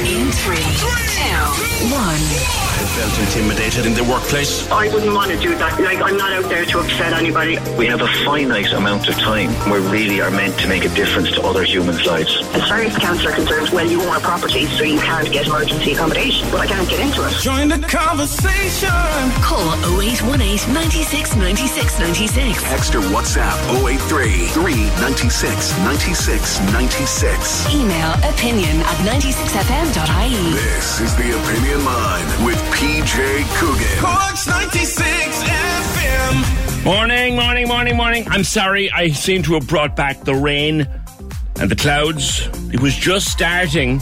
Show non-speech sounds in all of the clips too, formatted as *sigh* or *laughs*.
In three, two, one. I felt intimidated in the workplace. I wouldn't want to do that. Like, I'm not out there to upset anybody. We have a finite amount of time. We really are meant to make a difference to other humans' lives. As far as the council are concerned, well, you own a property, so you can't get emergency accommodation. But I can't get into it. Join the conversation. Call 0818 96 96 96. Text or WhatsApp 083 396 96 96. Email opinion at 96fm.ie. This is the Opinion Line with PJ Coogan. Corks 96 FM. Morning, morning, morning, morning. I'm sorry, I seem to have brought back the rain and the clouds. It was just starting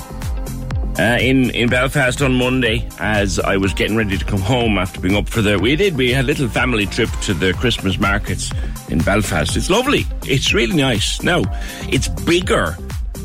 uh, in in Belfast on Monday as I was getting ready to come home after being up for the. We did. We had a little family trip to the Christmas markets in Belfast. It's lovely. It's really nice. Now, it's bigger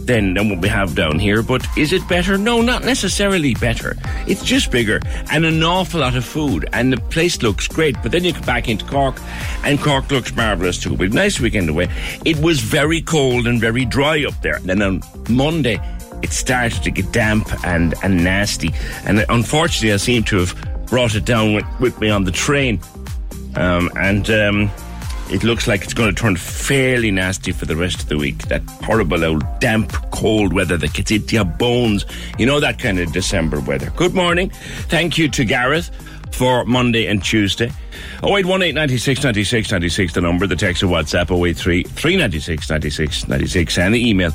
than, than what we have down here, but is it better? No, not necessarily better. It's just bigger and an awful lot of food, and the place looks great. But then you come back into Cork, and Cork looks marvellous too. But nice weekend away. It was very cold and very dry up there. Then on Monday, it started to get damp and, and nasty. And unfortunately, I seem to have brought it down with, with me on the train. Um, and um, it looks like it's going to turn fairly nasty for the rest of the week. That horrible old damp, cold weather that gets into your bones. You know, that kind of December weather. Good morning. Thank you to Gareth for Monday and Tuesday. 0818 96 96 96, the number, the text or WhatsApp 083 396 96 96, and the email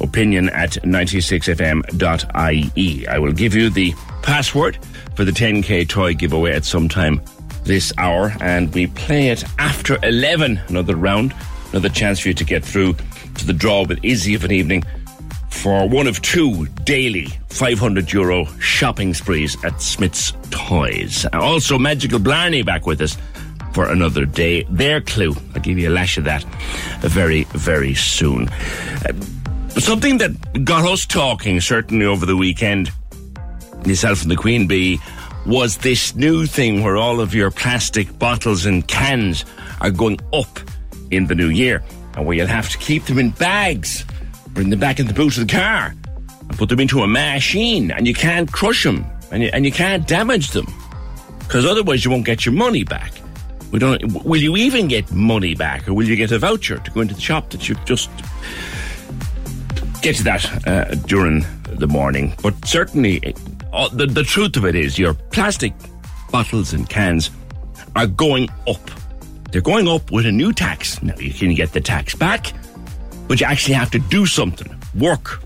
opinion at 96fm.ie. I will give you the password for the 10k toy giveaway at some time this hour, and we play it after 11, another round, another chance for you to get through to the draw with Izzy of an evening for one of two daily 500 euro shopping sprees at Smith's Toys. Also, Magical Blarney back with us for another day. Their clue. I'll give you a lash of that very, very soon. Uh, something that got us talking, certainly over the weekend, yourself and the Queen Bee, was this new thing where all of your plastic bottles and cans are going up in the new year, and where you'll have to keep them in bags, bring them back in the boot of the car, and put them into a machine, and you can't crush them, and you, and you can't damage them, because otherwise you won't get your money back. We don't. Will you even get money back, or will you get a voucher to go into the shop that you've just get to that uh, during the morning? But certainly, uh, the, the truth of it is, your plastic bottles and cans are going up. They're going up with a new tax. Now you can get the tax back, but you actually have to do something, work,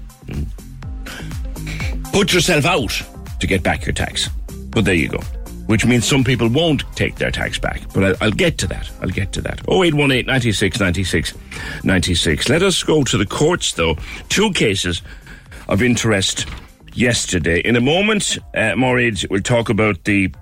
put yourself out to get back your tax. But there you go. Which means some people won't take their tax back. But I'll, I'll get to that. I'll get to that. 0818 96 96 96. Let us go to the courts, though. Two cases of interest yesterday. In a moment, uh, Maureen will talk about the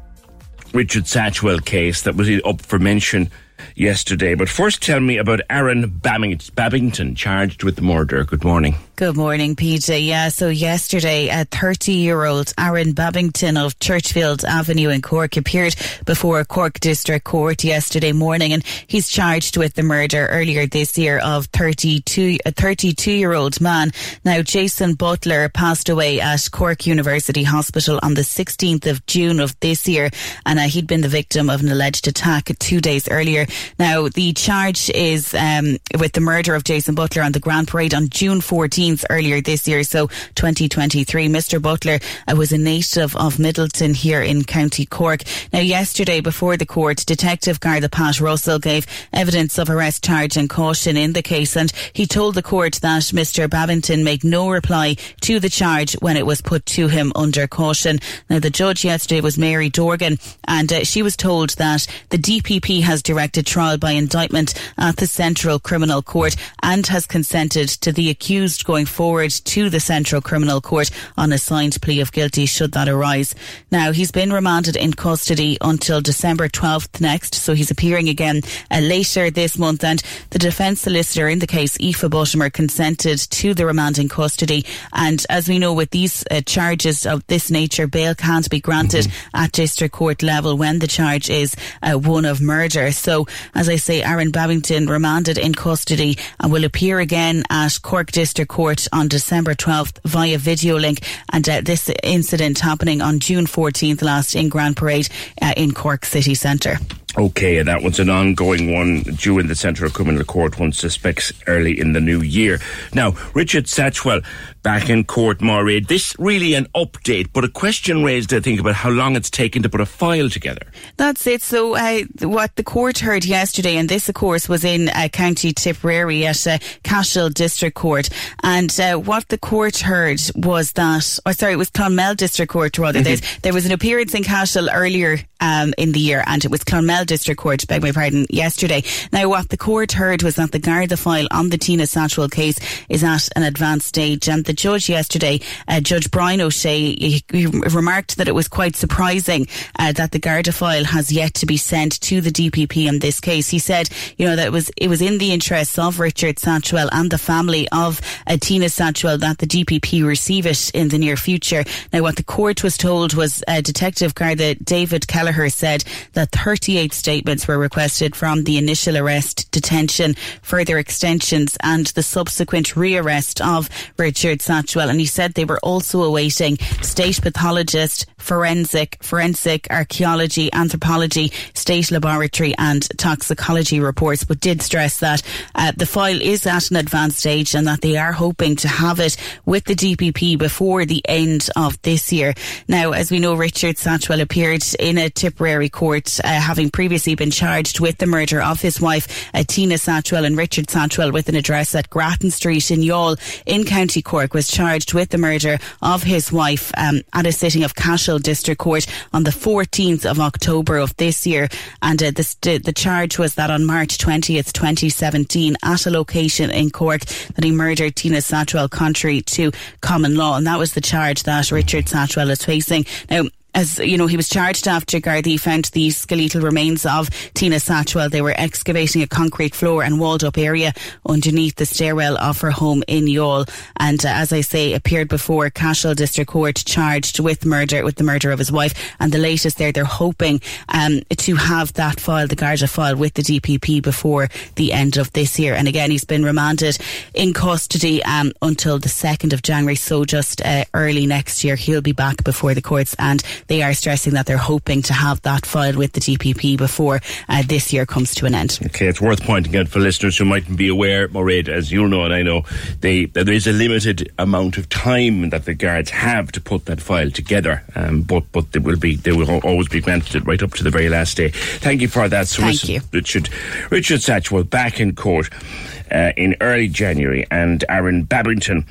Richard Satchwell case that was up for mention yesterday. But first, tell me about Aaron Babington, charged with the murder. Good morning. Good morning, PJ. Yeah, so yesterday, a 30 year old Aaron Babington of Churchfield Avenue in Cork appeared before Cork District Court yesterday morning and he's charged with the murder earlier this year of 32, a 32 year old man. Now, Jason Butler passed away at Cork University Hospital on the 16th of June of this year and uh, he'd been the victim of an alleged attack two days earlier. Now, the charge is um, with the murder of Jason Butler on the Grand Parade on June 14th earlier this year, so 2023. Mr. Butler uh, was a native of Midleton here in County Cork. Now, yesterday before the court, Detective Garda Pat Russell gave evidence of arrest charge and caution in the case, and he told the court that Mr. Babington made no reply to the charge when it was put to him under caution. Now, the judge yesterday was Mary Dorgan, and uh, she was told that the DPP has directed trial by indictment at the Central Criminal Court and has consented to the accused going forward to the Central Criminal Court on a signed plea of guilty should that arise. Now, he's been remanded in custody until December 12th next, so he's appearing again uh, later this month. And the defence solicitor in the case, Aoife Buttimer, consented to the remand in custody. And as we know, with these uh, charges of this nature, bail can't be granted mm-hmm. at district court level when the charge is uh, one of murder. So, as I say, Aaron Babington remanded in custody and will appear again at Cork District Court on December 12th via video link. And uh, this incident happening on June 14th last in Grand Parade uh, in Cork City Centre. Okay, that was an ongoing one due in the Central Criminal Court, one suspects early in the new year. Now, Richard Satchwell back in court, Mairead. This really an update, but a question raised, I think, about how long it's taken to put a file together. That's it. So, uh, what the court heard yesterday, and this, of course, was in uh, County Tipperary at uh, Cashel District Court, and uh, what the court heard was that, or sorry, it was Clonmel District Court rather. Mm-hmm. There was an appearance in Cashel earlier um, in the year, and it was Clonmel District Court, beg my pardon, yesterday. Now, what the court heard was that the Garda file on the Tina Satchwell case is at an advanced stage, and the judge yesterday, uh, Judge Brian O'Shea, he, he, remarked that it was quite surprising uh, that the Garda file has yet to be sent to the DPP in this case. He said, you know, that it was it was in the interests of Richard Satchwell and the family of Tina Satchwell that the DPP receive it in the near future. Now, what the court was told was uh, Detective Garda David Keller said that 38 statements were requested from the initial arrest, detention, further extensions, and the subsequent rearrest of Richard Satchwell. And he said they were also awaiting state pathologist, forensic, forensic archaeology, anthropology, state laboratory, and toxicology reports, but did stress that uh, the file is at an advanced stage and that they are hoping to have it with the DPP before the end of this year. Now, as we know, Richard Satchwell appeared in a Tipperary court, uh, having previously been charged with the murder of his wife, uh, Tina Satchwell, and Richard Satchwell, with an address at Grattan Street in Youghal in County Cork, was charged with the murder of his wife um, at a sitting of Cashel District Court on the 14th of October of this year. And uh, the, the charge was that on March 20th, 2017, at a location in Cork, that he murdered Tina Satchwell contrary to common law. And that was the charge that Richard Satchwell is facing. Now, as you know, he was charged after Gardaí found the skeletal remains of Tina Satchwell. They were excavating a concrete floor and walled up area underneath the stairwell of her home in Youghal. And uh, as I say, appeared before Cashel District Court charged with murder, with the murder of his wife. And the latest there, they're hoping um, to have that file, the Garda file, with the DPP before the end of this year. And again, he's been remanded in custody um, until the 2nd of January. So just uh, early next year, he'll be back before the courts and they are stressing that they're hoping to have that filed with the DPP before uh, this year comes to an end. Okay, it's worth pointing out for listeners who mightn't be aware, Mairead, as you'll know and I know, they, there is a limited amount of time that the guards have to put that file together, um, but but they will be they will always be granted it right up to the very last day. Thank you for that. So Thank you, Richard. Richard Satchwell back in court uh, in early January, and Aaron Babington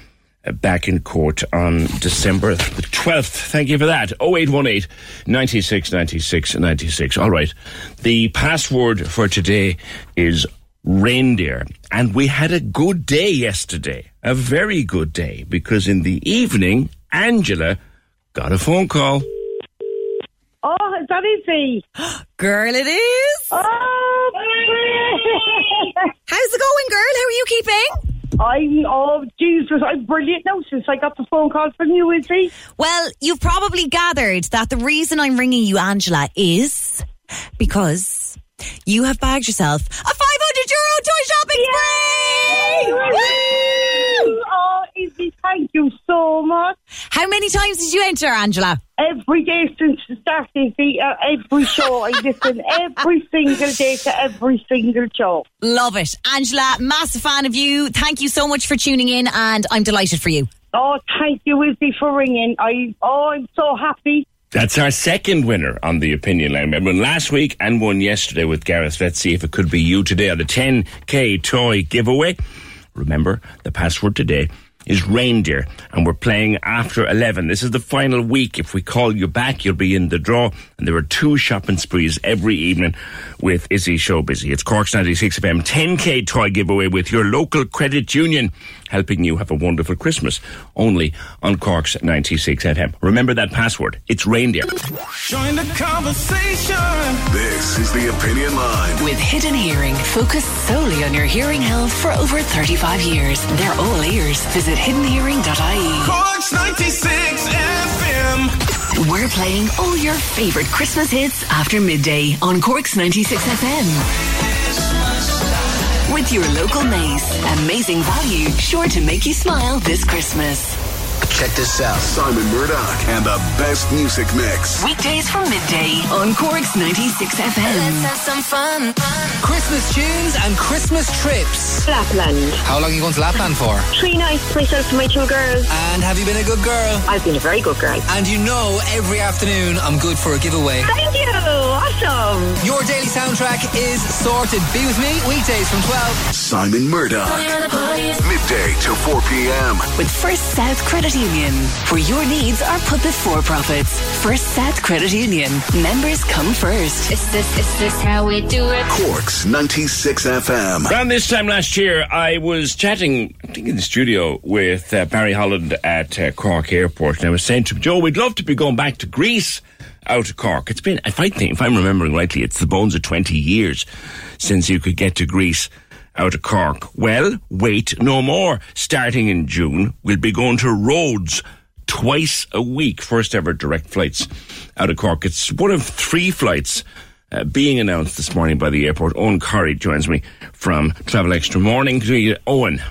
back in court on December the 12th. Thank you for that. 0818 96 96 96. All right. The password for today is reindeer. And we had a good day yesterday. A very good day because in the evening, Angela got a phone call. Oh, is that easy? *gasps* Girl, it is. Oh, *laughs* How's it going, girl? How are you keeping? I'm, oh, Jesus, I'm brilliant now since I got the phone call from you, Izzy. Well, you've probably gathered that the reason I'm ringing you, Angela, is because you have bagged yourself a 500 euro toy shopping spree! Woo! Oh, Izzy, thank you so much. How many times did you enter, Angela? Every day since the start, Izzy, uh, every show, I listen every single day to every single show. Love it. Angela, massive fan of you. Thank you so much for tuning in, and I'm delighted for you. Oh, thank you, Izzy, for ringing. I, oh, I'm so happy. That's our second winner on the opinion line. Remember last week and one yesterday with Gareth. Let's see if it could be you today on the 10k toy giveaway. Remember, the password today is reindeer and we're playing after 11. This is the final week. If we call you back, you'll be in the draw and there are two shopping sprees every evening with Izzy Show Busy. It's Cork's 96 FM 10k toy giveaway with your local credit union helping you have a wonderful Christmas only on Cork's 96 FM. Remember that password. It's reindeer. Join the conversation. This is the Opinion Line. With Hidden Hearing, focused solely on your hearing health for over 35 years. They're all ears. Visit hiddenhearing.ie. Cork's 96 FM. We're playing all your favourite Christmas hits after midday on Cork's 96 FM. With your local Mace. Amazing value, sure to make you smile this Christmas. Check this out. Simon Murdoch and the best music mix. Weekdays from midday on Cork's 96 FM. Let's have some fun. Christmas tunes and Christmas trips. Lapland. How long are you going to Lapland for? Three nights, myself and my two girls. And have you been a good girl? I've been a very good girl. And you know, every afternoon I'm good for a giveaway. Thank you. Awesome. Your daily soundtrack is sorted. Be with me weekdays from 12. Simon Murdoch. Midday to 4 p.m. With First South Credit Union. For your needs are put before profits. First South Credit Union. Members come first. Is this, is this how we do it? Cork's 96 FM. Around this time last year, I was chatting, I think in the studio, with uh, Barry Holland at uh, Cork Airport, and I was saying to him, Joe, we'd love to be going back to Greece out of Cork. It's been, if I think, if I'm remembering rightly, it's the bones of 20 years since you could get to Greece out of Cork. Well, wait no more. Starting in June, we'll be going to Rhodes twice a week. First ever direct flights out of Cork. It's one of three flights uh, being announced this morning by the airport. Owen Corry joins me from Travel Extra Morning. to you, Owen.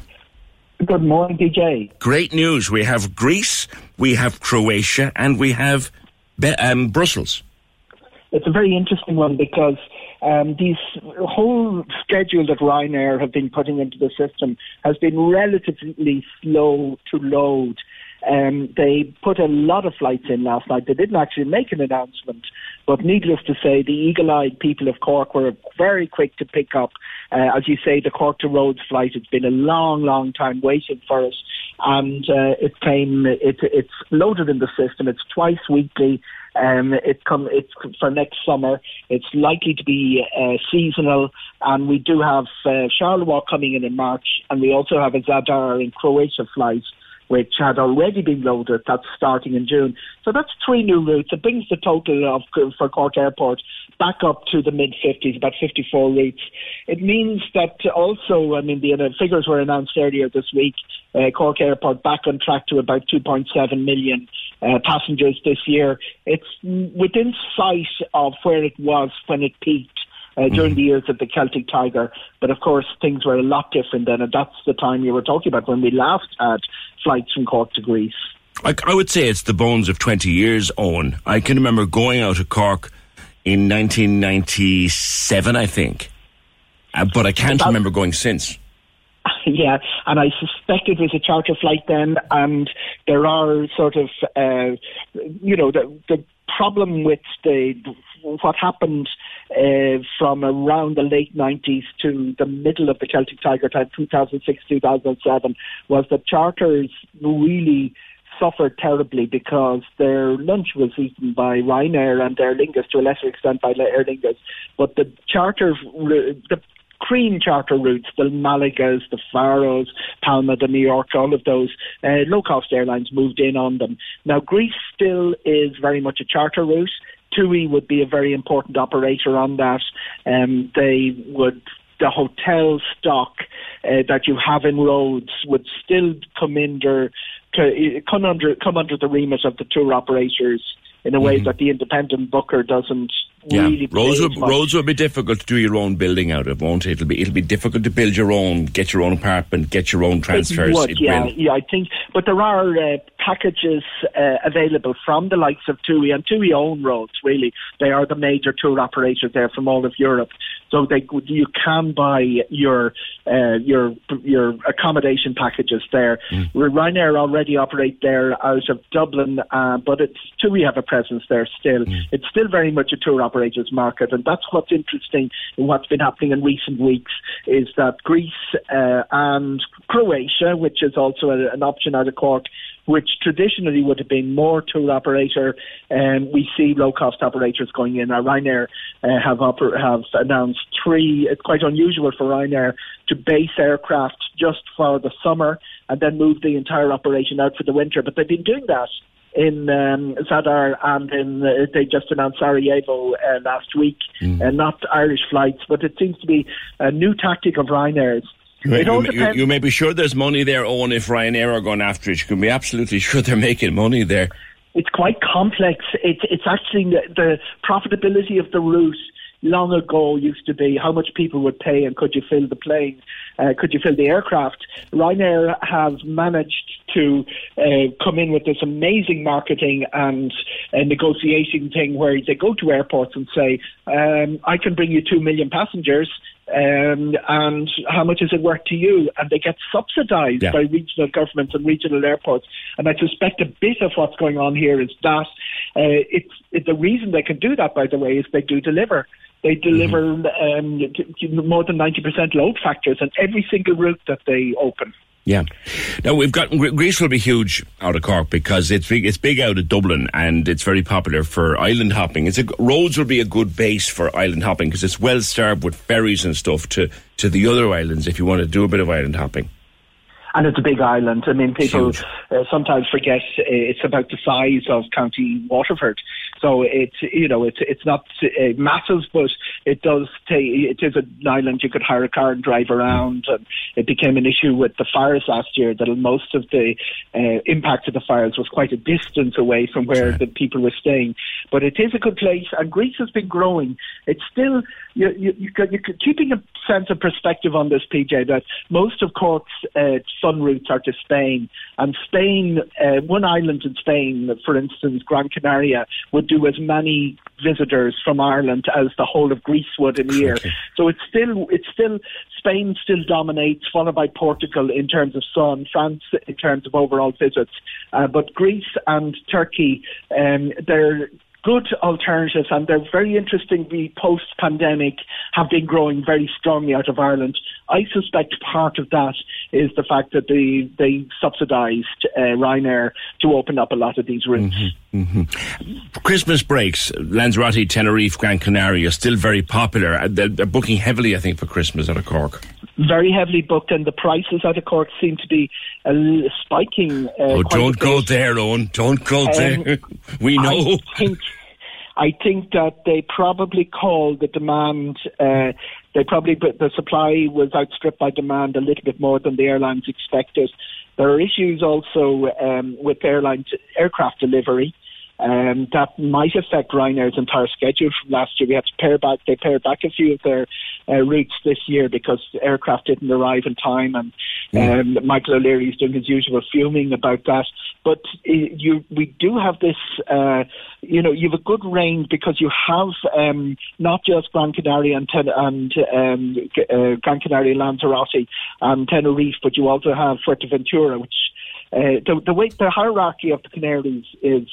Good morning, DJ. Great news. We have Greece, we have Croatia, and we have Be- um, Brussels. It's a very interesting one because um, whole schedule that Ryanair have been putting into the system has been relatively slow to load. Um, they put a lot of flights in last night. They didn't actually make an announcement, but needless to say, the eagle-eyed people of Cork were very quick to pick up. Uh, as you say, the Cork to Rhodes flight. It's been a long, long time waiting for us, and uh, it came. It, it's loaded in the system. It's twice weekly. Um, it come it's for next summer. It's likely to be uh, seasonal, and we do have uh, Charleroi coming in in March, and we also have a Zadar in Croatia flight which had already been loaded. That's starting in June. So that's three new routes. It brings the total of for Cork Airport back up to the mid 50s, about 54 routes. It means that also, I mean, the uh, figures were announced earlier this week. Uh, Cork Airport back on track to about 2.7 million uh, passengers this year. It's within sight of where it was when it peaked. Uh, during the years of the Celtic Tiger. But of course, things were a lot different then, and that's the time you were talking about when we last had flights from Cork to Greece. I, I would say it's the bones of 20 years, Owen. I can remember going out of Cork in 1997, I think. Uh, but I can't remember going since. *laughs* yeah, and I suspect it was a charter flight then, and there are sort of, uh, you know, the, the problem with the what happened uh, from around the late 90s to the middle of the Celtic Tiger time, 2006, 2007, was that charters really suffered terribly because their lunch was eaten by Ryanair and Aer Lingus to a lesser extent by Aer Lingus. But the charter, the cream charter routes, the Malagas, the Faros, Palma de Mallorca, all of those uh, low-cost airlines moved in on them. Now, Greece still is very much a charter route. TUI would be a very important operator on that. Um, they would the hotel stock uh, that you have in Rhodes would still come under come under come under the remit of the tour operators in a way Mm-hmm. that the independent booker doesn't Yeah, really. Rhodes will, Rhodes will be difficult to do your own building out of, won't it? It'll be it'll be difficult to build your own, get your own apartment, get your own transfers. It would, It yeah, will. yeah, I think. But there are uh, packages uh, available from the likes of TUI and TUI own Rhodes. Really, they are the major tour operators there from all of Europe. So they you can buy your uh, your your accommodation packages there. Where Ryanair already operate there out of Dublin, uh, but it's TUI have a presence there still. It's still very much a tour operators market, and that's what's interesting in what's been happening in recent weeks is that Greece uh, and Croatia, which is also a, an option out of Cork, which traditionally would have been more tour operator, um, we see low cost operators going in. Now, Ryanair uh, have oper- have announced three. It's quite unusual for Ryanair to base aircraft just for the summer and then move the entire operation out for the winter. But they've been doing that in um, Zadar and in uh, they just announced Sarajevo uh, last week, uh, not Irish flights, but it seems to be a new tactic of Ryanair's. You, you- you- may be sure there's money there, Owen, if Ryanair are going after it. You can be absolutely *laughs* sure they're making money there. it's quite complex. It's it's actually the, the profitability of the route long ago used to be how much people would pay and could you fill the plane, uh, could you fill the aircraft. Ryanair have managed to uh, come in with this amazing marketing and uh, negotiating thing where they go to airports and say, um, I can bring you two million passengers. Um, and how much is it worth to you? And they get subsidised Yeah. by regional governments and regional airports. And I suspect a bit of what's going on here is that uh, it's it, the reason they can do that, by the way, is they do deliver. They deliver um, t- t- more than ninety percent load factors on every single route that they open. Yeah. Now we've got Greece will be huge out of Cork because it's big. It's big out of Dublin and it's very popular for island hopping. It's a, Rhodes will be a good base for island hopping because it's well served with ferries and stuff to to the other islands if you want to do a bit of island hopping. And it's a big island. I mean, people uh, sometimes forget uh, it's about the size of County Waterford. So it's you know it's it's not uh, massive, but it does take. It is an island you could hire a car and drive around. And it became an issue with the fires last year that most of the uh, impact of the fires was quite a distance away from where the people were staying. But it is a good place, and Greece has been growing. It's still you you you you're keeping a sense of perspective on this, PJ. That most of Cork's uh, sun routes are to Spain, and Spain, uh, one island in Spain, for instance, Gran Canaria, would do as many visitors from Ireland as the whole of Greece would in a year. So it's still it's still Spain still dominates, followed by Portugal in terms of sun, France in terms of overall visits, uh, but Greece and Turkey, um, they're good alternatives and they're very interestingly post pandemic have been growing very strongly out of Ireland. I suspect part of that is the fact that they they subsidised uh, Ryanair to open up a lot of these routes. Christmas breaks, Lanzarote, Tenerife, Gran Canaria, are still very popular. Uh, They're, they're booking heavily, I think, for Christmas out of Cork. Very heavily booked, and the prices out of Cork seem to be uh, spiking. Uh, oh, don't go there, Owen. Don't go Um, there. *laughs* we know. I think, I think that they probably called the demand. Uh, they probably but the supply was outstripped by demand a little bit more than the airlines expected. There are issues also um, with airline aircraft delivery. Um, that might affect Ryanair's entire schedule from last year. We had to pare back. They pared back a few of their uh, routes this year because the aircraft didn't arrive in time, and um, Michael O'Leary is doing his usual fuming about that. But uh, you, we do have this. Uh, you know, you have a good range because you have um, not just Gran Canaria and, ten, and um, uh, Gran Canaria, Lanzarote, and Tenerife, but you also have Fuerteventura, which uh, the, the way the hierarchy of the Canaries is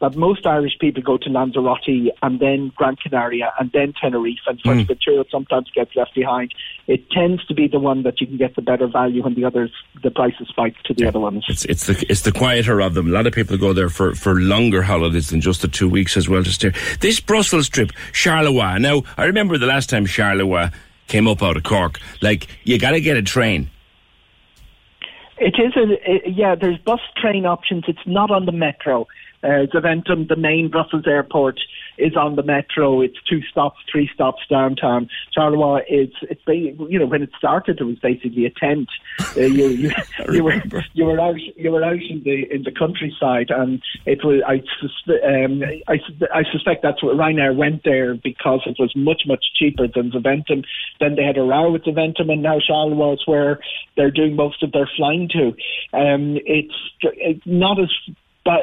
that most Irish people go to Lanzarote and then Gran Canaria and then Tenerife, and Fuerteventura hmm. sometimes gets left behind. It tends to be the one that you can get the better value when the others the prices spike to the other ones. It's it's the it's the quieter of them. A lot of people go there for, for longer holidays than just the two weeks as well to stay. This Brussels trip, Charleroi. Now I remember the last time Charleroi came up out of Cork. Like you got to get a train. It is a, a yeah. There's bus train options. It's not on the metro. Uh, Zaventem, the main Brussels airport, is on the metro. It's two stops, three stops downtown. Charleroi is, it's you know when it started, it was basically a tent. Uh, you, you, *laughs* you were you were out you were out in the in the countryside, and it was I um, I, I suspect that's what Ryanair went there because it was much much cheaper than Zaventem. Then they had a row with Zaventem, and now Charleroi is where they're doing most of their flying to. Um, it's, it's not as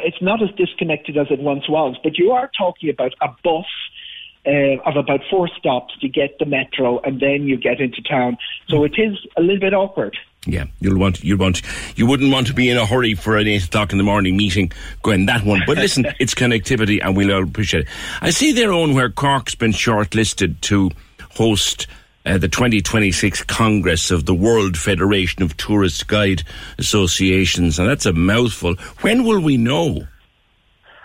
it's not as disconnected as it once was. But you are talking about a bus. Uh, of about four stops to get the metro, and then you get into town. So it is a little bit awkward. Yeah, you'll want you want you wouldn't want to be in a hurry for an eight o'clock in the morning meeting going that one. But listen, *laughs* it's connectivity, and we'll all appreciate it. I see their own where Cork's been shortlisted to host uh, the 2026 Congress of the World Federation of Tourist Guide Associations, and that's a mouthful. When will we know?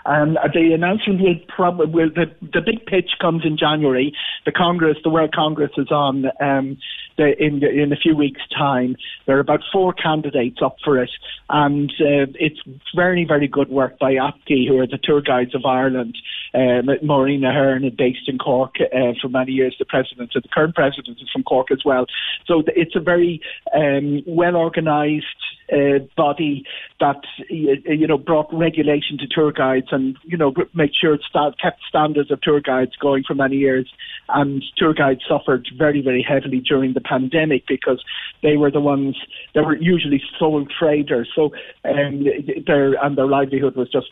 Um, the announcement will probably will the, the big pitch comes in January. The Congress, the World Congress, is on um, in in a few weeks' time. There are about four candidates up for it, and uh, it's very very good work by APGI, who are the tour guides of Ireland. Um, Maureen Aherne, based in Cork uh, for many years, the president, the current president is from Cork as well. So it's a very um, well organised uh, body that you know brought regulation to tour guides and you know make sure it st- kept standards of tour guides going for many years. And tour guides suffered very very heavily during the pandemic because they were the ones they were usually sole traders, so um, their and their livelihood was just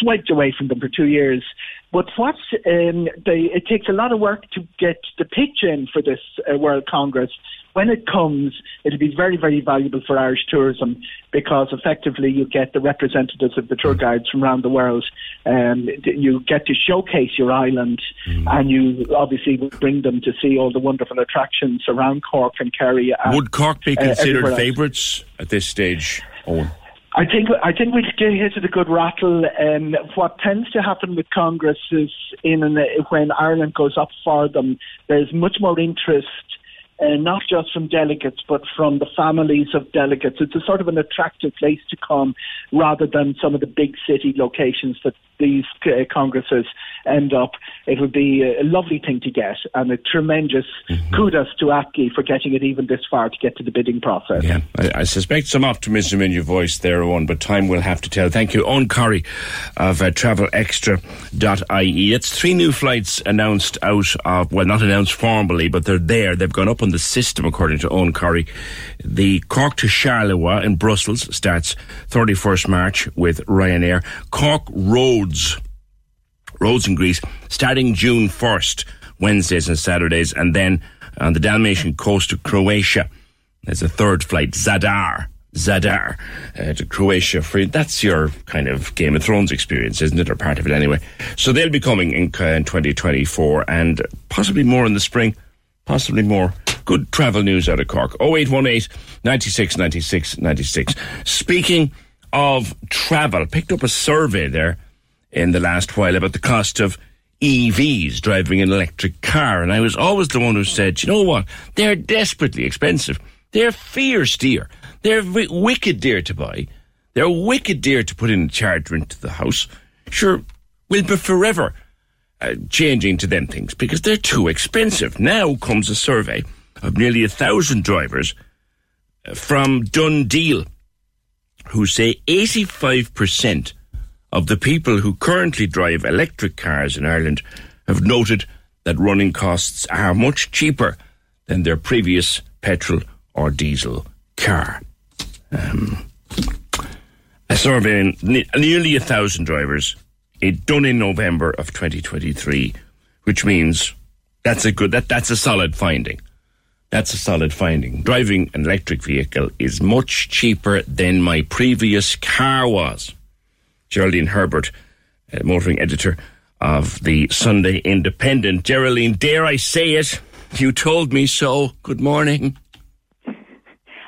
swiped away from them for two years. But what um, they, it takes a lot of work to get the pitch in for this uh, World Congress when it comes, it'll be very, very valuable for Irish tourism because effectively you get the representatives of the tour guides from around the world. Um, you get to showcase your island mm. and you obviously bring them to see all the wonderful attractions around Cork and Kerry. And, Would Cork be uh, considered uh, favourites at this stage, Owen? I think I think we hit it a good rattle. Um, what tends to happen with Congress is in an, when Ireland goes up for them, there's much more interest uh, not just from delegates, but from the families of delegates. It's a sort of an attractive place to come rather than some of the big city locations that these uh, congresses end up. It would be a lovely thing to get and a tremendous mm-hmm. kudos to APGI for getting it even this far to get to the bidding process. Yeah, I, I suspect some optimism in your voice there, Owen, but time will have to tell. Thank you. Owen Corry of uh, travelextra.ie. It's three new flights announced out of, well, not announced formally, but they're there. They've gone up on the system, according to Owen Corry. The Cork to Charleroi in Brussels starts 31st March with Ryanair. Cork Rhodes, Rhodes in Greece, starting June 1st, Wednesdays and Saturdays, and then on the Dalmatian coast of Croatia. There's a third flight, Zadar. Zadar uh, to Croatia for that's your kind of Game of Thrones experience, isn't it, or part of it anyway? So they'll be coming in, uh, in 2024 and possibly more in the spring, possibly more Good travel news out of Cork. 0818 96 96 96. Speaking of travel, picked up a survey there in the last while about the cost of EVs, driving an electric car. And I was always the one who said, you know what? They're desperately expensive. They're fierce dear. They're wicked dear to buy. They're wicked dear to put in a charger into the house. Sure, we'll be forever uh, changing to them things because they're too expensive. Now comes a survey of nearly a thousand drivers from DoneDeal who say 85% of the people who currently drive electric cars in Ireland have noted that running costs are much cheaper than their previous petrol or diesel car. Um, a survey in nearly a thousand drivers, it done in November of 2023, which means that's a good that that's a solid finding. That's a solid finding. Driving an electric vehicle is much cheaper than my previous car was. Geraldine Herbert, uh, motoring editor of the Sunday Independent. Geraldine, dare I say it? You told me so. Good morning.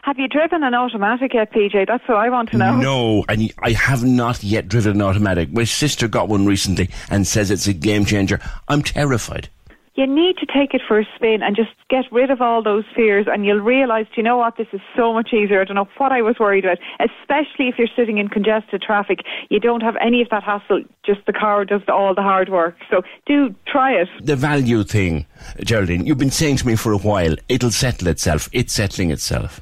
Have you driven an automatic yet, PJ? That's what I want to know. No, and I have not yet driven an automatic. My sister got one recently and says it's a game changer. I'm terrified. You need to take it for a spin and just get rid of all those fears and you'll realise, you know what, this is so much easier. I don't know what I was worried about, especially if you're sitting in congested traffic. You don't have any of that hassle, just the car does all the hard work. So do try it. The value thing, Geraldine, you've been saying to me for a while, it'll settle itself. It's settling itself.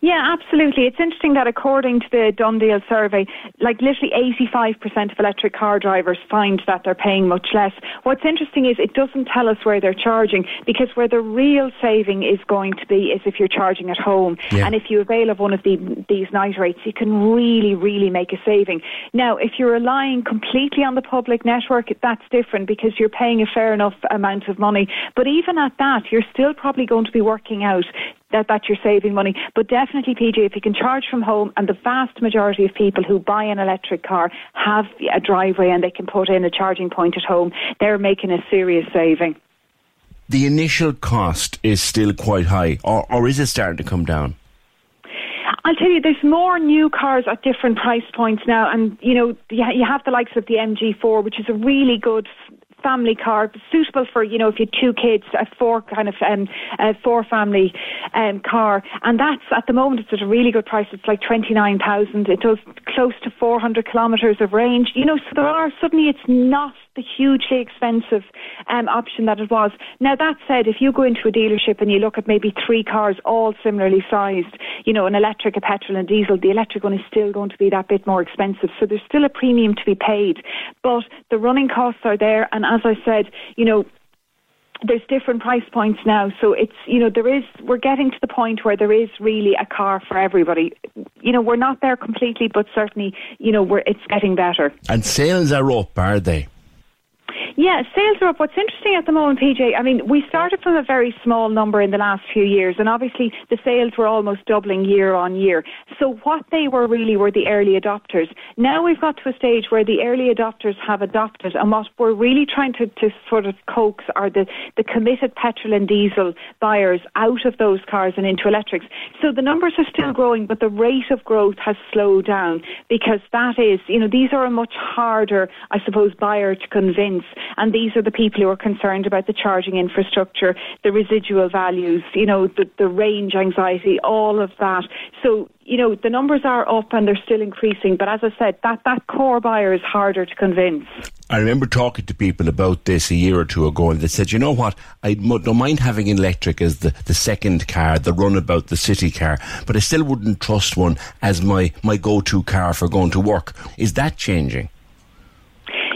Yeah, absolutely. It's interesting that according to the DoneDeal survey, like literally 85% of electric car drivers find that they're paying much less. What's interesting is it doesn't tell us where they're charging because where the real saving is going to be is if you're charging at home. Yeah. And if you avail of one of the, these night rates, you can really, really make a saving. Now, if you're relying completely on the public network, that's different because you're paying a fair enough amount of money. But even at that, you're still probably going to be working out that, that you're saving money. But definitely, PJ, if you can charge from home, and the vast majority of people who buy an electric car have a driveway and they can put in a charging point at home, they're making a serious saving. The initial cost is still quite high, or, or is it starting to come down? I'll tell you, there's more new cars at different price points now, and you know, you have the likes of the MG4, which is a really good family car, suitable for you know if you two kids, a four kind of um, a four family um, car, and that's at the moment it's at a really good price. It's like twenty nine thousand. It does close to four hundred kilometres of range. You know, so there are suddenly it's not the hugely expensive um, option that it was. Now that said, if you go into a dealership and you look at maybe three cars all similarly sized, you know, an electric, a petrol, and diesel, the electric one is still going to be that bit more expensive. So there's still a premium to be paid, but the running costs are there, and I said, you know, there's different price points now. So it's, you know, there is, we're getting to the point where there is really a car for everybody. You know, we're not there completely, but certainly, you know, we're, it's getting better. And sales are up, are they? Yeah, sales are up. What's interesting at the moment, PJ, I mean, we started from a very small number in the last few years, and obviously the sales were almost doubling year on year. So what they were really were the early adopters. Now we've got to a stage where the early adopters have adopted, and what we're really trying to, to sort of coax are the, the committed petrol and diesel buyers out of those cars and into electrics. So the numbers are still growing, but the rate of growth has slowed down because that is, you know, these are a much harder, I suppose, buyer to convince and these are the people who are concerned about the charging infrastructure, the residual values, you know, the, the range anxiety, all of that. So, you know, the numbers are up and they're still increasing, but as I said, that, that core buyer is harder to convince. I remember talking to people about this a year or two ago, and they said, you know what, I don't mind having an electric as the, the second car, the runabout, the city car, but I still wouldn't trust one as my, my go to car for going to work. Is that changing?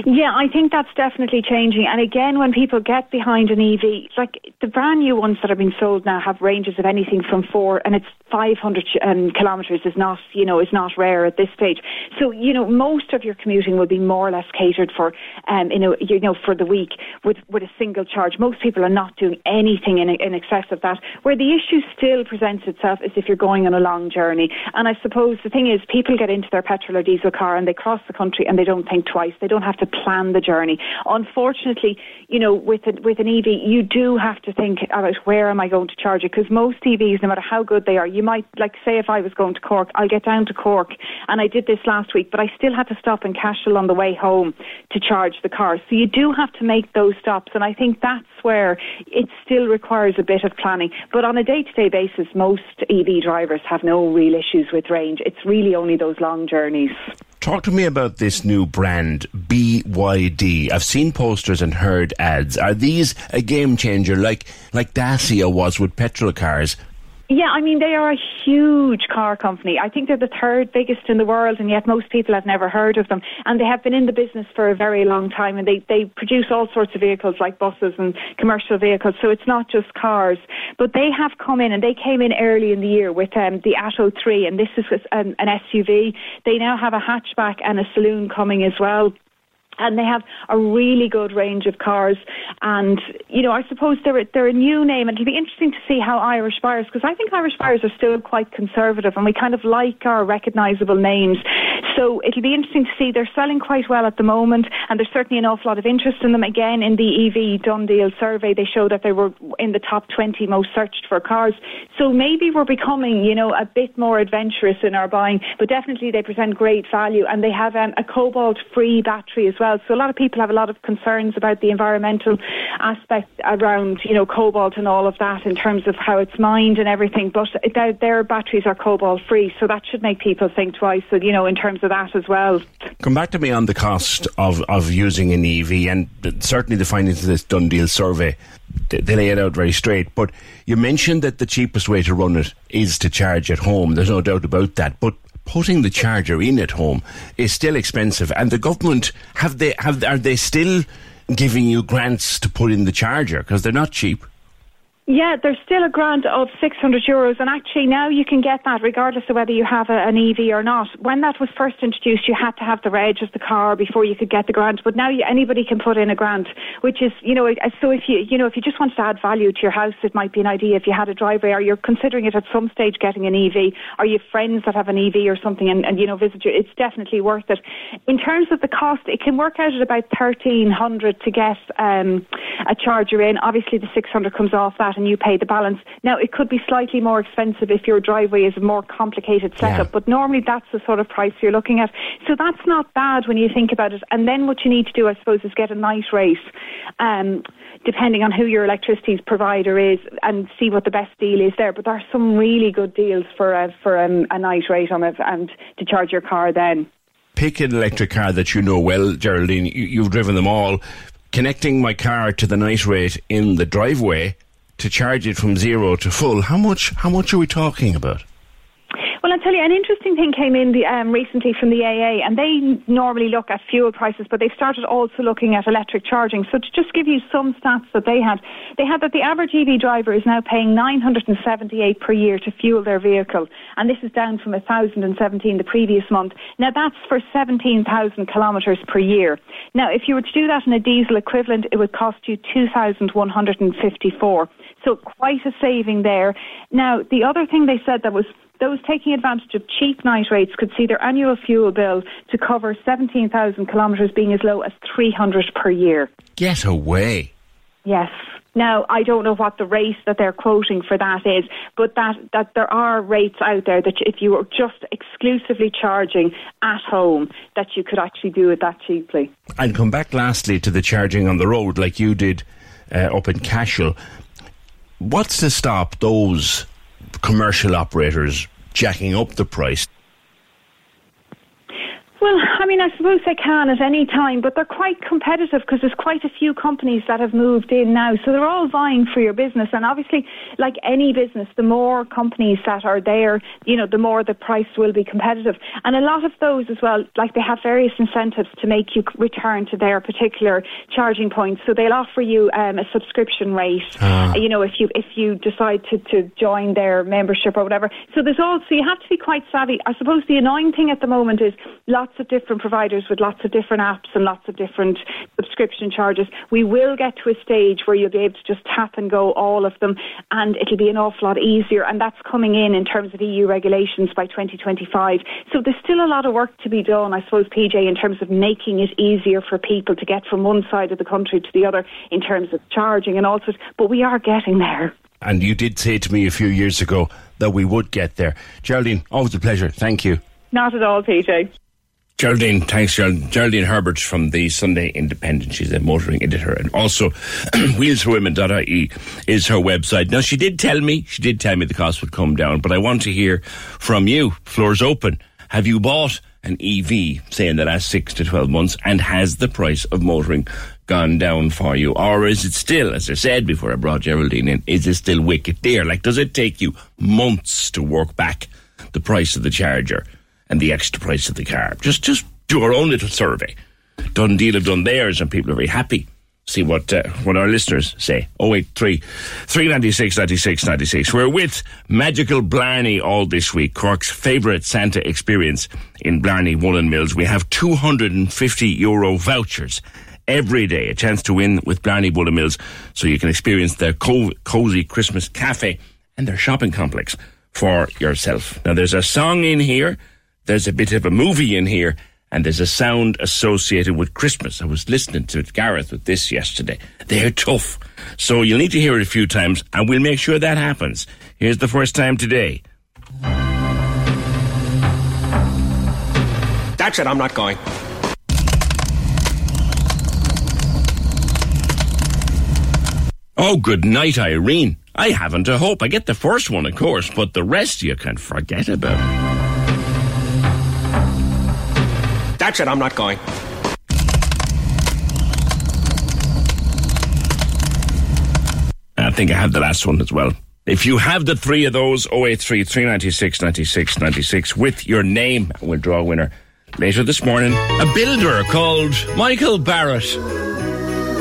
Yeah, I think that's definitely changing. And again, when people get behind an EV, like the brand new ones that are being sold now have ranges of anything from four, and it's 500 um, kilometres is not, you know, is not rare at this stage. So, you know, most of your commuting will be more or less catered for, um, you know, you know, for the week with with a single charge. Most people are not doing anything in, in excess of that. Where the issue still presents itself is if you're going on a long journey. And I suppose the thing is, people get into their petrol or diesel car and they cross the country and they don't think twice. They don't have to plan the journey. Unfortunately, you know, with a, with an EV, you do have to think about where am I going to charge it because most EVs, no matter how good they are, you might like say if I was going to Cork, I'll get down to Cork, and I did this last week, but I still had to stop in Cashel on the way home to charge the car. So you do have to make those stops, and I think that's where it still requires a bit of planning. But on a day-to-day basis, most EV drivers have no real issues with range. It's really only those long journeys. Talk to me about this new brand, BYD. I've seen posters and heard ads. Are these a game changer like, like Dacia was with petrol cars? Yeah, I mean, they are a huge car company. I think they're the third biggest in the world, and yet most people have never heard of them. And they have been in the business for a very long time, and they, they produce all sorts of vehicles like buses and commercial vehicles. So it's not just cars. But they have come in, and they came in early in the year with um, the Atto 3, and this is an, an SUV. They now have a hatchback and a saloon coming as well and they have a really good range of cars. And you know, I suppose they're they're a new name, and it'll be interesting to see how Irish buyers, because I think Irish buyers are still quite conservative, and we kind of like our recognisable names. So it'll be interesting to see. They're selling quite well at the moment, and there's certainly an awful lot of interest in them. Again, in the EV Done Deal survey, they show that they were in the top 20 most searched for cars. So maybe we're becoming, you know, a bit more adventurous in our buying, but definitely they present great value, and they have um, a cobalt-free battery as well. So a lot of people have a lot of concerns about the environmental aspect around, you know, cobalt and all of that in terms of how it's mined and everything. But their, their batteries are cobalt-free, so that should make people think twice, you know, in terms of that as well. Come back to me on the cost of, of using an EV, and certainly the findings of this done deal survey, they lay it out very straight. But you mentioned that the cheapest way to run it is to charge at home. There's no doubt about that. But putting the charger in at home is still expensive, and the government have they have are they still giving you grants to put in the charger because they're not cheap. Yeah, there's still a grant of 600 euros, and actually now you can get that regardless of whether you have a, an EV or not. When that was first introduced, you had to have the reg of the car before you could get the grant, but now you, anybody can put in a grant, which is, you know, so if you, you know, if you just wanted to add value to your house, it might be an idea if you had a driveway or you're considering it at some stage getting an EV, or you have friends that have an EV or something, and, and you know, visit you. It's definitely worth it. In terms of the cost, it can work out at about 1300 to get um, a charger in. Obviously, the 600 comes off that and you pay the balance. Now, it could be slightly more expensive if your driveway is a more complicated setup, Yeah. but normally that's the sort of price you're looking at. So that's not bad when you think about it. And then what you need to do, I suppose, is get a night rate, um, depending on who your electricity provider is, and see what the best deal is there. But there are some really good deals for a, for um, a night rate on it and to charge your car then. Pick an electric car that you know well, Geraldine. You, you've driven them all. Connecting my car to the night rate in the driveway to charge it from zero to full. How much? How much are we talking about? I'll tell you, an interesting thing came in the, um, recently from the AA, and they normally look at fuel prices, but they've started also looking at electric charging. So to just give you some stats that they had, they had that the average EV driver is now paying 978 per year to fuel their vehicle, and this is down from 1,017 the previous month. Now that's for 17,000 kilometres per year. Now, if you were to do that in a diesel equivalent, it would cost you 2,154. So quite a saving there. Now, the other thing they said that was those taking advantage of cheap night rates could see their annual fuel bill to cover 17,000 kilometres being as low as 300 per year. Get away. Yes. Now, I don't know what the rate that they're quoting for that is, but that, that there are rates out there that if you were just exclusively charging at home, that you could actually do it that cheaply. And come back lastly to the charging on the road, like you did uh, up in Cashel. What's to stop those commercial operators jacking up the price? Well, I mean, I suppose they can at any time, but they're quite competitive because there's quite a few companies that have moved in now. So they're all vying for your business. And obviously, like any business, the more companies that are there, you know, the more the price will be competitive. And a lot of those as well, like they have various incentives to make you return to their particular charging points. So they'll offer you um, a subscription rate, Ah. you know, if you if you decide to, to join their membership or whatever. So there's all so you have to be quite savvy. I suppose the annoying thing at the moment is lots of different providers with lots of different apps and lots of different subscription charges. We will get to a stage where you'll be able to just tap and go all of them, and it'll be an awful lot easier. And that's coming in in terms of EU regulations by 2025. So there's still a lot of work to be done, I suppose, PJ, in terms of making it easier for people to get from one side of the country to the other in terms of charging and all sorts. But we are getting there. And you did say to me a few years ago that we would get there. Geraldine, always a pleasure. Thank you. Not at all, PJ. Geraldine, thanks, Geraldine. Geraldine Herbert from the Sunday Independent. She's a motoring editor. And also, *clears throat* wheelsforwomen.ie is her website. Now, she did tell me, she did tell me the cost would come down, but I want to hear from you. Floor's open. Have you bought an EV, say, in the last six to 12 months, and has the price of motoring gone down for you? Or is it still, as I said before I brought Geraldine in, is it still wicked dear? Like, does it take you months to work back the price of the charger and the extra price of the car? Just, just do our own little survey. DoneDeal have done theirs, and people are very happy. See what uh, what our listeners say. 083 396 96 96. We're with Magical Blarney all this week, Cork's favourite Santa experience in Blarney Woollen Mills. We have 250 euro vouchers every day, a chance to win with Blarney Woollen Mills, so you can experience their co- cozy Christmas cafe and their shopping complex for yourself. Now, there's a song in here there's a bit of a movie in here and there's a sound associated with Christmas. I was listening to Gareth with this yesterday. They're tough. So you'll need to hear it a few times and we'll make sure that happens. Here's the first time today. That's it, I'm not going. Oh, good night, Irene. I haven't a hope. I get the first one, of course, but the rest you can forget about. That's I'm not going. I think I have the last one as well. If you have the three of those, 083 396 96 96 with your name, we'll draw a winner later this morning. A builder called Michael Barratt.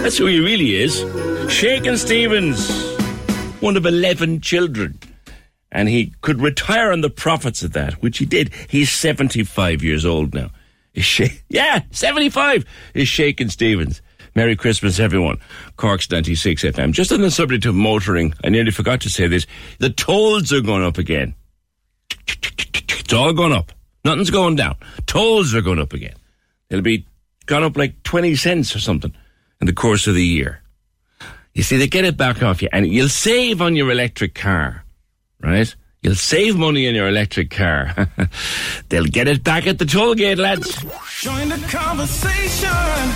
That's who he really is. Shakin' Stevens, one of 11 children. And he could retire on the profits of that, which he did. He's 75 years old now. Is sh- *laughs* yeah, 75 is Shakin' Stevens. Merry Christmas, everyone. Cork's 96 FM. Just on the subject of motoring, I nearly forgot to say this. The tolls are going up again. It's all going up. Nothing's going down. Tolls are going up again. It'll be gone up like 20 cents or something in the course of the year. You see, they get it back off you and you'll save on your electric car, right? You'll save money in your electric car. *laughs* They'll get it back at the toll gate, lads. Join the conversation.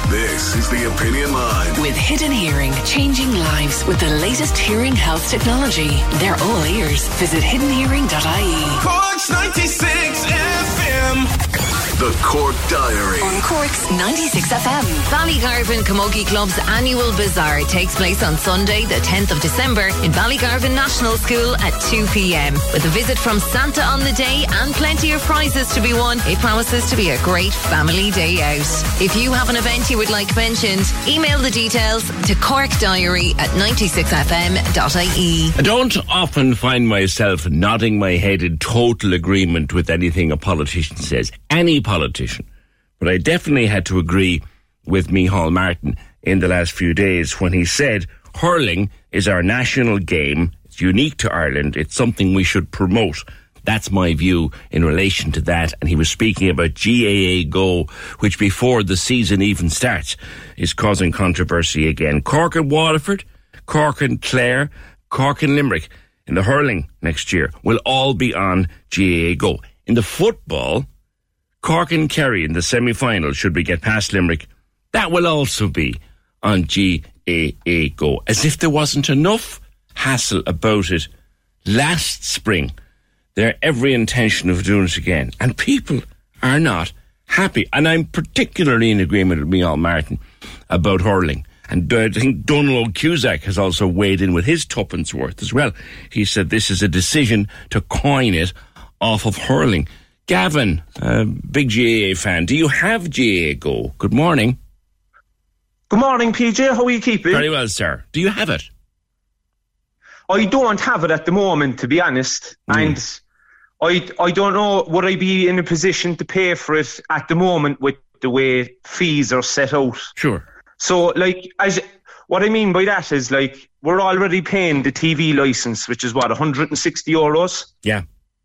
This is the Opinion Line. With Hidden Hearing, changing lives with the latest hearing health technology. They're all ears. Visit hiddenhearing.ie. Cork's 96 FM. The Cork Diary. On Cork's 96 FM. Ballygarvan Camogie Club's annual bazaar takes place on Sunday, the 10th of December, in Ballygarvan National School at 2 p.m. With a visit from Santa on the day and plenty of prizes to be won, it promises to be a great family day out. If you have an event you would like mentioned, email the details to corkdiary at 96fm.ie. I don't often find myself nodding my head in total agreement with anything a politician says. Any politician. But I definitely had to agree with Micheál Martin in the last few days when he said hurling is our national game. It's unique to Ireland. It's something we should promote. That's my view in relation to that. And he was speaking about GAA Go, which before the season even starts is causing controversy again. Cork and Waterford, Cork and Clare, Cork and Limerick in the hurling next year will all be on GAA Go. In the football, Cork and Kerry in the semi-final should we get past Limerick. That will also be on GAA Go. As if there wasn't enough hassle about it last spring. They're every intention of doing it again. And people are not happy. And I'm particularly in agreement with Micheál Martin about hurling. And I think Donald Cusack has also weighed in with his tuppence worth as well. He said this is a decision to coin it off of hurling. Gavin, uh, big GAA fan, do you have GAA Go? Good morning. Good morning, PJ. How are you keeping? Very well, sir. Do you have it? I don't have it at the moment, to be honest. Mm. And I, I don't know, would I be in a position to pay for it at the moment with the way fees are set out? Sure. So, like, as what I mean by that is, like, we're already paying the TV license, which is what, 160 euros? Yeah.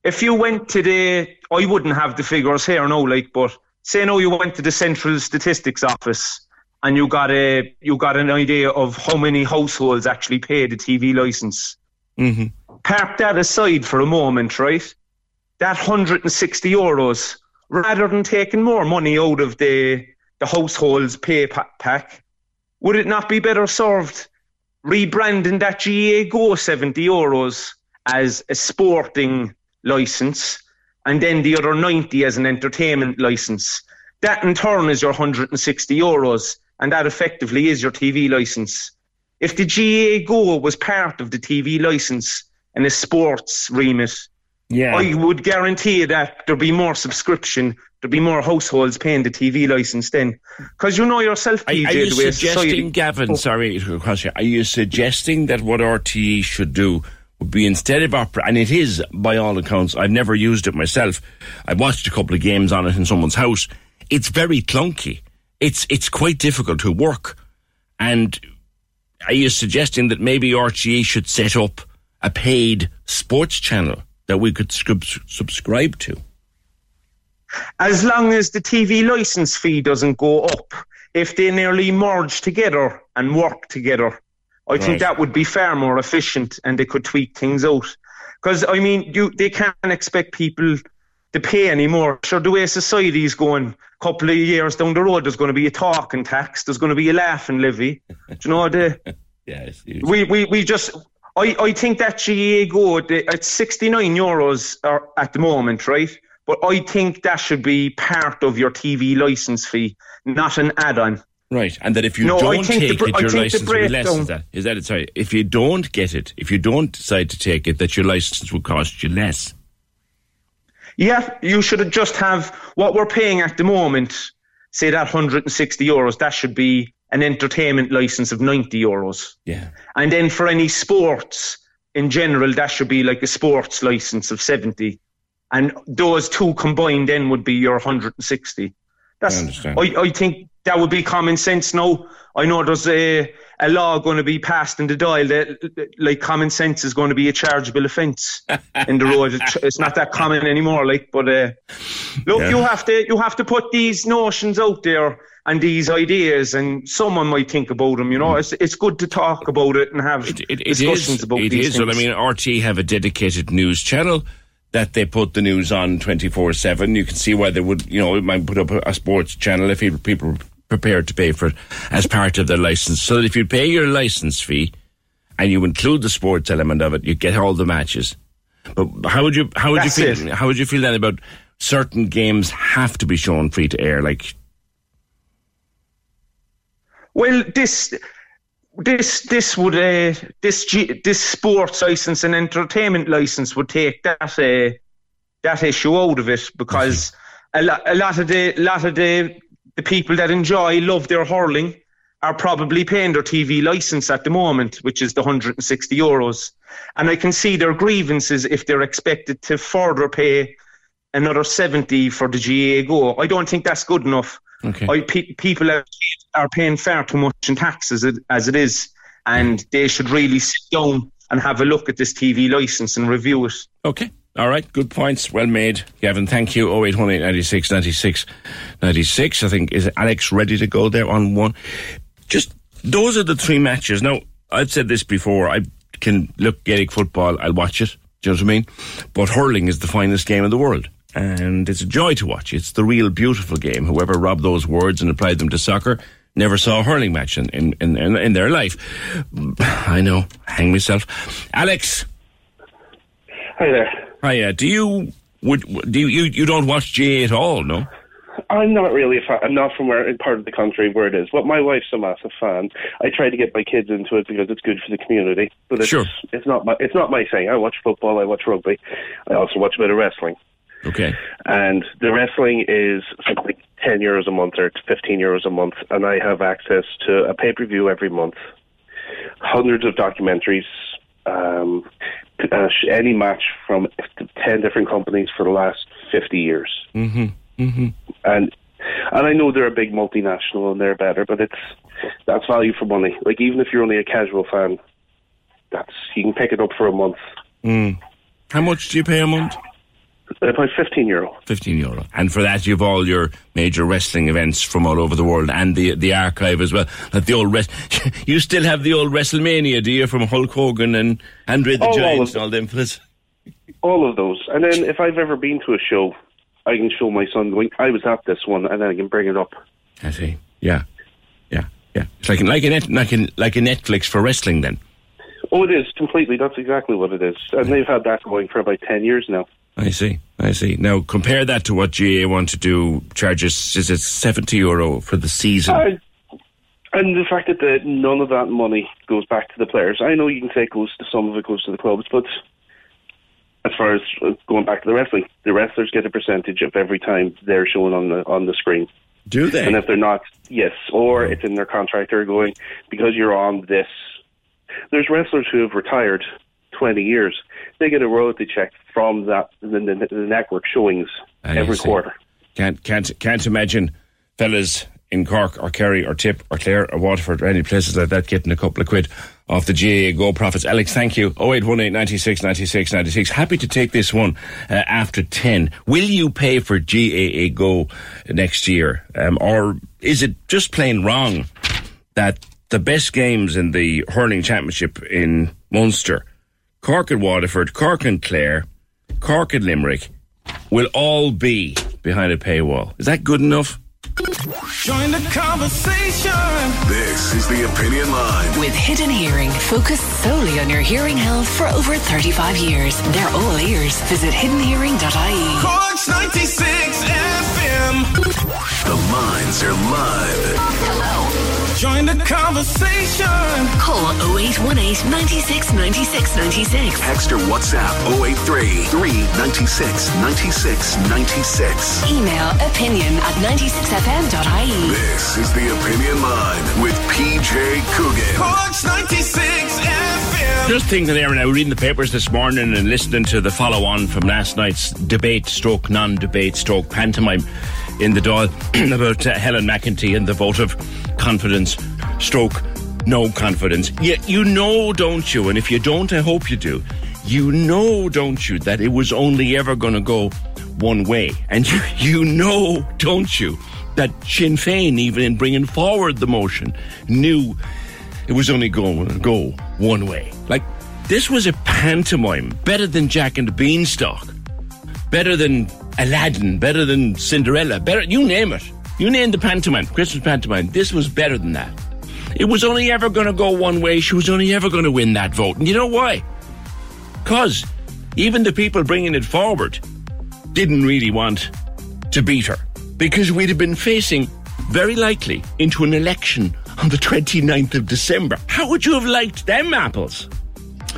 If you went today, I wouldn't have the figures here, no, like, but say no, you went to the central statistics office and you got a, you got an idea of how many households actually pay the TV license. Mm-hmm. Park that aside for a moment, right? That 160 euros, rather than taking more money out of the the household's pay pack, would it not be better served rebranding that GAA Go 70 euros as a sporting license and then the other 90 as an entertainment license? That in turn is your 160 euros, and that effectively is your TV license. If the GAA Go was part of the TV license and a sports remit, yeah. I would guarantee that there'd be more subscription, there'd be more households paying the TV license then. Because you know yourself, PJ, are, are you the way suggesting, Gavin, oh. sorry to cross you, are you suggesting that what RTE should do would be instead of opera, and it is by all accounts, I've never used it myself. I've watched a couple of games on it in someone's house. It's very clunky. It's it's quite difficult to work. And are you suggesting that maybe RTE should set up a paid sports channel that we could scrib- subscribe to? as long as the TV license fee doesn't go up, if they nearly merge together and work together, I Right. think that would be far more efficient and they could tweak things out. Because I mean, you they can't expect people to pay anymore. Sure, the way society is going, a couple of years down the road, there's going to be a talking tax, there's going to be a laughing levy. Do you know the? *laughs* yeah, it's we, we we just. I, I think that GAA Go it's 69 euros are at the moment, right? But I think that should be part of your TV license fee, not an add-on. Right, and that if you No, don't the take it, your license will be less. breakdown- Is that, is that it? Sorry, if you don't get it, if you don't decide to take it, that your license will cost you less. Yeah, you should just have what we're paying at the moment. Say that 160 euros. That should be an entertainment license of 90 euros. Yeah. And then for any sports in general, that should be like a sports license of 70. And those two combined then would be your 160. That's, I understand. I, I think that would be common sense now. I know there's a, a law going to be passed in the Dáil that, like, common sense is going to be a chargeable offence in the road. It's, not that common anymore, like, but uh, look, Yeah. you have to you have to put these notions out there and these ideas, and someone might think about them. You know, it's it's good to talk about it and have It, it discussions is. about It these is. Well, I mean, RTE have a dedicated news channel that they put the news on twenty four seven. You can see why they would, you know, it might put up a, sports channel if people prepared to pay for it as part of their license. So that if you pay your license fee and you include the sports element of it, you get all the matches. But how would you how would That's you feel? How would you feel then about certain games have to be shown free to air, like Well, this this this would uh, this this sports license and entertainment license would take that uh, that issue out of it because a lot a lot of the lot of the the people that enjoy love their hurling are probably paying their TV license at the moment, which is the 160 euros, and I can see their grievances if they're expected to further pay another 70 for the GAA Go. I don't think that's good enough. Okay. I, pe- people are, are paying far too much in tax as it, as it is, and they should really sit down and have a look at this TV license and review it. Okay. All right. Good points. Well made. Gavin, thank you. 0818 96 96 96. I think, is Alex ready to go there on one? Just, those are the three matches. Now, I've said this before. I can look Gaelic football. I'll watch it. Do you know what I mean? But hurling is the finest game in the world. And it's a joy to watch. It's the real beautiful game. Whoever robbed those words and applied them to soccer never saw a hurling match in, in, in, in, in their life. *sighs* I know. Hang myself. Alex. Hi there. Hiya. Do you would do you you, you don't watch GAA at all? No. I'm not really a fan. I'm not from where part of the country where it is, but my wife's a massive fan. I try to get my kids into it because it's good for the community. But it's, Sure. it's not my it's not my thing. I watch football. I watch rugby. I also watch a bit of wrestling. Okay. And the wrestling is something like ten euros a month or fifteen euros a month, and I have access to a pay per view every month, hundreds of documentaries, um, uh, any match from ten different companies for the last fifty years. Mm-hmm. Mm-hmm. and and I know they're a big multinational and they're better, but it's that's value for money. Like even if you're only a casual fan, that's you can pick it up for a month. Mm. How much do you pay a month? Uh, about fifteen euro. Fifteen euro. And for that, you've all your major wrestling events from all over the world and the the archive as well. Like the old rest, *laughs* you still have the old WrestleMania, do you, from Hulk Hogan and Andre the Oh, all Giant of- and all them fellas? All of those, and then if I've ever been to a show, I can show my son going, "I was at this one," and then I can bring it up. I see. Yeah, yeah, yeah. It's like like a net, like a like a Netflix for wrestling. Then Oh, it is completely. That's exactly what it is, and they've had that going for about ten years now. I see. I see. Now compare that to what GAA want to do. Charges is it seventy euro for the season? Uh, and the fact that the, none of that money goes back to the players. I know you can say it goes to some of it goes to the clubs, but as far as uh, going back to the wrestling, the wrestlers get a percentage of every time they're shown on the on the screen. Do they? And if they're not, yes, or it's in their contract. They're going because you're on this. There's wrestlers who have retired 20 years. They get a royalty check from that the, the, the network showings I every see. quarter. Can't can't can't imagine fellas in Cork or Kerry or Tip or Clare or Waterford or any places like that getting a couple of quid off the GAA Go Profits. Alex, thank you. 0818 96 96 96. Happy to take this one uh, after 10. Will you pay for GAA Go next year? Um, or is it just plain wrong that the best games in the hurling championship in Munster, Cork and Waterford, Cork and Clare, Cork and Limerick, will all be behind a paywall? Is that good enough? Join the conversation. This is the Opinion Line. With Hidden Hearing, focused solely on your hearing health for over 35 years. They're all ears. Visit hiddenhearing.ie. Corks 96 FM. The lines are live. Join the conversation. Call 0818 96 96 96. Text or WhatsApp 083 396 96 96. Email opinion at 96fm.ie. This is the Opinion Line with PJ Coogan. Corks 96 FM. Just thinking there, and I was reading the papers this morning and listening to the follow on from last night's debate, stroke non debate, stroke pantomime in the Dáil *clears throat* about uh, Helen McEntee and the vote of confidence, stroke no confidence. Yeah, you know, don't you? And if you don't, I hope you do. You know, don't you, that it was only ever going to go one way. And you, *laughs* you know, don't you, that Sinn Féin, even in bringing forward the motion, knew it was only going to go one way. Like, this was a pantomime, better than Jack and the Beanstalk, better than Aladdin, better than Cinderella, better, you name it. You name the pantomime, Christmas pantomime. This was better than that. It was only ever going to go one way. She was only ever going to win that vote. And you know why? Because even the people bringing it forward didn't really want to beat her. Because we'd have been facing, very likely, into an election on the 29th of December. How would you have liked them apples?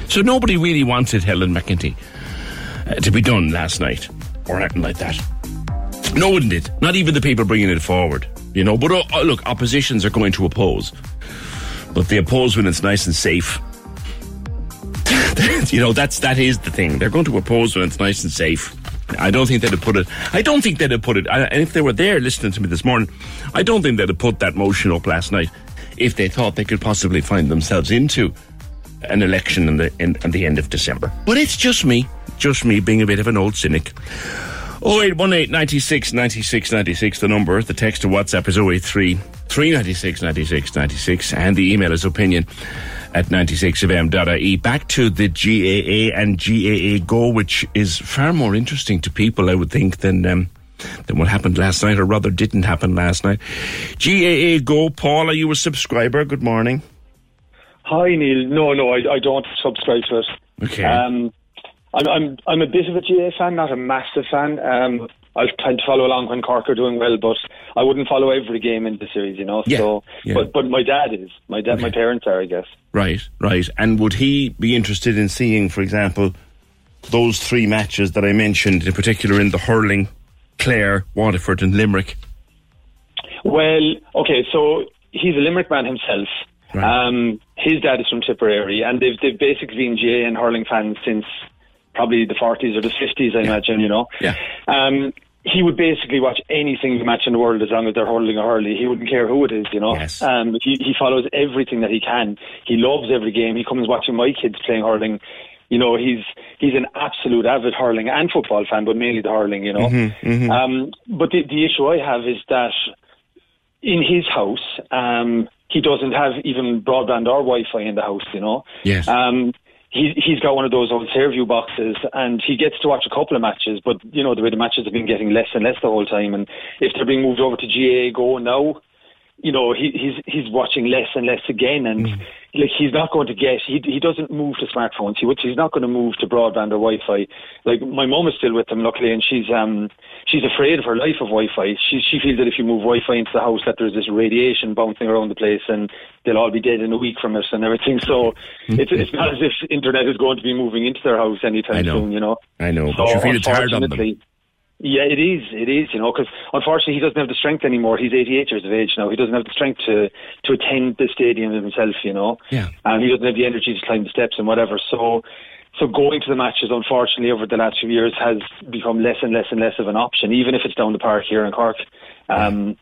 So nobody really wanted Helen McEntee uh, to be done last night or anything like that. No one did. Not even the people bringing it forward. You know, but uh, look, oppositions are going to oppose. But they oppose when it's nice and safe. *laughs* you know, that's that is the thing. They're going to oppose when it's nice and safe. I don't think they'd have put it. I don't think they'd have put it. And if they were there listening to me this morning, I don't think they'd have put that motion up last night if they thought they could possibly find themselves into an election in the in, in the end of December. But it's just me, just me being a bit of an old cynic. 0818 96 96 96, the number. The text to WhatsApp is 083 396 96 96, and the email is opinion at 96fm.ie. Back to the GAA and GAA Go, which is far more interesting to people, I would think, than. Um, than what happened last night, or rather didn't happen last night. GAA Go, Paul, are you a subscriber? Good morning. Hi, Neil. No, no, I, I don't subscribe to it. Okay. Um, I'm, I'm, I'm a bit of a GAA fan, not a massive fan. Um, I tend to follow along when Cork are doing well, but I wouldn't follow every game in the series, you know. Yeah, so, yeah. but but my dad is. My dad, my parents are, I guess. Right, right. And would he be interested in seeing, for example, those three matches that I mentioned, in particular in the hurling, Clare, Waterford, and Limerick? Well, okay, so he's a Limerick man himself. Um, his dad is from Tipperary, and they've they've basically been GAA and hurling fans since probably the 40s or the 50s, I imagine. You know. Yeah. Um, he would basically watch any single match in the world as long as they're hurling or hurley. He wouldn't care who it is, you know. Yes. Um, he, he follows everything that he can. He loves every game. He comes watching my kids playing hurling. You know, he's he's an absolute avid hurling and football fan, but mainly the hurling. You know. Mhm, mhm. Um, but the, the issue I have is that in his house, um, he doesn't have even broadband or Wi-Fi in the house. You know. Yes. Um, he, he's got one of those old Saorview boxes, and he gets to watch a couple of matches. But you know the way the matches have been getting less and less the whole time, and if they're being moved over to GAA Go now, you know he, he's he's watching less and less again, and like he's not going to get he he doesn't move to smartphones. He he's not going to move to broadband or Wi-Fi. Like my mom is still with him, luckily, and she's um she's afraid of her life of Wi-Fi. She she feels that if you move Wi-Fi into the house, that there's this radiation bouncing around the place, and they'll all be dead in a week from it and everything. So it's it's not as if internet is going to be moving into their house anytime soon. You know. I know, So but you feel it's hard on them. Yeah, it is. It is. You know, because unfortunately he doesn't have the strength anymore. He's 88 years of age now. He doesn't have the strength to to attend the stadium himself. You know, Yeah. and he doesn't have the energy to climb the steps and whatever. So. So going to the matches, unfortunately, over the last few years, has become less and less and less of an option, even if it's down the park here in Cork. Um,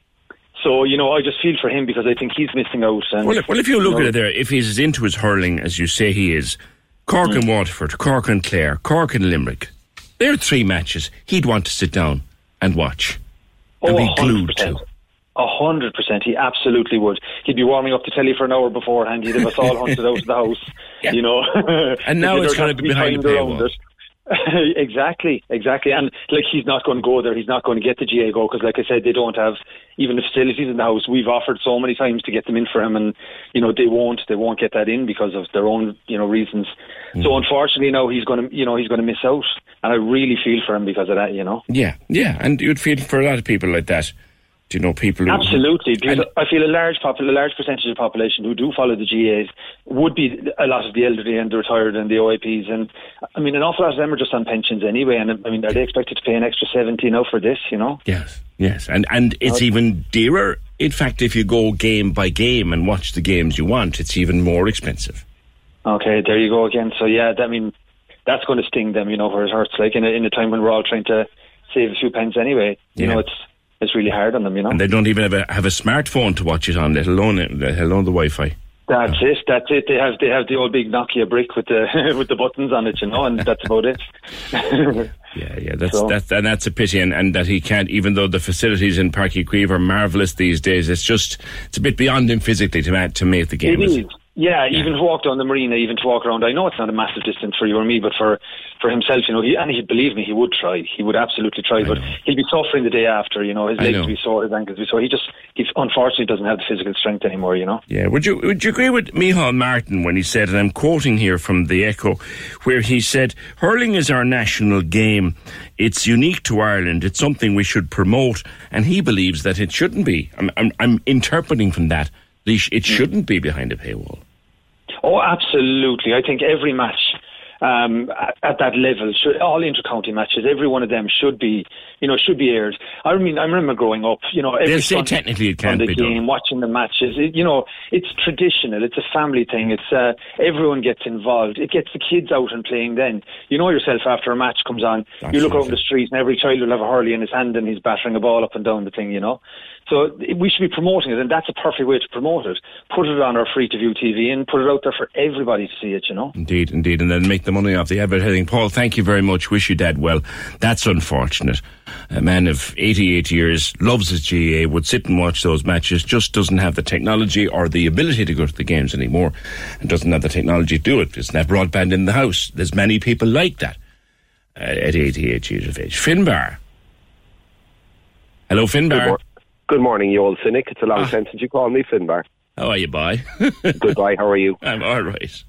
So you know, I just feel for him because I think he's missing out. And, Well, if, well, if you look know, at it there, if he's as into his hurling as you say he is, Cork Mm. and Waterford, Cork and Clare, Cork and Limerick, they're three matches he'd want to sit down and watch and Oh, be glued 100%. to. A hundred percent, he absolutely would. He'd be warming up the telly for an hour beforehand. He'd have us all hunted out of the house, *laughs* you know. And *laughs* now it's gonna be behind the paywall. it. *laughs* exactly, exactly. And like he's not going to go there. He's not going to get the GAA Go because, like I said, they don't have even the facilities in the house. We've offered so many times to get them in for him, and you know they won't. They won't get that in because of their own you know reasons. Mm. So unfortunately, now he's going to you know he's going to miss out, and I really feel for him because of that. You know. Yeah, yeah, and you'd feel for a lot of people like that. Do you know people? Who, Absolutely, because I feel a large popul- a large percentage of the population who do follow the GAAs would be a lot of the elderly and the retired and the OIPs, and I mean an awful lot of them are just on pensions anyway. And I mean, are they expected to pay an extra seventy now for this? You know? Yes, yes, and and it's even dearer. In fact, if you go game by game and watch the games you want, it's even more expensive. Okay, there you go again. So yeah, that, I mean that's going to sting them, you know, where it hurts. Like in a, in a time when we're all trying to save a few pence anyway, you Yeah. know, it's it's really hard on them, you know. And they don't even have a have a smartphone to watch it on, let alone let alone the Wi-Fi. That's it. That's it. They have they have the old big Nokia brick with the *laughs* with the buttons on it, you know, and that's about it. *laughs* Yeah, yeah, that's So- that's and that's a pity, and, and that he can't. Even though the facilities in Páirc Uí Chaoimh are marvelous these days, it's just it's a bit beyond him physically to to make the game. It is. Yeah, even to walk down the marina, even to walk around. I know it's not a massive distance for you or me, but for for himself, you know, he and he believe me, he would try. He would absolutely try, but he'll be suffering the day after. You know, his legs will be sore, his ankles will be sore. He just he unfortunately doesn't have the physical strength anymore. You know. Yeah, would you would you agree with Micheál Martin when he said, and I'm quoting here from the Echo, where he said, "Hurling is our national game. It's unique to Ireland. It's something we should promote." And he believes that it shouldn't be. I'm I'm, I'm interpreting from that. It mm. shouldn't be behind a paywall. Oh, absolutely. I think every match um, at, at that level, should, all inter-county matches, every one of them should be, you know, should be aired. I mean, I remember growing up, you know, every They'll say Sunday technically it the be game, done. watching the matches. It, you know, it's traditional. It's a family thing. It's uh, everyone gets involved. It gets the kids out and playing. Then you know yourself after a match comes on, you look in the street and every child will have a hurley in his hand and he's battering a ball up and down the thing. You know, so we should be promoting it, and that's a perfect way to promote it. Put it on our free to view TV and put it out there for everybody to see it. You know. Indeed, indeed, and then make the money off the advertising. Paul, thank you very much. Wish you dad well. That's unfortunate. A man of 88 years loves his GAA, would sit and watch those matches, just doesn't have the technology or the ability to go to the games anymore, and doesn't have the technology to do it. Doesn't have broadband in the house. There's many people like that uh, at 88 years of age. Finbar. Hello, Finbar. Good, morning, you old cynic. It's a long time since you called me Finbar. How are you, boy? *laughs* Goodbye. How are you? *laughs* I'm all right.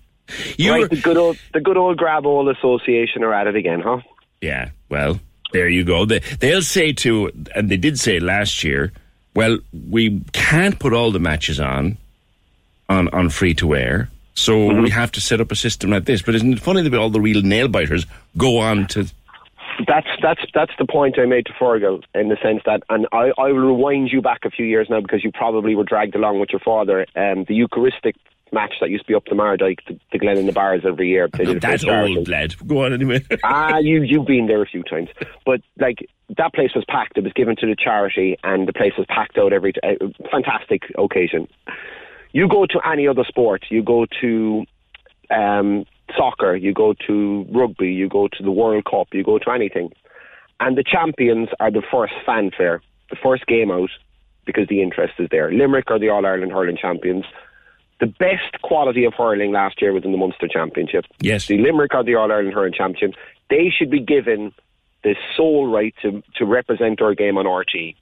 You right, the good old the good old grab all association are at it again, huh? Yeah. Well, there you go. They, they'll say to, and they did say last year, well, we can't put all the matches on on on free to air, so Mm-hmm. we have to set up a system like this. But isn't it funny that all the real nail biters go on to? That's that's that's the point I made to Fergal in the sense that, and I, I will rewind you back a few years now because you probably were dragged along with your father. Um, the Eucharistic match that used to be up the Mardyke, the, the Glen in the Barrs every year. They did for old lad. Go on anyway. *laughs* ah, you you've been there a few times, but like that place was packed. It was given to the charity, and the place was packed out every. T- uh, fantastic occasion. You go to any other sport, you go to um, soccer, you go to rugby, you go to the World Cup, you go to anything, and the champions are the first fanfare, the first game out, because the interest is there. Limerick are the All Ireland hurling champions. The best quality of hurling last year was in the Munster Championship. Yes. The Limerick are the All Ireland hurling champion. They should be given the sole right to, to represent our game on RTE.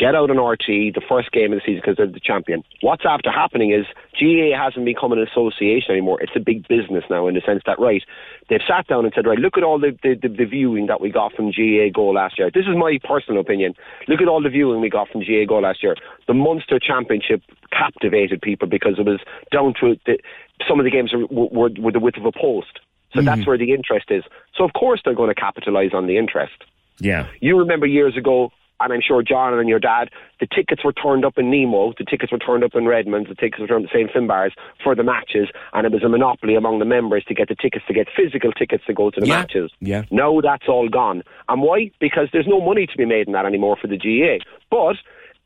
Get out on RTE the first game of the season because they're the champion. What's after happening is GAA hasn't become an association anymore. It's a big business now in the sense that, right, they've sat down and said, right, look at all the, the, the, viewing that we got from GAA Go last year. This is my personal opinion. Look at all the viewing we got from GAA Go last year. The Munster Championship captivated people because it was down to the, some of the games were, were, were the width of a post. So mm-hmm. that's where the interest is. So of course they're going to capitalise on the interest. Yeah. You remember years ago, and I'm sure John and your dad, the tickets were turned up in Nemo, the tickets were turned up in Redmond, the tickets were turned up in St. Finbarr's for the matches, and it was a monopoly among the members to get the tickets, to get physical tickets to go to the Yeah. matches. Yeah. Now that's all gone. And why? Because there's no money to be made in that anymore for the GAA. But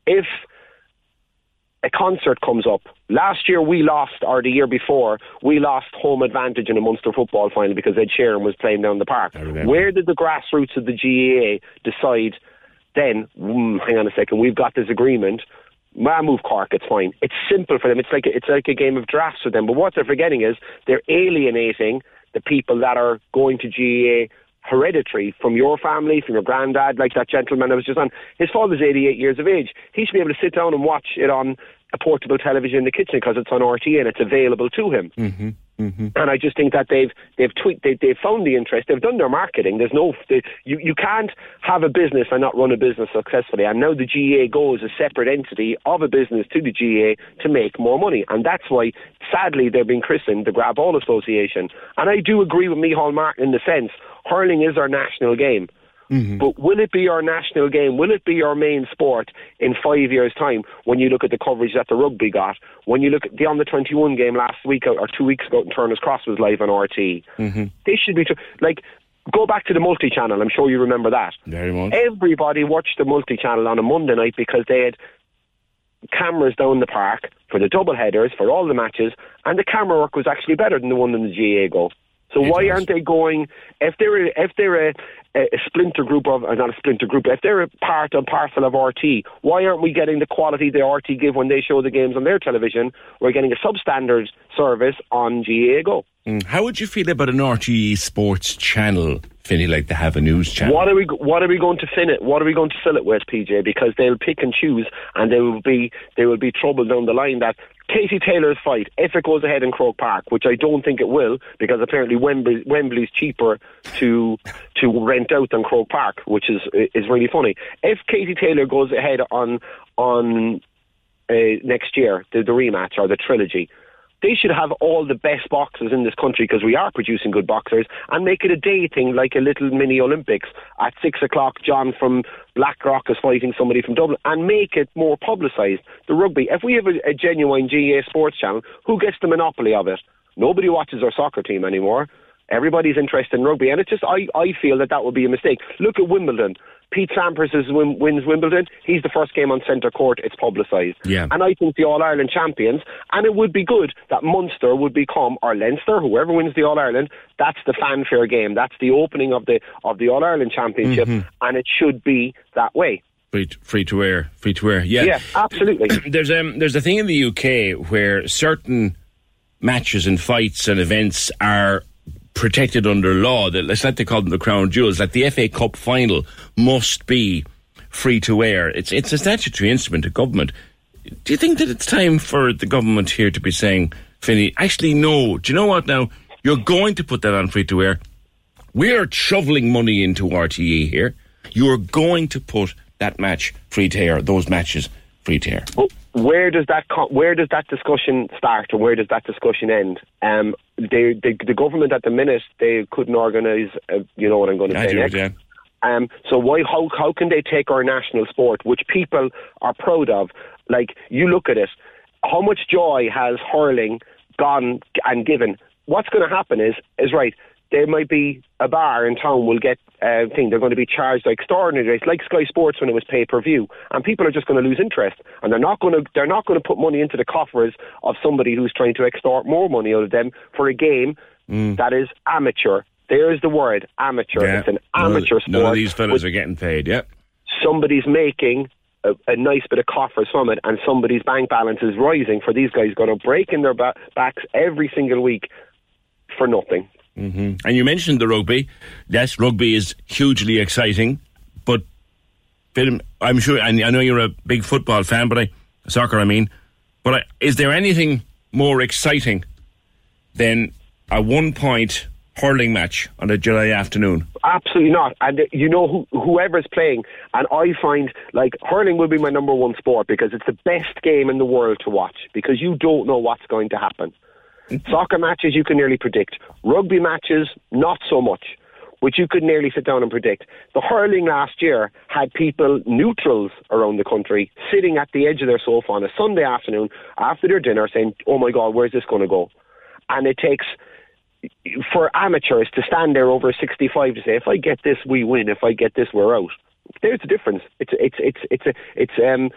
if a concert comes up. Last year we lost, or the year before, we lost home advantage in a Munster football final because Ed Sheeran was playing down the park. Where did the grassroots of the GAA decide then, mm, hang on a second, we've got this agreement, well, move Cork, it's fine. It's simple for them. It's like, it's like a game of drafts for them. But what they're forgetting is they're alienating the people that are going to GEA hereditary from your family, from your granddad, like that gentleman I was just on. His father's 88 years of age. He should be able to sit down and watch it on a portable television in the kitchen because it's on RTE and it's available to him. Mm-hmm. Mm-hmm. And I just think that they've they've tweet they, they've found the interest. They've done their marketing. There's no they, you you can't have a business and not run a business successfully. And now the GAA goes a separate entity of a business to the GAA to make more money. And that's why sadly they're being christened the Grab All Association. And I do agree with Micheál Martin in the sense hurling is our national game. Mm-hmm. But will it be our national game? Will it be our main sport in five years' time when you look at the coverage that the rugby got? When you look at the on the 21 game last week or two weeks ago in Turner's Cross was live on RTE. Mm-hmm. They should be, like, go back to the multi channel. I'm sure you remember that. Very much. Everybody watched the multi channel on a Monday night because they had cameras down the park for the double headers, for all the matches, and the camera work was actually better than the one in the GAA Go. So why aren't they going? If they're a, if they're a, a splinter group of, or not a splinter group, if they're a part and parcel of RTE, why aren't we getting the quality the RTE give when they show the games on their television? We're getting a substandard service on GAA Go. Mm. How would you feel about an RTE sports channel, Finney, like to have a news channel? What are we What are we going to fin it? What are we going to fill it with, PJ? Because they'll pick and choose, and there will be there will be trouble down the line. That Katie Taylor's fight, if it goes ahead in Croke Park, which I don't think it will, because apparently Wembley Wembley's cheaper to to rent out than Croke Park, which is is really funny. If Katie Taylor goes ahead on on uh, next year, the, the rematch or the trilogy, they should have all the best boxers in this country because we are producing good boxers and make it a day thing like a little mini Olympics. At six o'clock, John from Blackrock is fighting somebody from Dublin and make it more publicised. The rugby, if we have a, a genuine GA sports channel, who gets the monopoly of it? Nobody watches our soccer team anymore. Everybody's interested in rugby, and it's just I, I feel that that would be a mistake. Look at Wimbledon. Pete Sampras is win, wins Wimbledon. He's the first game on centre court. It's publicised. Yeah. And I think the All Ireland champions, and it would be good that Munster would become, or Leinster, whoever wins the All Ireland, that's the fanfare game. That's the opening of the of the All Ireland Championship, Mhm. and it should be that way. Free, free to wear, free to wear. Yeah, Yeah, absolutely. *clears throat* there's um, there's a thing in the UK where certain matches and fights and events are protected under law. That let's let they call them the crown jewels. Like the FA Cup final must be free to air. It's it's a statutory instrument of government. Do you think that it's time for the government here to be saying, Finney, actually no. Do you know what now? You're going to put that on free to air. We're shoveling money into RTE here. You're going to put that match free to air, those matches free to air. Well, where does that co- where does that discussion start or where does that discussion end? Um, they, they, the government at the minute they couldn't organise. Uh, you know what I'm going to say do, next. yeah. Um, so why how how can they take our national sport, which people are proud of? Like you look at it, how much joy has hurling gone and given? What's going to happen is is right. There might be a bar in town will get uh, thing. They're going to be charged like extraordinary rates, like Sky Sports when it was pay per view, and people are just going to lose interest, and they're not going to they're not going to put money into the coffers of somebody who's trying to extort more money out of them for a game that is amateur. There's the word amateur. Yeah. It's an None amateur sport. None of these fellas are getting paid. Yeah. somebody's making a, a nice bit of coffers from it, and somebody's bank balance is rising for these guys going to break in their ba- backs every single week for nothing. Hmm And you mentioned the rugby. Yes, rugby is hugely exciting, but Phil, I'm sure, and I know you're a big football fan, but I soccer, I mean. But I, is there anything more exciting than a one-point hurling match on a July afternoon? Absolutely not. And uh, you know who, whoever's playing, and I find like hurling will be my number one sport because it's the best game in the world to watch because you don't know what's going to happen. Soccer matches you can nearly predict. Rugby matches not so much, which you could nearly sit down and predict. The hurling last year had people neutrals around the country sitting at the edge of their sofa on a Sunday afternoon after their dinner saying, "Oh my God, where's this going to go?" And it takes for amateurs to stand there over 65 to say, if I get this, we win. If I get this, we're out. There's a difference. It's it's it's it's a it's um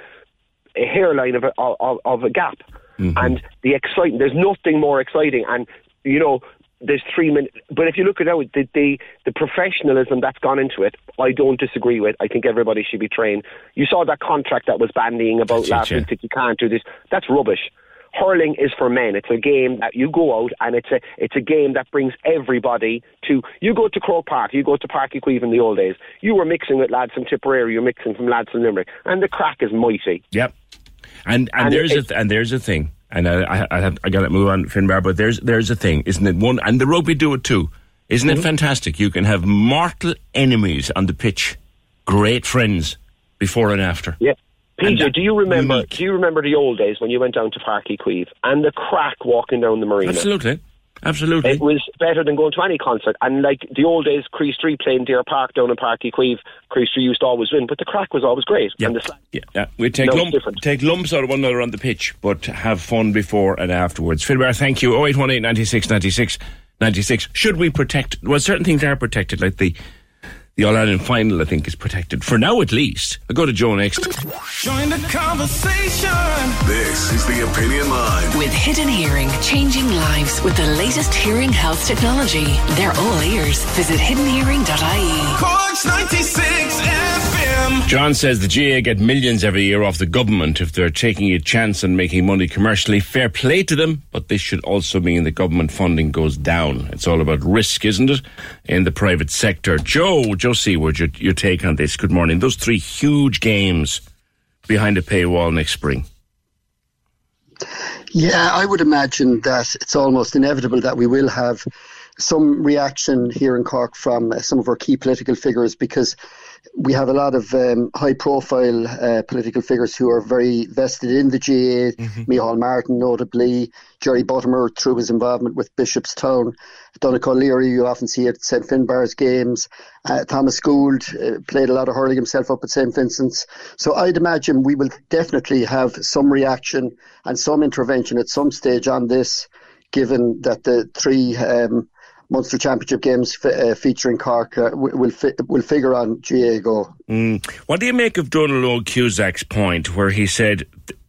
a hairline of a, of, of a gap. Mm-hmm. And the exciting, there's nothing more exciting. And, you know, there's three minutes. But if you look at it, the, the, the professionalism that's gone into it, I don't disagree with. I think everybody should be trained. You saw that contract that was bandying about That's it, last yeah. week that you can't do this. That's rubbish. Hurling is for men. It's a game that you go out and it's a it's a game that brings everybody to. You go to Croke Park, you go to Páirc Uí Chaoimh in the old days. You were mixing with lads from Tipperary, you're mixing from lads from Limerick, and the crack is mighty. Yep. And and, And there's a th- and there's a thing, and I I, I, have, I got to move on, Finbar. But there's there's a thing, isn't it? One and the rugby do it too. Isn't Mm-hmm. it fantastic? You can have mortal enemies on the pitch, great friends before and after. Yeah. PJ, do you remember? Do you remember the old days when you went down to Páirc Uí Chaoimh and the crack walking down the marina? Absolutely, absolutely. It was better than going to any concert. And like the old days, Cree Street playing Deer Park down in Páirc Uí Chaoimh, Cree Street used to always win, but the crack was always great. Yeah. And the sla- Yeah, yeah. we take No, lump, take lumps out of one another on the pitch, but have fun before and afterwards. Finbar, thank you. 0818 96 96 96. Should we protect? Well, certain things are protected, like the the All Ireland final. I think is protected for now, at least. I'll go to Joe next. Join the conversation. This is the Opinion Line. With Hidden Hearing, changing lives with the latest hearing health technology. They're all ears. Visit hiddenhearing.ie. Corks 96 FM. John says the GAA get millions every year off the government if they're taking a chance on making money commercially. Fair play to them, but this should also mean the government funding goes down. It's all about risk, isn't it, in the private sector? Joe, Joe Seaward, your, your take on this. Good morning. Those three huge games behind a paywall next spring. Yeah, I would imagine that it's almost inevitable that we will have some reaction here in Cork from uh, some of our key political figures because we have a lot of um, high profile uh, political figures who are very vested in the GAA. Micheál Martin, notably, Jerry Buttimer through his involvement with Bishopstown, Donnchadh Ó Laoghaire, you often see at St Finbarr's games. Uh, Thomas Gould uh, played a lot of hurling himself up at St Vincent's. So I'd imagine we will definitely have some reaction and some intervention at some stage on this, given that the three um, Munster Championship games f- uh, featuring Cork uh, will fi- will figure on GAA Go. Mm. What do you make of Dónal Óg Cusack's point where he said,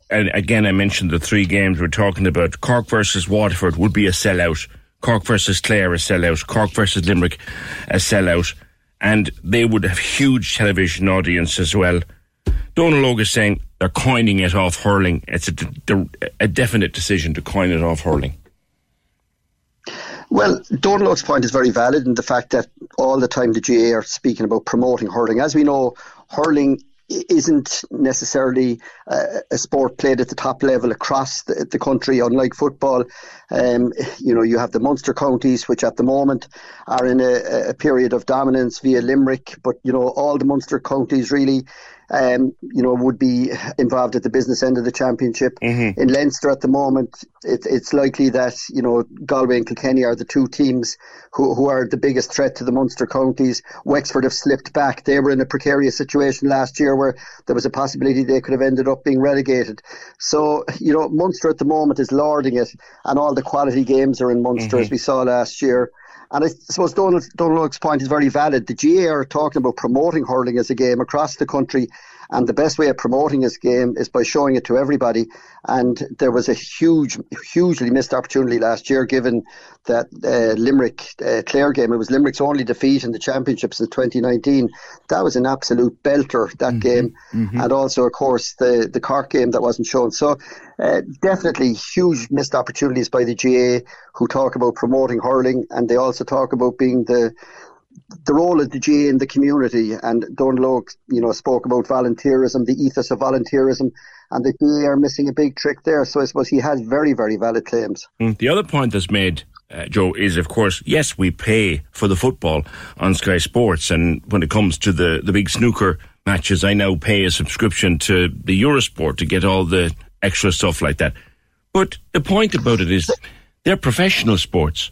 and again I mentioned the three games we're talking about, Cork versus Waterford would be a sellout, Cork versus Clare a sellout, Cork versus Limerick a sellout, and they would have huge television audience as well. Dónal Óg is saying they're coining it off hurling. It's a, de- a definite decision to coin it off hurling. Well, Dónal's point is very valid in the fact that all the time the GAA are speaking about promoting hurling. As we know, hurling isn't necessarily uh, a sport played at the top level across the, the country, unlike football. Um, you know, you have the Munster counties, which at the moment are in a, a period of dominance via Limerick, but, you know, all the Munster counties really um, you know, would be involved at the business end of the championship. In Leinster at the moment, it, it's likely that, you know, Galway and Kilkenny are the two teams who, who are the biggest threat to the Munster counties. Wexford have slipped back. They were in a precarious situation last year where there was a possibility they could have ended up being relegated. So, you know, Munster at the moment is lording it, and all the quality games are in Munster, as we saw last year. And I suppose Dónal, Dónal's point is very valid. The GAA are talking about promoting hurling as a game across the country, and the best way of promoting this game is by showing it to everybody. And there was a huge, hugely missed opportunity last year, given that uh, Limerick uh, Clare game. It was Limerick's only defeat in the championships in 2019. That was an absolute belter that game, and also, of course, the the Cork game that wasn't shown. So, uh, definitely huge missed opportunities by the GAA, who talk about promoting hurling, and they also talk about being the the role of the GAA in the community. And Dónal you know, spoke about volunteerism, the ethos of volunteerism, and the GAA are missing a big trick there. So I suppose he has very, very valid claims. Mm. The other point that's made, uh, Joe, is of course, yes, we pay for the football on Sky Sports, and when it comes to the, the big snooker matches, I now pay a subscription to the Eurosport to get all the extra stuff like that. But the point about it is they're professional sports.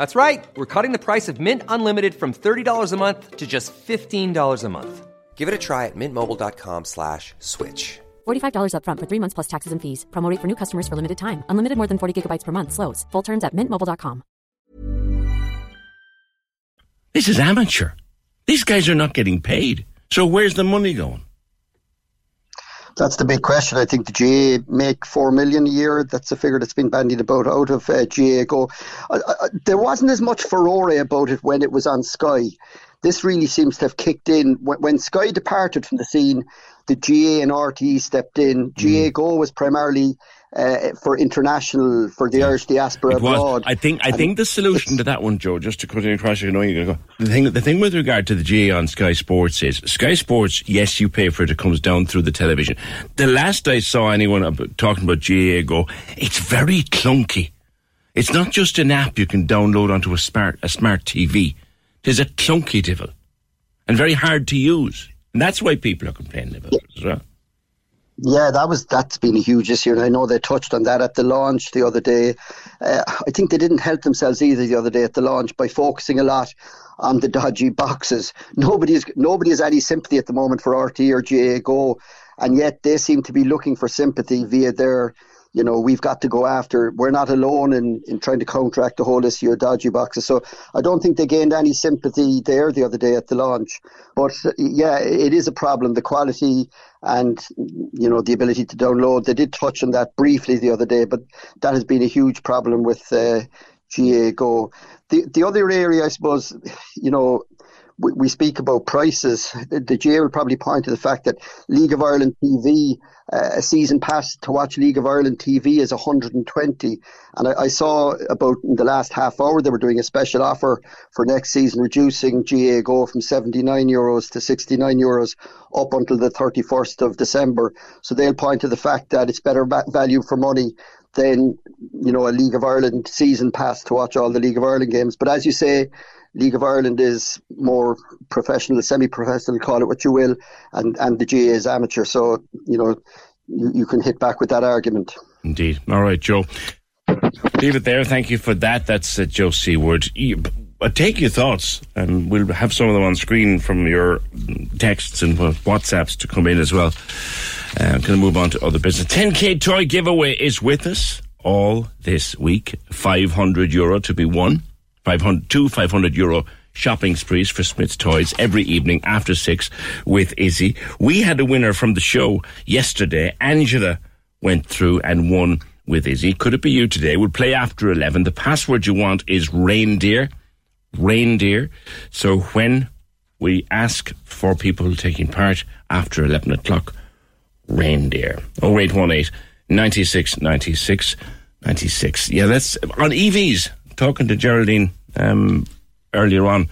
That's right. We're cutting the price of Mint Unlimited from $30 a month to just $15 a month. Give it a try at mintmobile.com slash switch. $45 upfront for three months plus taxes and fees. Promo rate for new customers for limited time. Unlimited more than 40 gigabytes per month. Slows. Full terms at mintmobile.com. This is amateur. These guys are not getting paid. So where's the money going? That's the big question. I think the GAA make four million a year. That's a figure that's been bandied about out of uh, GAA Go. Uh, uh, there wasn't as much furore about it when it was on Sky. This really seems to have kicked in when, when Sky departed from the scene. The GAA and RTE stepped in. GAA Go was primarily uh, for international for the Irish diaspora It was. abroad. I think. I And think the solution to that one, Joe, just to cut in across, you know, you're going to go. The thing, the thing with regard to the GAA on Sky Sports is Sky Sports. Yes, you pay for it. It comes down through the television. The last I saw anyone talking about GAA go, it's very clunky. It's not just an app you can download onto a smart a smart TV. It is a clunky devil and very hard to use, and that's why people are complaining about it as well. Yeah, that was that's been a huge issue, and I know they touched on that at the launch the other day. Uh, I think they didn't help themselves either the other day at the launch by focusing a lot on the dodgy boxes. Nobody's nobody has any sympathy at the moment for RTE or GAA Go, and yet they seem to be looking for sympathy via their. You know, we've got to go after. We're not alone in, in trying to counteract the whole issue of dodgy boxes. So I don't think they gained any sympathy there the other day at the launch. But uh, yeah, it is a problem. The quality and you know the ability to download. They did touch on that briefly the other day, but that has been a huge problem with uh, GAA Go. The the other area, I suppose, you know. We, we speak about prices. The, the GAA will probably point to the fact that League of Ireland TV, uh, a season pass to watch League of Ireland TV is 120. And I, I saw about in the last half hour they were doing a special offer for next season, reducing GAA Go from 79 euros to 69 euros up until the 31st of December. So they'll point to the fact that it's better va- value for money than you know a League of Ireland season pass to watch all the League of Ireland games. But as you say, League of Ireland is more professional, semi-professional, call it what you will, and and the GAA is amateur. So you know you, you can hit back with that argument. Indeed. All right, Joe. Leave it there. Thank you for that. That's uh, Joe Seaward. You, uh, take your thoughts, and we'll have some of them on screen from your texts and uh, WhatsApps to come in as well. Uh, I'm going to move on to other business. 10k toy giveaway is with us all this week. 500 euro to be won. 500, two 500 euro shopping sprees for Smith's Toys every evening after six with Izzy. We had a winner from the show yesterday. Angela went through and won with Izzy. Could it be you today? We'll play after 11. The password you want is reindeer. Reindeer. So when we ask for people taking part after 11 o'clock, reindeer. 0818 96 96 96. Yeah, that's on EVs. Talking to Geraldine um, earlier on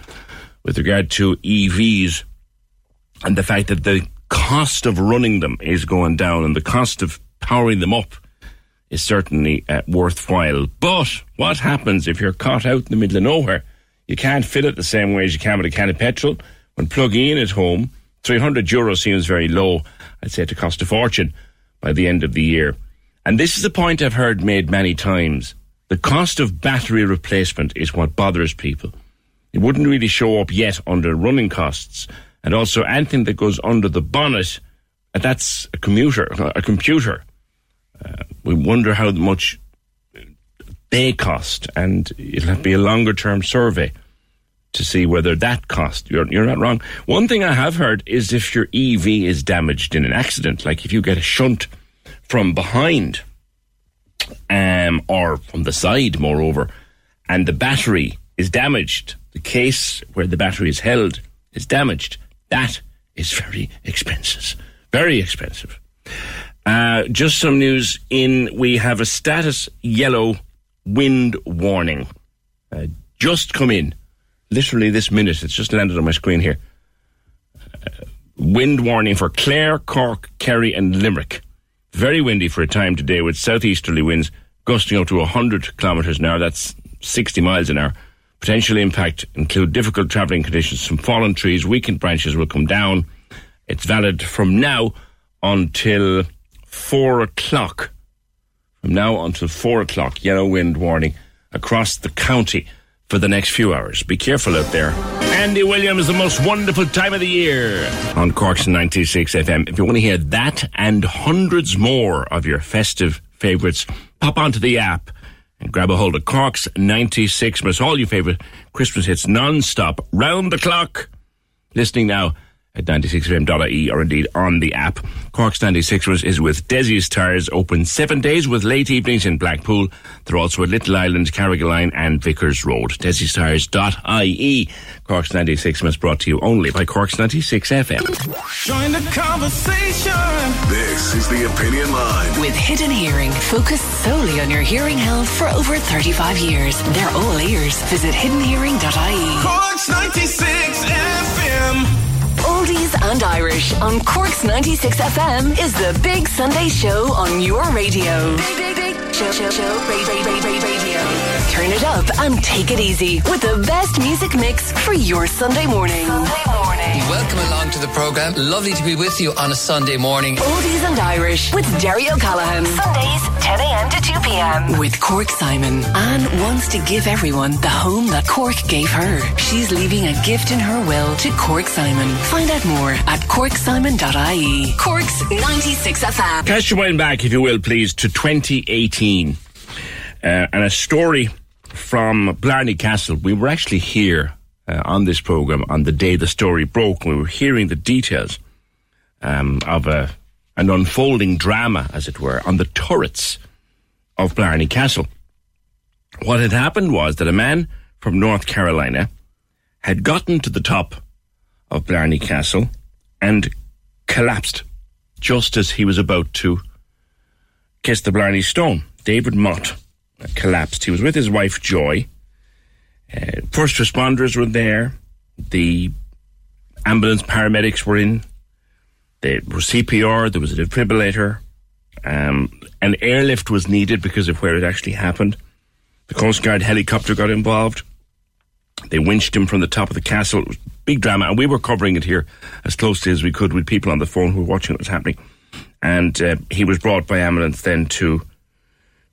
with regard to EVs and the fact that the cost of running them is going down and the cost of powering them up is certainly uh, worthwhile. But what happens if you're caught out in the middle of nowhere? You can't fill it the same way as you can with a can of petrol. When plugging in at home, 300 euro seems very low. I'd say to cost a fortune by the end of the year. And this is a point I've heard made many times. The cost of battery replacement is what bothers people. It wouldn't really show up yet under running costs. And also anything that goes under the bonnet, uh, that's a commuter, *laughs* a computer. Uh, we wonder how much they cost, and it'll be a longer term survey to see whether that cost. You're, you're not wrong. One thing I have heard is if your EV is damaged in an accident, like if you get a shunt from behind um, or from the side, moreover, and the battery is damaged, the case where the battery is held is damaged, that is very expensive. Very expensive. Uh, just some news in we have a status yellow wind warning. Uh, just come in. Literally this minute. It's just landed on my screen here. Uh, wind warning for Clare, Cork, Kerry, and Limerick. Very windy for a time today with southeasterly winds gusting up to 100 kilometres an hour. That's 60 miles an hour. Potential impact include difficult travelling conditions. Some fallen trees, weakened branches will come down. It's valid from now until four o'clock. From now until four o'clock, yellow wind warning across the county for the next few hours. Be careful out there. Andy Williams, the most wonderful time of the year on Cork's 96 FM. If you want to hear that and hundreds more of your festive favourites, pop onto the app and grab a hold of Cork's 96 Miss all your favourite Christmas hits non-stop, round the clock. Listening now at 96fm.ie or indeed on the app. Cork's 96ers is with Desi's Tires, open seven days with late evenings in Blackpool. They're also at Little Island, Carrigaline and Vickers Road. Desi's Cork's 96 is brought to you only by Cork's 96 FM. Join the conversation. This is the Opinion Line. With Hidden Hearing, focused solely on your hearing health for over 35 years. They're all ears. Visit hiddenhearing.ie. Cork's 96 FM. Oldies and Irish on Cork's 96 FM is the Big Sunday Show on your radio. Big, big, big show, show, show, radio. Turn it up and take it easy with the best music mix for your Sunday morning. Sunday morning. Welcome along to the programme. Lovely to be with you on a Sunday morning. Oldies and Irish with Derry O'Callaghan. Sundays, 10 a.m. to 2 p.m. With Cork Simon. Anne wants to give everyone the home that Cork gave her. She's leaving a gift in her will to Cork Simon. Find out more at corksimon.ie. Cork's 96 FM. Cast your mind back, if you will, please, to 2018. Uh, and a story from Blarney Castle. We were actually here uh, on this programme on the day the story broke. We were hearing the details um, of a, an unfolding drama, as it were, on the turrets of Blarney Castle. What had happened was that a man from North Carolina had gotten to the top of Blarney Castle and collapsed just as he was about to kiss the Blarney Stone. David Mott collapsed. He was with his wife Joy. Uh, first responders were there. The ambulance paramedics were in. There was CPR. There was a defibrillator. Um, an airlift was needed because of where it actually happened. The Coast Guard helicopter got involved. They winched him from the top of the castle. It was big drama, and we were covering it here as closely as we could with people on the phone who were watching what was happening. And uh, he was brought by ambulance then to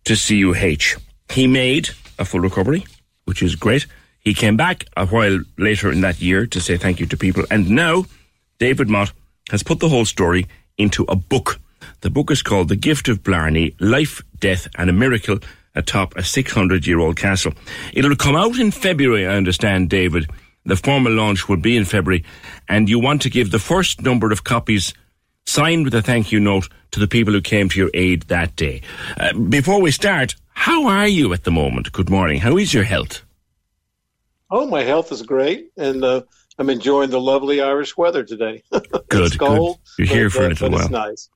to CUH. He made a full recovery, which is great. He came back a while later in that year to say thank you to people, and now David Mott has put the whole story into a book. The book is called The Gift of Blarney: Life, Death, and a Miracle atop a 600 year old castle. It'll come out in February, I understand, David. The formal launch will be in February, and you want to give the first number of copies signed with a thank you note to the people who came to your aid that day. Uh, before we start, how are you at the moment? Good morning. How is your health? Oh, my health is great, and uh, I'm enjoying the lovely Irish weather today. *laughs* Good. it's cold. Good. You're here for a little while. It's nice.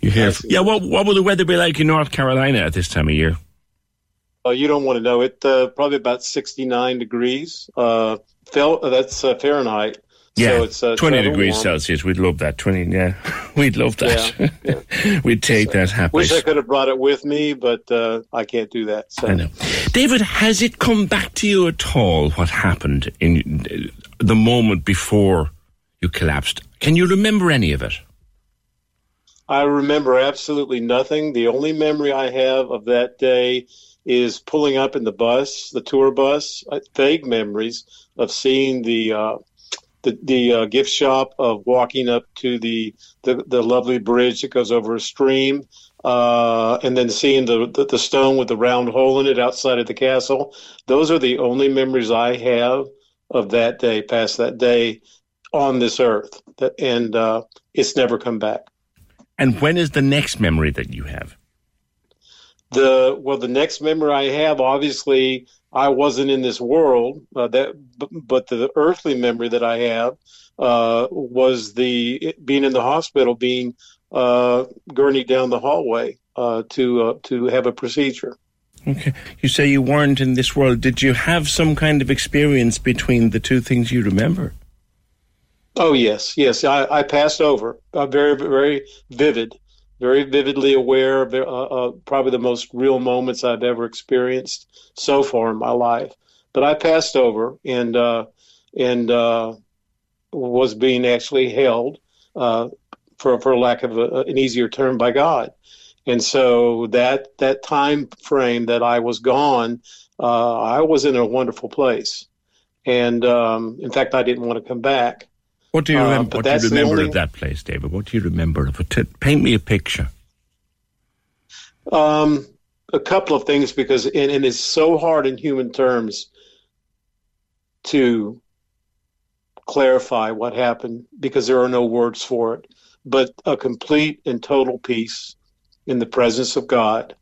You're here. For, yeah. What What will the weather be like in North Carolina at this time of year? Oh, you don't want to know it. Uh, probably about 69 degrees. Uh, fel- that's uh, Fahrenheit. Yeah, so it's, uh, 20 degrees warm. Celsius. We'd love that. 20, yeah. *laughs* We'd love that. *laughs* We'd take that happily. Wish I could have brought it with me, but uh, I can't do that. So. I know. David, has it come back to you at all what happened in the moment before you collapsed? Can you remember any of it? I remember absolutely nothing. The only memory I have of that day is pulling up in the bus, the tour bus. uh, Vague memories of seeing the uh, the, the uh, gift shop, of walking up to the, the the lovely bridge that goes over a stream, uh, and then seeing the, the the stone with the round hole in it outside of the castle. Those are the only memories I have of that day, past that day on this earth, and uh, it's never come back. And when is the next memory that you have? The well, the next memory I have, obviously, I wasn't in this world. Uh, that, but, the earthly memory that I have uh, was the being in the hospital, being uh, gurneyed down the hallway uh, to uh, to have a procedure. Okay. You say you weren't in this world. Did you have some kind of experience between the two things you remember? Oh yes, yes. I, I passed over. Uh, very, very vivid, very vividly aware of uh, uh, probably the most real moments I've ever experienced so far in my life. But I passed over and uh, and uh, was being actually held, uh, for for lack of a, an easier term, by God. And so that that time frame that I was gone, uh, I was in a wonderful place. And um, in fact, I didn't want to come back. What do you uh, remember? what do you remember only, of that place, David? What do you remember of it? Paint me a picture. Um, a couple of things because and, and it's so hard in human terms to clarify what happened because there are no words for it. But a complete and total peace in the presence of God,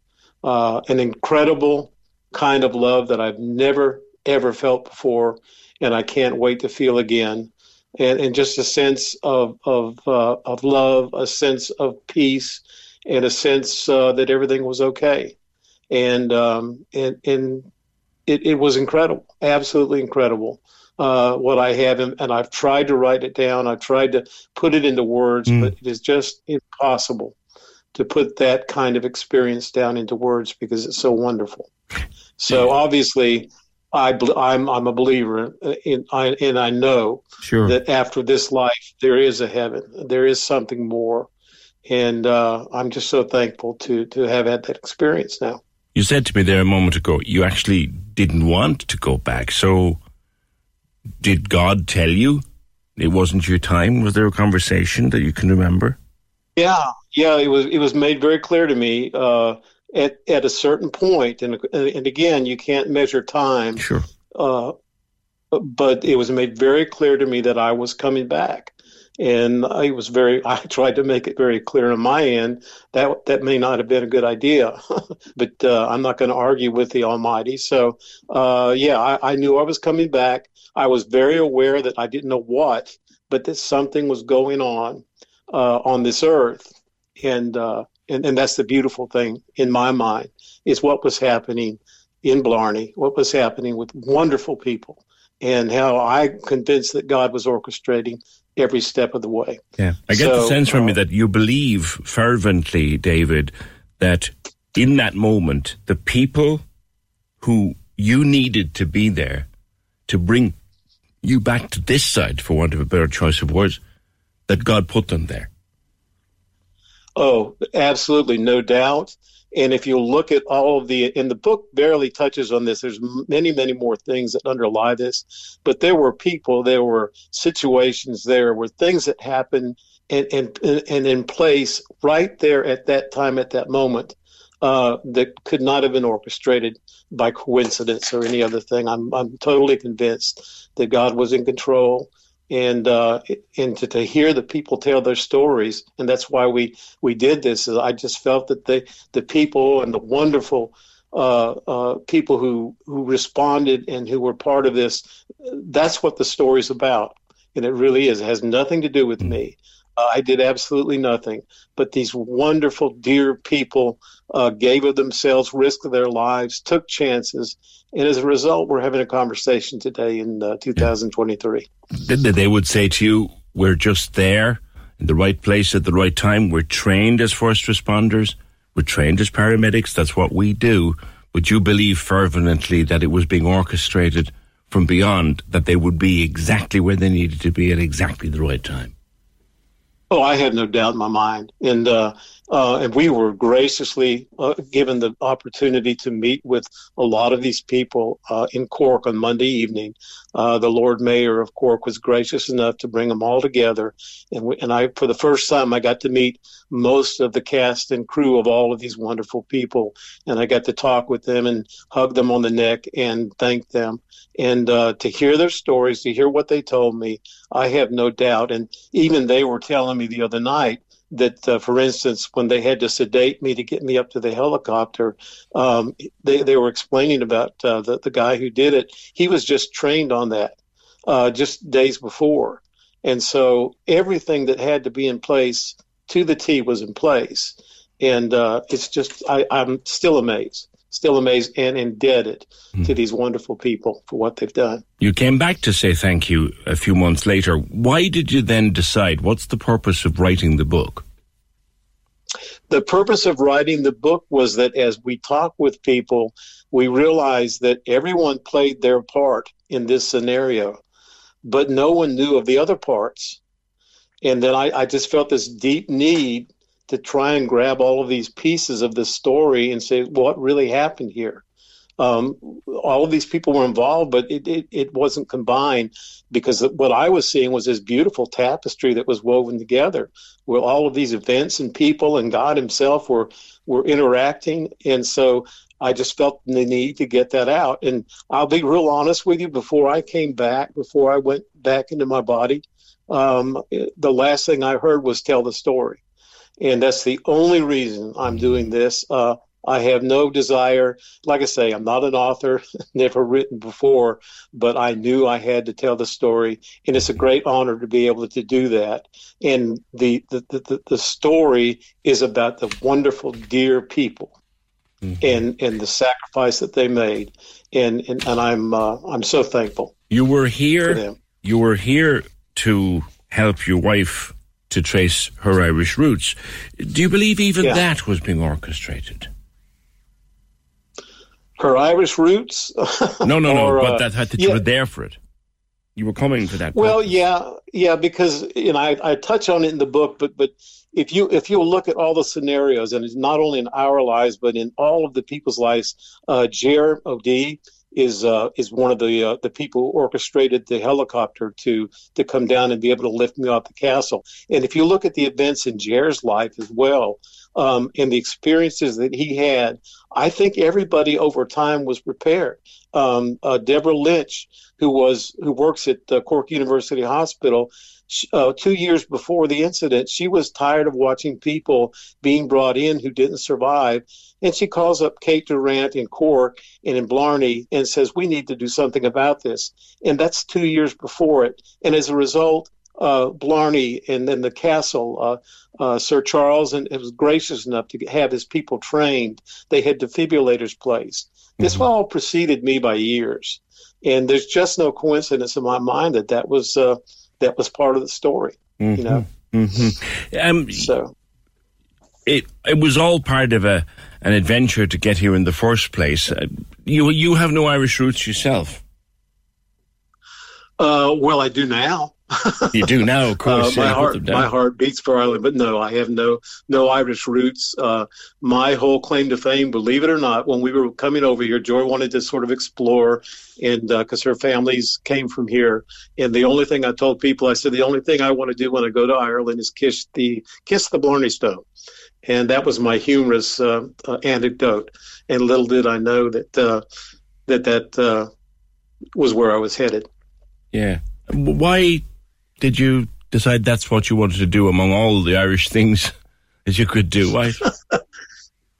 uh, an incredible kind of love that I've never, ever felt before, and I can't wait to feel again. And, and just a sense of, of, uh, of love, a sense of peace, and a sense uh, that everything was okay. And, um, and, and it, it was incredible, absolutely incredible. Uh, what I have, and, and, I've tried to write it down. I've tried to put it into words, mm. but it is just impossible to put that kind of experience down into words because it's so wonderful. So obviously, I I'm I'm a believer in, I, and I know sure. that after this life there is a heaven, there is something more, and uh, I'm just so thankful to to have had that experience now. You said to me there a moment ago you actually didn't want to go back. So, did God tell you it wasn't your time? Was there a conversation that you can remember? Yeah, yeah, it was it was made very clear to me uh, at at a certain point, and and again, you can't measure time. Sure. Uh, but it was made very clear to me that I was coming back, and I was very. *laughs* I tried to make it very clear on my end that that may not have been a good idea, *laughs* but uh, I'm not going to argue with the Almighty. So, uh, yeah, I, I knew I was coming back. I was very aware that I didn't know what, but that something was going on uh, on this earth and, uh, and and that's the beautiful thing in my mind is what was happening in Blarney, what was happening with wonderful people, and how I convinced that God was orchestrating every step of the way. Yeah, I get so, the sense from uh, you that you believe fervently, David, that in that moment the people who you needed to be there to bring you back to this side, for want of a better choice of words, that God put them there. Oh, absolutely, no doubt. And if you look at all of the, and the book barely touches on this, there's many, many more things that underlie this. But there were people, there were situations, there were things that happened and, and, and in place right there at that time, at that moment, uh, that could not have been orchestrated by coincidence or any other thing. I'm, I'm totally convinced that God was in control and uh, and to, to hear the people tell their stories, and that's why we we did this. I just felt that the the people and the wonderful uh, uh, people who who responded and who were part of this, that's what the story's about, and it really is. It has nothing to do with me. Uh, I did absolutely nothing, but these wonderful, dear people uh, gave of themselves, risked their lives, took chances, and as a result, we're having a conversation today in uh, 2023. They would say to you, we're just there in the right place at the right time. We're trained as first responders. We're trained as paramedics. That's what we do. Would you believe fervently that it was being orchestrated from beyond, that they would be exactly where they needed to be at exactly the right time? Oh, I had no doubt in my mind. And uh, Uh, and we were graciously uh, given the opportunity to meet with a lot of these people uh, in Cork on Monday evening. Uh, the Lord Mayor of Cork was gracious enough to bring them all together, and we, and I, for the first time, I got to meet most of the cast and crew of all of these wonderful people, and I got to talk with them and hug them on the neck and thank them, and uh, to hear their stories, to hear what they told me, I have no doubt, and even they were telling me the other night that, uh, for instance, when they had to sedate me to get me up to the helicopter, um, they, they were explaining about uh, the, the guy who did it. He was just trained on that uh, just days before. And so everything that had to be in place to the T was in place. And uh, it's just, I, I'm still amazed, still amazed and indebted Hmm. to these wonderful people for what they've done. You came back to say thank you a few months later. Why did you then decide? What's the purpose of writing the book? the purpose of writing the book was that as we talk with people, we realized that everyone played their part in this scenario, but no one knew of the other parts. And then I, I just felt this deep need to try and grab all of these pieces of the story and say, what really happened here? Um, all of these people were involved, but it, it, it wasn't combined because what I was seeing was this beautiful tapestry that was woven together where all of these events and people and God Himself were were interacting. And so I just felt the need to get that out. And I'll be real honest with you, before I came back, before I went back into my body, um, the last thing I heard was tell the story. And that's the only reason I'm doing this. Uh, I have no desire. Like I say, I'm not an author, *laughs* never written before, but I knew I had to tell the story, and it's a great honor to be able to do that. And the the the, the story is about the wonderful, dear people, and and the sacrifice that they made, and and, and I'm uh, I'm so thankful. You were for here. them. You were here to help your wife to trace her Irish roots. Do you believe even Yeah. that was being orchestrated? Her Irish roots. *laughs* No, no, no. or, but uh, that, that yeah. you were there for it. You were coming for that. Well, purpose. yeah, yeah, because you know I, I touch on it in the book, but but if you if you look at all the scenarios, and it's not only in our lives but in all of the people's lives, uh, Jer O'D is uh, is one of the uh, the people who orchestrated the helicopter to to come down and be able to lift me off the castle. And if you look at the events in Jer's life as well, um, and the experiences that he had, I think everybody over time was prepared. Um, uh, Deborah Lynch, who was who works at uh, Cork University Hospital, uh, two years before the incident, she was tired of watching people being brought in who didn't survive, and she calls up Kate Durant in Cork and in Blarney and says, "We need to do something about this." And that's two years before it, and as a result, uh, Blarney and then the castle, uh, uh, Sir Charles, and it was gracious enough to have his people trained. They had defibrillators placed. This all preceded me by years, and there's just no coincidence in my mind that that was uh, that was part of the story. You know, hmm Um, so it it was all part of a an adventure to get here in the first place. Uh, you you have no Irish roots yourself. uh, well, I do now. You do now, of *laughs* course. Uh, my yeah, heart, my heart beats for Ireland, but no, I have no no Irish roots. Uh, my whole claim to fame, believe it or not, when we were coming over here, Joy wanted to sort of explore, and because her families came from here, and the only thing I told people, I said, the only thing I want to do when I go to Ireland is kiss the kiss the Blarney Stone, and that was my humorous uh, uh, anecdote. And little did I know that uh, that that uh, was where I was headed. Yeah. Why did you decide that's what you wanted to do among all the Irish things *laughs* that you could do? Why? *laughs*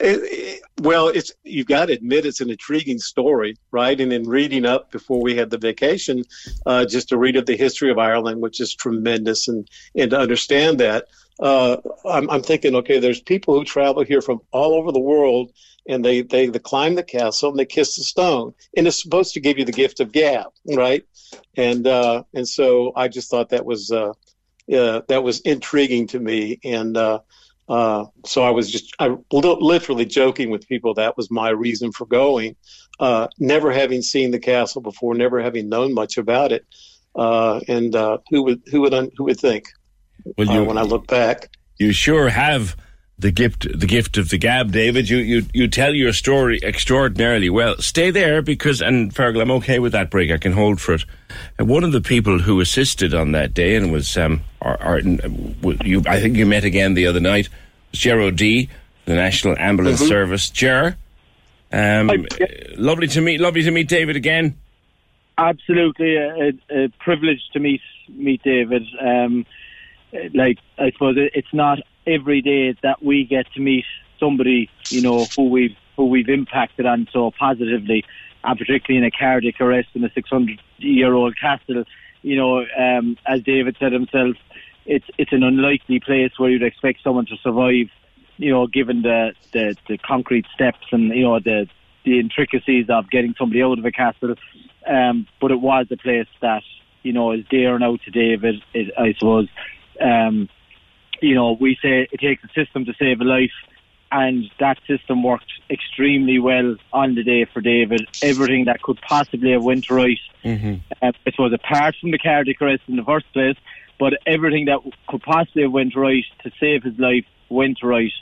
It, it- well, it's you've got to admit it's an intriguing story, right? And in reading up before we had the vacation, uh, just to read up the history of Ireland, which is tremendous, and and to understand that, uh, I'm, I'm thinking, okay, there's people who travel here from all over the world, and they they, they climb the castle and they kiss the stone, and it's supposed to give you the gift of gab, right? And uh, and so I just thought that was uh, uh, that was intriguing to me, and uh, uh, so I was just I li- literally joking with people. That was my reason for going, never having seen the castle before, never having known much about it, and who would who would who would think Well, uh, you- when I look back? You sure have the gift the gift of the gab, David. You you you tell your story extraordinarily well. Stay there because and Fergal, I'm okay with that break. I can hold for it. And one of the people who assisted on that day and was um, our, our, you, I think you met again the other night was Ger D, the National Ambulance Mhm. Service. Ger, um, lovely to meet lovely to meet David again. absolutely a, a, a privilege to meet meet David. Um, like I suppose it's not every day that we get to meet somebody you know who we've who we've impacted on so positively, and particularly in a cardiac arrest in a 600 year old castle. You know, um, as David said himself, it's it's an unlikely place where you'd expect someone to survive. You know, given the the, the concrete steps and you know the the intricacies of getting somebody out of a castle. Um, but it was a place that you know is dear now to David. It, I suppose. Um, you know, we say it takes a system to save a life, and that system worked extremely well on the day for David. Everything that could possibly have went right Mm-hmm. uh, I suppose apart from the cardiac arrest in the first place, but everything that could possibly have went right to save his life went right.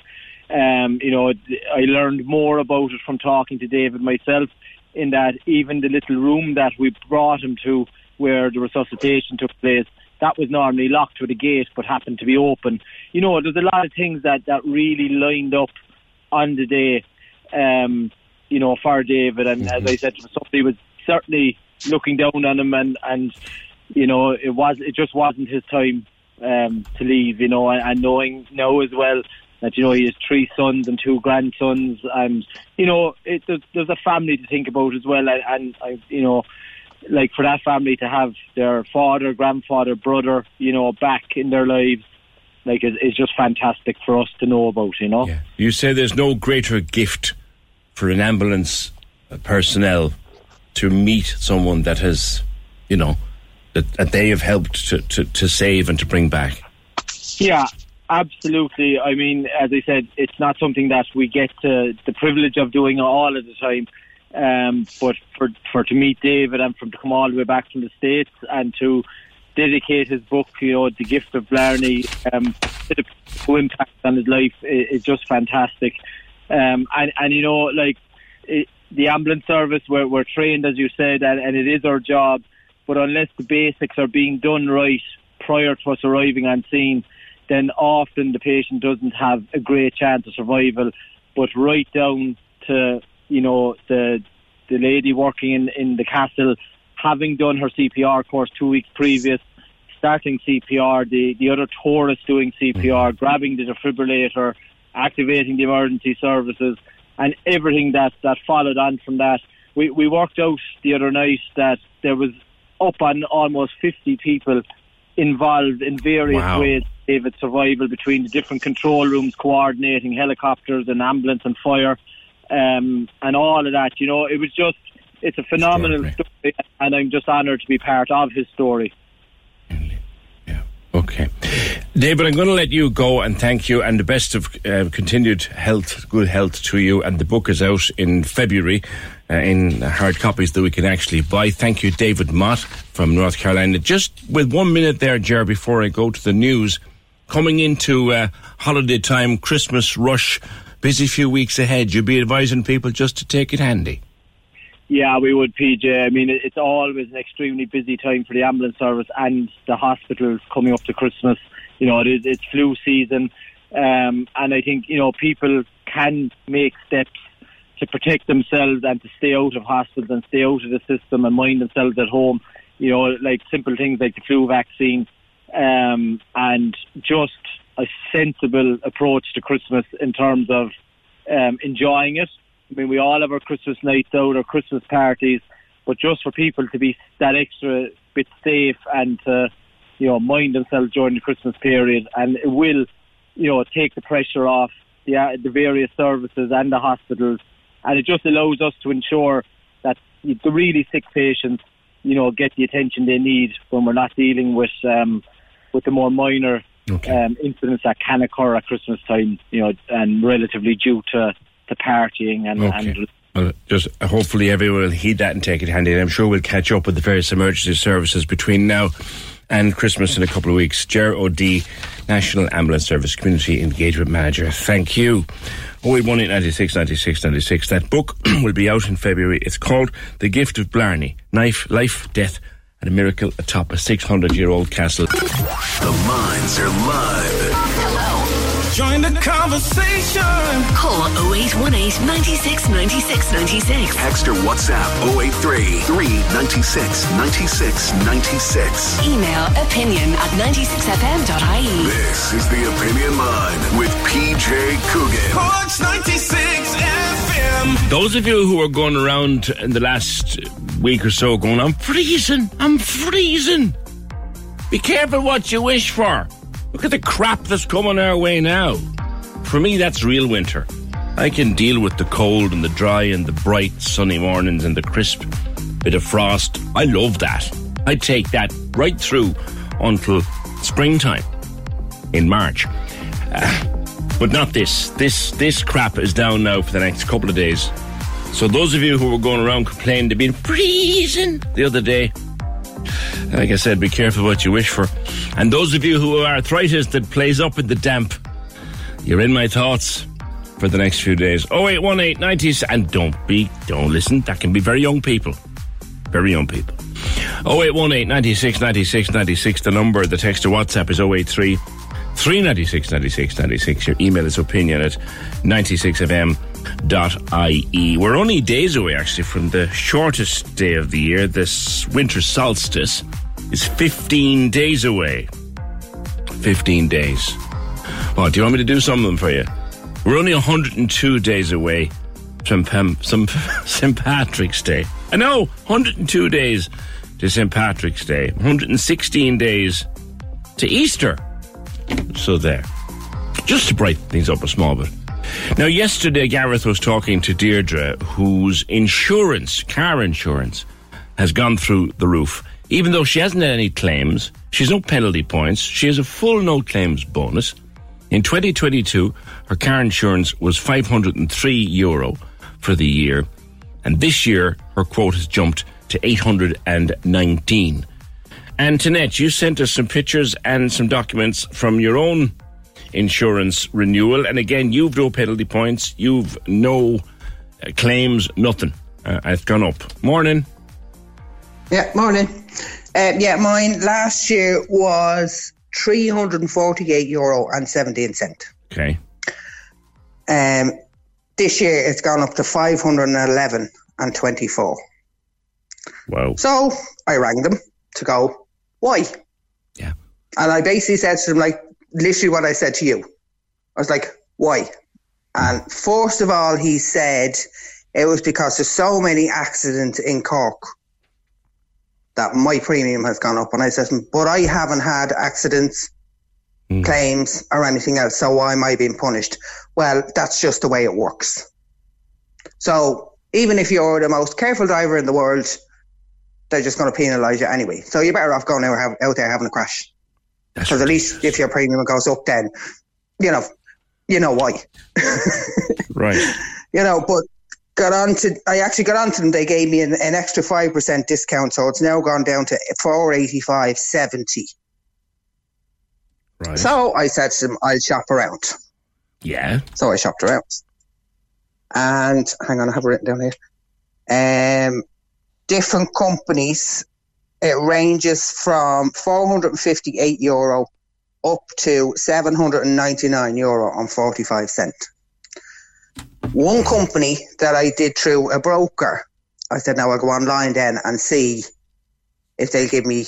Um, you know, I learned more about it from talking to David myself. In that, even the little room that we brought him to, where the resuscitation took place, that was normally locked with a gate, but happened to be open. You know, there's a lot of things that that really lined up on the day. Um, you know, for David, and as I said, somebody was certainly looking down on him, and and you know, it was it just wasn't his time um, to leave. You know, and, and knowing now as well that you know he has three sons and two grandsons, and you know, it, there's, there's a family to think about as well, and, and I, you know. Like for that family to have their father, grandfather, brother, you know, back in their lives, like is, is just fantastic for us to know about. You know. You say there's no greater gift for an ambulance personnel to meet someone that has, you know, that, that they have helped to, to, to save and to bring back. Yeah, absolutely. I mean, as I said, it's not something that we get to, the privilege of doing all of the time. Um, but for for to meet David and from to come all the way back from the states and to dedicate his book, you know, the gift of Blarney, um, to the impact on his life is, is just fantastic. Um, and and you know, like it, the ambulance service, we're we're trained as you said, and, and it is our job. But unless the basics are being done right prior to us arriving on scene, then often the patient doesn't have a great chance of survival. But right down to you know the the lady working in in the castle, having done her CPR course two weeks previous, starting CPR, the the other tourists doing CPR, mm-hmm. grabbing the defibrillator, activating the emergency services, and everything that that followed on from that. We we worked out the other night that there was up on almost 50 people involved in various Wow. ways David survival between the different control rooms coordinating helicopters and ambulance and fire um, and all of that you know it was just it's a phenomenal story and I'm just honoured to be part of his story Okay. David, I'm going to let you go and thank you and the best of uh, continued health, good health to you. And the book is out in February uh, in hard copies that we can actually buy. Thank you, David Mott from North Carolina. Just with one minute there, Jer, before I go to the news, coming into uh, holiday time, Christmas rush, busy few weeks ahead, you'd be advising people just to take it handy. Yeah, we would, PJ. I mean, it's always an extremely busy time for the ambulance service and the hospitals coming up to Christmas. You know, it is, it's flu season. Um, and I think, you know, people can make steps to protect themselves and to stay out of hospitals and stay out of the system and mind themselves at home. You know, like simple things like the flu vaccine um, and just a sensible approach to Christmas in terms of um, enjoying it. I mean, we all have our Christmas nights out, our Christmas parties, but just for people to be that extra bit safe and to, you know, mind themselves during the Christmas period, and it will, you know, take the pressure off the uh, the various services and the hospitals, and it just allows us to ensure that the really sick patients, you know, get the attention they need when we're not dealing with um, with the more minor um, incidents that can occur at Christmas time, you know, and relatively due to to partying and, Okay. and Well, just hopefully everyone will heed that and take it handy. And I'm sure we'll catch up with the various emergency services between now and Christmas in a couple of weeks. Ger O'D, National Ambulance Service Community Engagement Manager. Thank you. 0818 96 96 96. That book *clears throat* will be out in February. It's called The Gift of Blarney Knife, Life, Death, and a Miracle Atop a 600 year old castle. The minds are live. Join the conversation. Call 0818 96 96 96. Text or WhatsApp 083 396 96 96. Email opinion at 96fm.ie. This is the Opinion Line with PJ Coogan. Corks 96 FM. Those of you who are going around in the last week or so going, I'm freezing, I'm freezing. Be careful what you wish for. Look at the crap that's coming our way now. For me, that's real winter. I can deal with the cold and the dry and the bright sunny mornings and the crisp bit of frost. I love that. I take that right through until springtime in March. Uh, but not this. This this crap is down now for the next couple of days. So those of you who were going around complaining they've been freezing the other day, like I said, be careful what you wish for. And those of you who have arthritis that plays up in the damp, you're in my thoughts for the next few days. 0818 90s, and don't be, don't listen, that can be very young people. Very young people. 0818 96 96 96, the number, the text or WhatsApp is 083 396 96 96. Your email is opinion at 96fm.ie. We're only days away, actually, from the shortest day of the year. This winter solstice is 15 days away. 15 days. Well, do you want me to do some of them for you? We're only 102 days away from some St. *laughs* Patrick's Day. I know, 102 days to St. Patrick's Day, 116 days to Easter. So there. Just to brighten things up a small bit. Now, yesterday, Gareth was talking to Deirdre, whose insurance, car insurance, has gone through the roof. Even though she hasn't had any claims, she has no penalty points, she has a full no claims bonus. In 2022, her car insurance was 503 euro for the year, and this year her quote has jumped to 819. And Tanette, you sent us some pictures and some documents from your own insurance renewal, and again, you've no penalty points, you've no uh, claims, nothing. Uh, it's gone up. Morning. Yeah, morning. Um, yeah, mine last year was 348 euro and 17 cent. Okay. Um, this year it's gone up to 511 and 24. Wow. So I rang them to go, why? Yeah. And I basically said to them, like, literally what I said to you. I was like, why? And first of all, he said it was because there's so many accidents in Cork that my premium has gone up. And I said, but I haven't had accidents, hmm. claims, or anything else. So why am I being punished? Well, that's just the way it works. So even if you're the most careful driver in the world, they're just going to penalise you anyway. So you're better off going out, out there having a crash. Because at least if your premium goes up, then you know, you know why. *laughs* Right. you know, but got on to I actually got on to them. They gave me an, an extra five percent discount, so it's now gone down to four eighty five seventy. Right. So I said to them, I'll shop around. Yeah. So I shopped around. And hang on, I have it written down here. Um, different companies, it ranges from 458 euro up to 799 euro and 45 cent. One company that I did through a broker, I said, now I'll go online then and see if they'll give me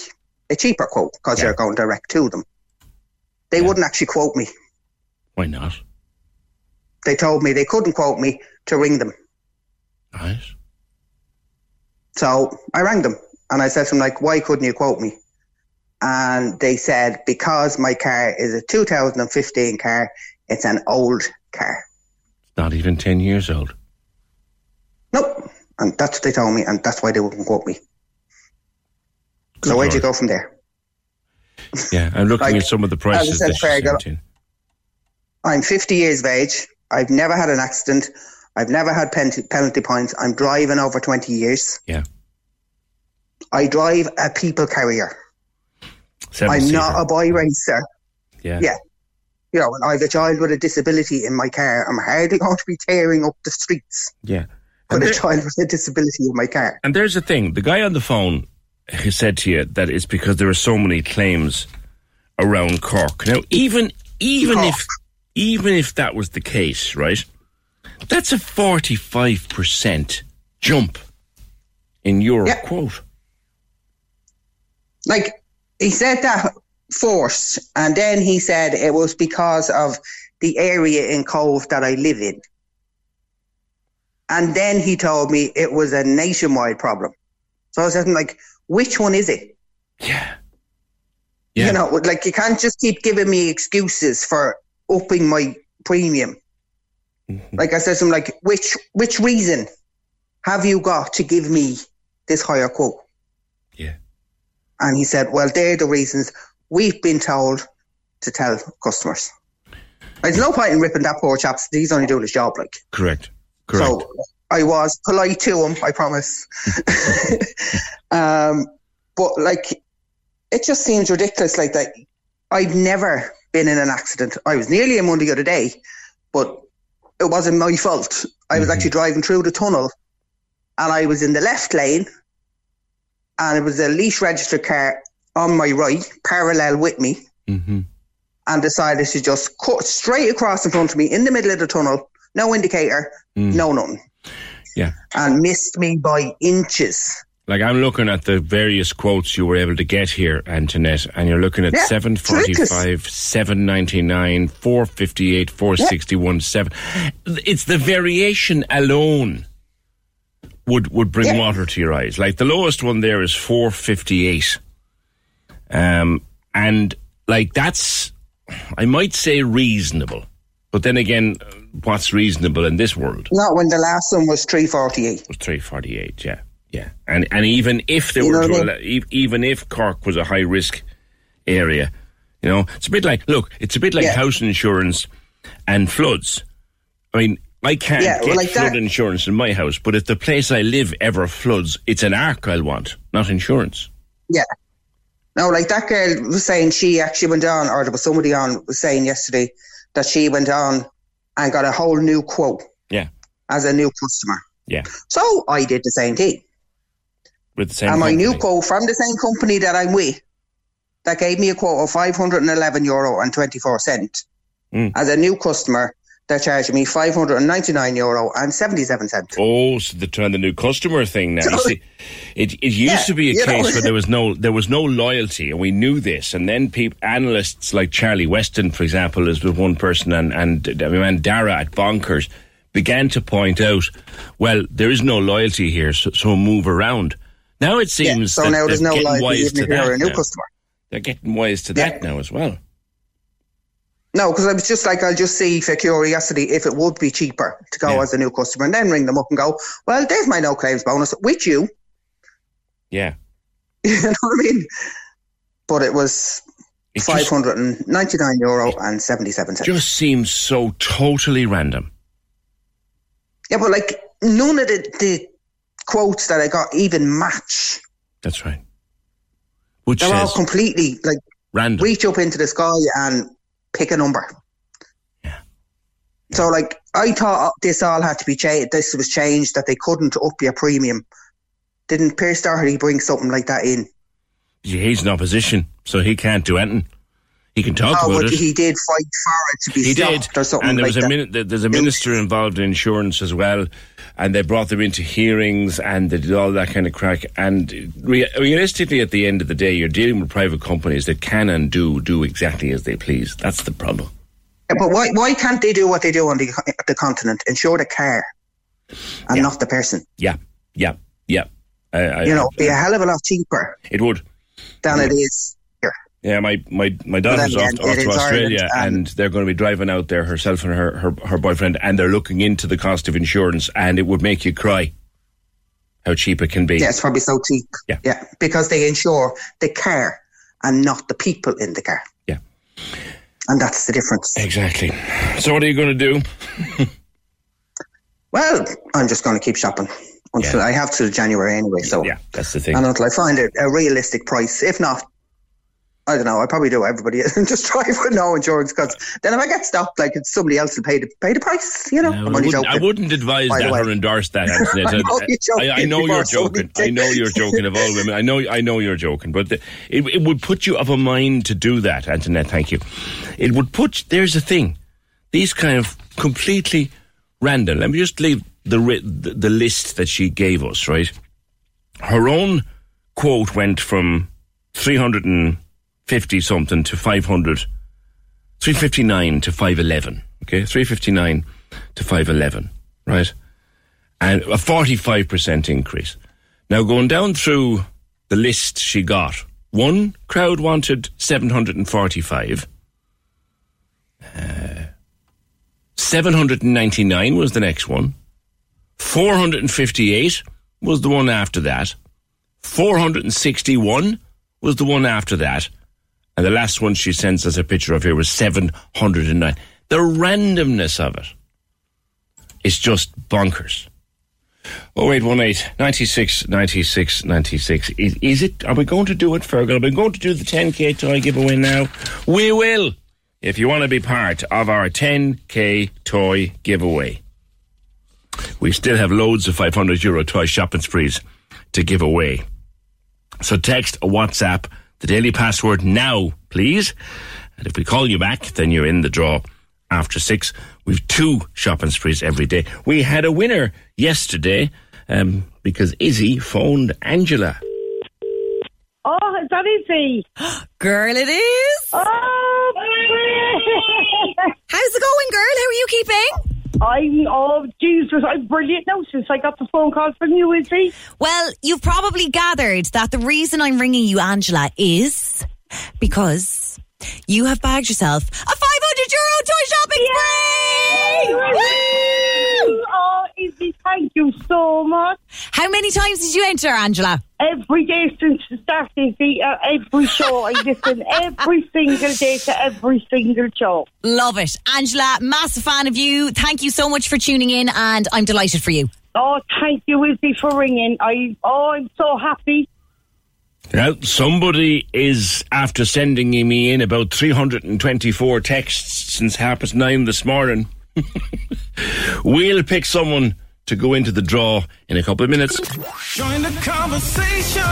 a cheaper quote because you're going direct to them. They wouldn't actually quote me. Why not? They told me they couldn't quote me to ring them. Right. So I rang them and I said to them, like, why couldn't you quote me? And they said, because my car is a 2015 car, it's an old car. Not even 10 years old. Nope. And that's what they told me, and that's why they wouldn't quote me. so where'd you go from there? Yeah, I'm looking Like, at some of the prices said, that you Fergal, sent in. I'm 50 years of age. I've never had an accident. I've never had pen- penalty points. I'm driving over 20 years. Yeah. I drive a people carrier. I'm not a boy racer. Yeah. Yeah. You know, when I have a child with a disability in my car, I'm hardly going to be tearing up the streets Yeah. with a child with a disability in my car. And there's the thing: the guy on the phone who said to you that it's because there are so many claims around Cork. Now, even even if even if that was the case, right? That's a forty-five percent jump in your quote. Like, he said that first, and then he said it was because of the area in Cobh that I live in. And then he told me it was a nationwide problem. So I was like, which one is it? Yeah. You know, like, you can't just keep giving me excuses for upping my premium. Mm-hmm. Like I said to him, like, which which reason have you got to give me this higher quote? Yeah. And he said, well, they're the reasons we've been told to tell customers. There's no point in ripping that poor chap. He's only doing his job, like. Correct. Correct. So I was polite to him, I promise. *laughs* um, but like, it just seems ridiculous. Like that, I've never been in an accident. I was nearly in one the other day, but it wasn't my fault. I was actually driving through the tunnel, and I was in the left lane, and it was a lease registered car on my right, parallel with me, Mm-hmm. and decided to just cut straight across in front of me in the middle of the tunnel. No indicator, no nothing, Yeah. and missed me by inches. Like I'm looking at the various quotes you were able to get here, Antoinette, and you're looking at Yeah, seven forty-five, seven ninety-nine, four fifty-eight, four sixty-one, seven. It's the variation alone would would bring water to your eyes. Like the lowest one there is four fifty-eight, um, and like that's I might say reasonable, but then again, what's reasonable in this world? Not when the last one was 348. was 348 yeah yeah and and even if they You were to allow- even if cork was a high risk area you know it's a bit like look it's a bit like Yeah. house insurance and floods i mean i can't Yeah, well, get like flood that- insurance in my house but if the place i live ever floods it's an arc i'll want not insurance Yeah. No, like that girl was saying she actually went on, or there was somebody on was saying yesterday that she went on and got a whole new quote yeah as a new customer. yeah So I did the same thing. With the same and my new company. quote from the same company that I'm with, that gave me a quote of 511 euro and 24 cent. Mm. As a new customer, they're charging me 599 euro and 77 cent. Oh, so they're trying the new customer thing now. You *laughs* see, it it used Yeah, to be a you know. case where there *laughs* was no there was no loyalty, and we knew this. And then peop analysts like Charlie Weston, for example, is with one person, and and I mean, Daragh at Bonkers began to point out, well, there is no loyalty here, so, so move around. Now it Yeah, seems so that now there's no wise even to if you're that a new now. customer. They're getting wise to that now as well. No, because I was just like, I'll just see for curiosity if it would be cheaper to go as a new customer and then ring them up and go, well, there's my no claims bonus with you. Yeah. *laughs* You know what I mean? But it was It 599 euro and 77 cents. Just seems so totally random. Yeah, but like none of the, the quotes that I got even match. That's right. Which They're all completely like random. reach up into the sky and pick a number. Yeah. So like I thought this all had to be changed. This was changed that they couldn't up your premium. Didn't Pearse Doherty bring something like that in? He's in opposition, so he can't do anything. He can talk oh, about but it. he did fight for it to be He stopped did, or something and there like was a that. min- there- there's a minister involved in insurance as well, and they brought them into hearings and they did all that kind of crack. And re- realistically, at the end of the day, you're dealing with private companies that can and do do exactly as they please. That's the problem. Yeah, but why why can't they do what they do on the the continent? Insure the car and not the person. Yeah, yeah, yeah. I, I, you know, be a hell of a lot cheaper it would. than it is. Yeah, my my my daughter's off, off to Australia, Ireland, and they're going to be driving out there herself and her, her her boyfriend, and they're looking into the cost of insurance, and it would make you cry how cheap it can be. Yeah, it's probably so cheap. Yeah. yeah, because they insure the car and not the people in the car. Yeah. and that's the difference. Exactly. So what are you going to do? Well, I'm just going to keep shopping until I have till January anyway. So yeah, that's the thing. and until I find a, a realistic price. If not, I don't know. I probably do everybody *laughs* just drive with no insurance because then if I get stopped, like it's somebody else will pay the pay the price. You know, I I'm only wouldn't, I wouldn't advise that or endorse that. *laughs* Antoinette. I know you're joking I, I know you're joking. I know you're joking of all women. I know. I know you're joking, but the, it, it would put you of a mind to do that, Antoinette. Thank you. It would put. There's a thing. These kind of completely random. Let me just leave the the, the list that she gave us. Right. Her own quote went from three hundred and fifty something to five hundred. 359 to 511. Okay, 359 to 511, right? And a 45% increase. Now, going down through the list she got, one crowd wanted 745. Uh, 799 was the next one. 458 was the one after that. 461 was the one after that. And the last one she sends us a picture of here was 709. The randomness of it is just bonkers. 0818 96 96 96. Is, is it, are we going to do it, Fergal? Are we going to do the 10k toy giveaway now? We will, if you want to be part of our 10k toy giveaway. We still have loads of 500 euro toy shopping sprees to give away. So text WhatsApp the daily password now, please. And if we call you back, then you're in the draw after six. We've two shopping sprees every day. We had a winner yesterday um, because Izzy phoned Angela. Oh, is that Izzy? *gasps* Girl, it is. Oh, How's it going, girl? How are you keeping? I'm, oh, Jesus, I'm brilliant now since I got the phone call from you, Izzy. Well, you've probably gathered that the reason I'm ringing you, Angela, is because you have bagged yourself a 500 euro toy shopping spree! Oh, Izzy, thank you so much. How many times did you enter, Angela? Every day since the start, Izzy, uh, every show, I listen every single day to every single show. Love it. Angela, massive fan of you. Thank you so much for tuning in, and I'm delighted for you. Oh, thank you, Izzy, for ringing. I, oh, I'm so happy. Now, somebody is after sending me in about 324 texts since half past nine this morning. *laughs* we'll pick someone to go into the draw in a couple of minutes. Join the conversation.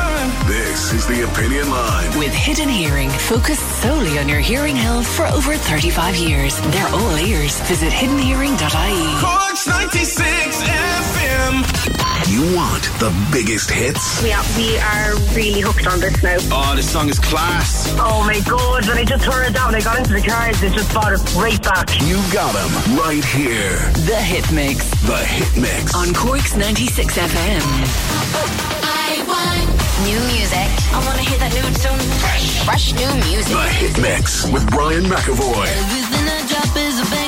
This is the Opinion Line. With Hidden Hearing, focused solely on your hearing health for over 35 years. They're all ears. Visit hiddenhearing.ie. Corks 96 FM. You want the biggest hits? Yeah, we are really hooked on this now. Oh, this song is class. Oh my god, when I just heard that when I got into the car, it just brought it right back. You got them right here. The Hit Mix. The Hit Mix. On Cork's 96 FM. I want New music. I want to hear that new tune. Fresh. Fresh new music. The Hit Mix with Brian McAvoy. Everything I drop is a banger.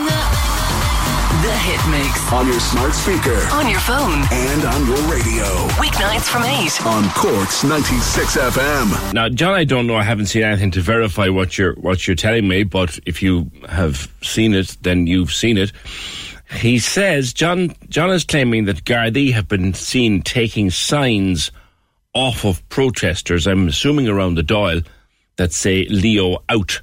The Hit Mix. On your smart speaker. On your phone. And on your radio. Weeknights from 8. On Cork's 96 FM. Now, John, I don't know. I haven't seen anything to verify what you're what you're telling me. But if you have seen it, then you've seen it. He says John John is claiming that Gardaí have been seen taking signs off of protesters. I'm assuming around the Dáil that say Leo out.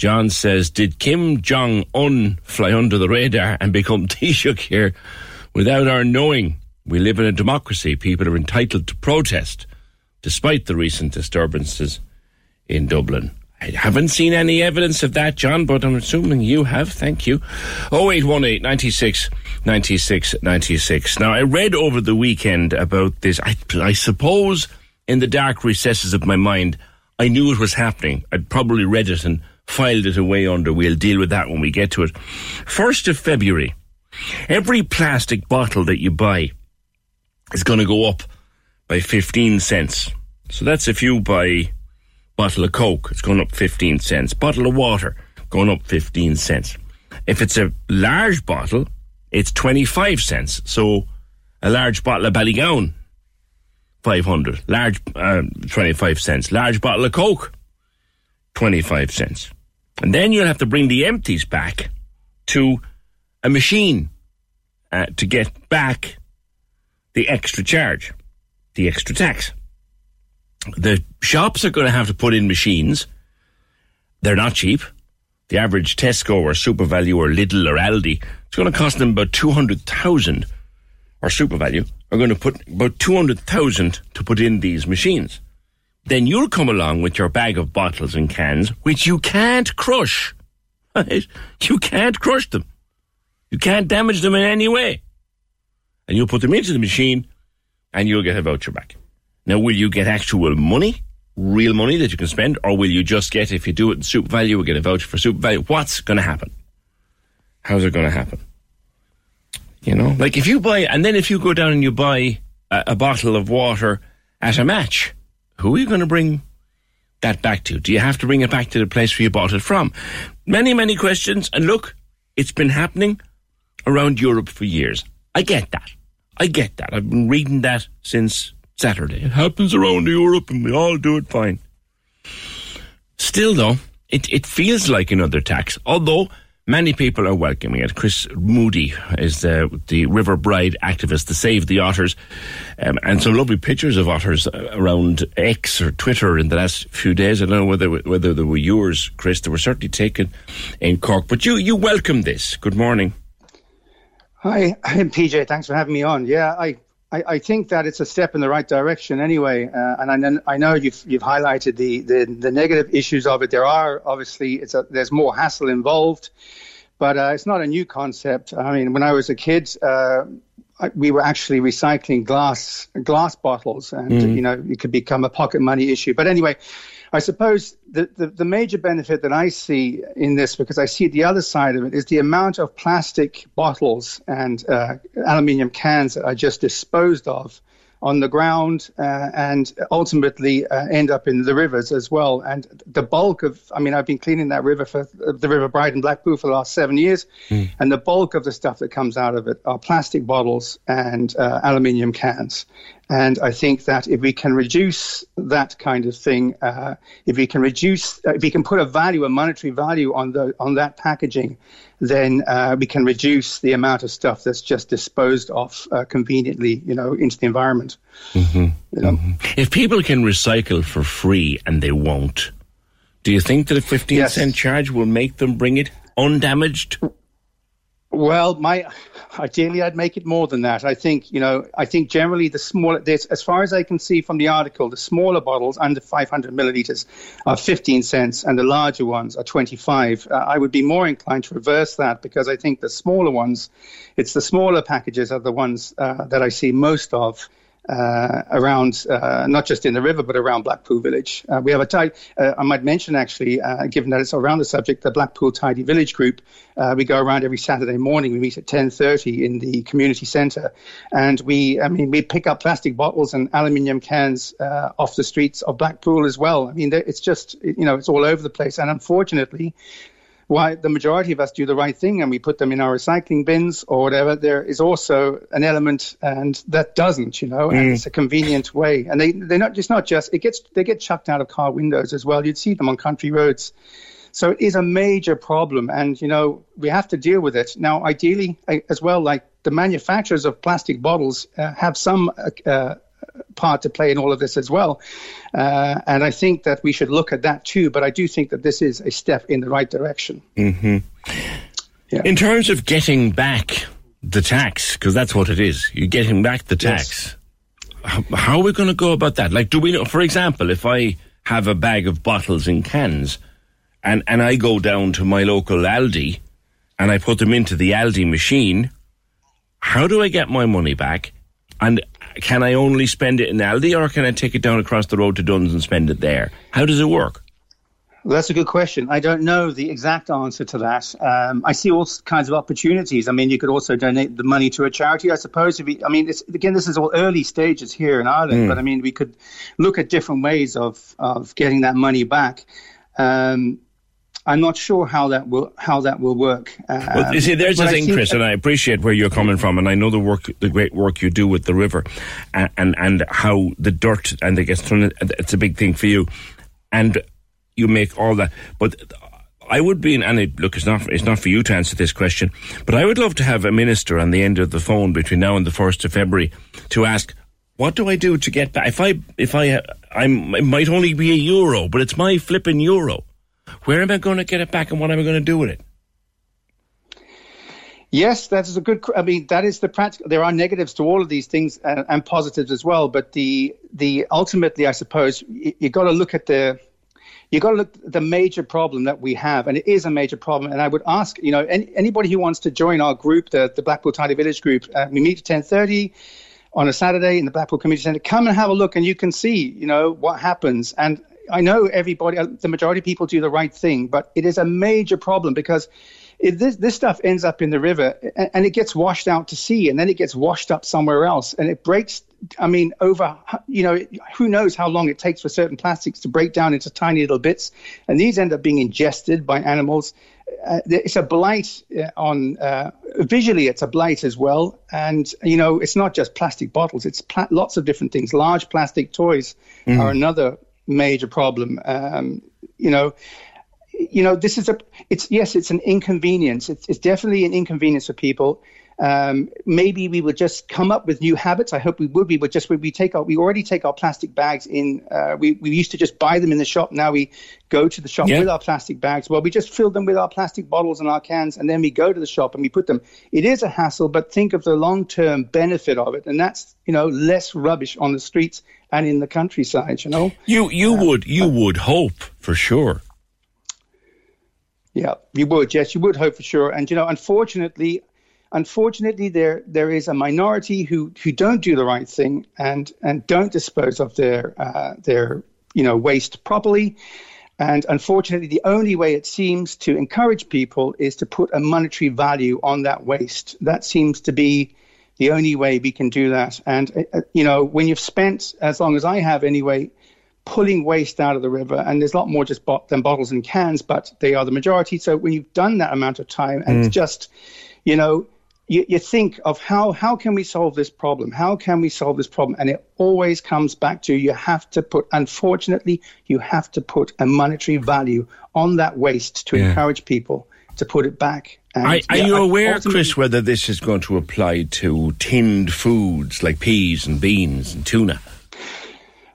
John says, did Kim Jong Un fly under the radar and become *laughs* Taoiseach here without our knowing? We live in a democracy. People are entitled to protest, despite the recent disturbances in Dublin. I haven't seen any evidence of that, John, but I'm assuming you have. Thank you. 0818 96 96 96. Now, I read over the weekend about this. I, I suppose in the dark recesses of my mind, I knew it was happening. I'd probably read it and filed it away under. We'll deal with that when we get to it. 1st of February, every plastic bottle that you buy is going to go up by 15 cents. So that's if you buy bottle of Coke, it's going up 15 cents. Bottle of water, going up 15 cents. If it's a large bottle, it's 25 cents. So a large bottle of Ballygowan, 500. Large, uh, 25 cents. Large bottle of Coke, 25 cents. And then you'll have to bring the empties back to a machine uh, to get back the extra charge, the extra tax. The shops are going to have to put in machines They're not cheap. The average Tesco or SuperValu or Lidl or Aldi, it's going to cost them about 200,000 or SuperValu are going to put about 200,000 to put in these machines. Then you'll come along with your bag of bottles and cans, which you can't crush. *laughs* You can't crush them. You can't damage them in any way. And you'll put them into the machine and you'll get a voucher back. Now, will you get actual money, real money that you can spend, or will you just get, if you do it in SuperValu, you'll get a voucher for SuperValu? What's going to happen? How's it going to happen? You know, like if you buy, and then if you go down and you buy a, a bottle of water at a match, who are you going to bring that back to? Do you have to bring it back to the place where you bought it from? Many, many questions. And look, it's been happening around Europe for years. I get that. I get that. I've been reading that since Saturday. It happens around Europe and we all do it fine. Still, though, it, it feels like another tax, although many people are welcoming it. Chris Moody is the, the River Bride activist to save the otters, um, and some lovely pictures of otters around X or Twitter in the last few days. I don't know whether whether they were yours, Chris. They were certainly taken in Cork. But you you welcome this. Good morning. Hi, *laughs* I'm PJ. Thanks for having me on. Yeah, I, I, I think that it's a step in the right direction anyway. Uh, and I, I know you've you've highlighted the, the, the negative issues of it. There are obviously it's a, there's more hassle involved, but uh, it's not a new concept. I mean, when I was a kid. Uh, we were actually recycling glass glass bottles, and Mm. you know it could become a pocket money issue. But anyway, I suppose the, the, the major benefit that I see in this, because I see the other side of it, is the amount of plastic bottles and uh, aluminium cans that are just disposed of on the ground uh, and ultimately uh, end up in the rivers as well. And the bulk of, I mean, I've been cleaning that river for the River Bride and Blackpool for the last seven years, and the bulk of the stuff that comes out of it are plastic bottles and uh, aluminium cans. And I think that if we can reduce that kind of thing, uh, if we can reduce, uh, if we can put a value, a monetary value on the on that packaging, then uh, we can reduce the amount of stuff that's just disposed of uh, conveniently, you know, into the environment. Mm-hmm. If people can recycle for free and they won't, do you think that a 15 cent charge will make them bring it undamaged? Well, my ideally, I'd make it more than that. I think you know, I think generally the smaller, as far as I can see from the article, the smaller bottles under 500 milliliters are 15 cents, and the larger ones are 25. Uh, I would be more inclined to reverse that because I think the smaller ones, it's the smaller packages are the ones uh, that I see most of. Uh, around uh, not just in the river but around Blackpool Village. Uh, we have a tidy. Uh, I might mention actually, uh, given that it's around the subject, the Blackpool Tidy Village group. Uh, we go around every Saturday morning. We meet at 10:30 in the community centre, and we, I mean, we pick up plastic bottles and aluminium cans off the streets of Blackpool as well. I mean, it's just you know it's all over the place, and unfortunately why the majority of us do the right thing and we put them in our recycling bins or whatever, there is also an element and that doesn't, you know, and Mm. it's a convenient way. And they they're not just not just it gets they get chucked out of car windows as well. You'd see them on country roads. So it is a major problem, and you know we have to deal with it now. Ideally, I- as well, like the manufacturers of plastic bottles uh, have some uh, uh, part to play in all of this as well, uh, and I think that we should look at that too. But I do think that this is a step in the right direction. hmm In terms of getting back the tax, because that's what it is, you're getting back the tax. How, how are we going to go about that? Like, do we know, for example, if I have a bag of bottles and cans and, and I go down to my local Aldi and I put them into the Aldi machine, how do I get my money back? And can I only spend it in Aldi or can I take it down across the road to Dunnes and spend it there? How does it work? Well, that's a good question. I don't know the exact answer to that. Um, I see all kinds of opportunities. I mean, you could also donate the money to a charity, I suppose. If we, I mean, it's, again, this is all early stages here in Ireland, Mm. but I mean, we could look at different ways of of getting that money back. Um, I'm not sure how that will how that will work. Well, Um, you see, there's the thing, Chris, and I appreciate where you're coming from, and I know the work, the great work you do with the river, and and, and how the dirt and it gets thrown. It's a big thing for you, and you make all that. But I would be, in, and it, look, it's not it's not for you to answer this question, but I would love to have a minister on the end of the phone between now and the first of February to ask. What do I do to get back? If I, if I, I'm, it might only be a euro, but it's my flipping euro. Where am I going to get it back and what am I going to do with it? Yes, that is a good. I mean, that is the practical. There are negatives to all of these things and, and positives as well. But the the ultimately, I suppose, you, you got to look at the you got to look at the major problem that we have, and it is a major problem. And I would ask, you know, any, anybody who wants to join our group, the the Blackpool Tidy Village group, uh, we meet at ten thirty on a Saturday in the Blackpool Community Centre. Come and have a look, and you can see, you know, what happens. And I know everybody, uh, the majority of people do the right thing, but it is a major problem because it, this, this stuff ends up in the river and, and, it gets washed out to sea and then it gets washed up somewhere else and it breaks i mean over you know who knows how long it takes for certain plastics to break down into tiny little bits and these end up being ingested by animals uh, it's a blight uh, on uh, visually it's a blight as well and you know it's not just plastic bottles it's pla- lots of different things large plastic toys mm. are another major problem um, you know you know, this is a, it's, yes, it's an inconvenience. It's, it's definitely an inconvenience for people. Um, maybe we would just come up with new habits. I hope we would. We would just we take our we already take our plastic bags in. Uh, we we used to just buy them in the shop. Now we go to the shop yeah. with our plastic bags. Well, we just fill them with our plastic bottles and our cans, and then we go to the shop and we put them. It is a hassle, but think of the long term benefit of it, and that's you know less rubbish on the streets and in the countryside. You know, you you would you would hope for sure. Yeah, you would. Yes, you would hope for sure. And you know, unfortunately, unfortunately, there there is a minority who who don't do the right thing and and don't dispose of their uh, their you know waste properly. And unfortunately, the only way it seems to encourage people is to put a monetary value on that waste. That seems to be the only way we can do that. And uh, you know, when you've spent as long as I have anyway pulling waste out of the river, and there's a lot more just than bottles and cans, but they are the majority. So when you've done that amount of time, and mm. it's just, you know, you, you think of how how can we solve this problem? How can we solve this problem? And it always comes back to you have to put. Unfortunately, you have to put a monetary value on that waste to yeah. encourage people to put it back. And, are, are yeah, you aware, Chris, whether this is going to apply to tinned foods like peas and beans and tuna?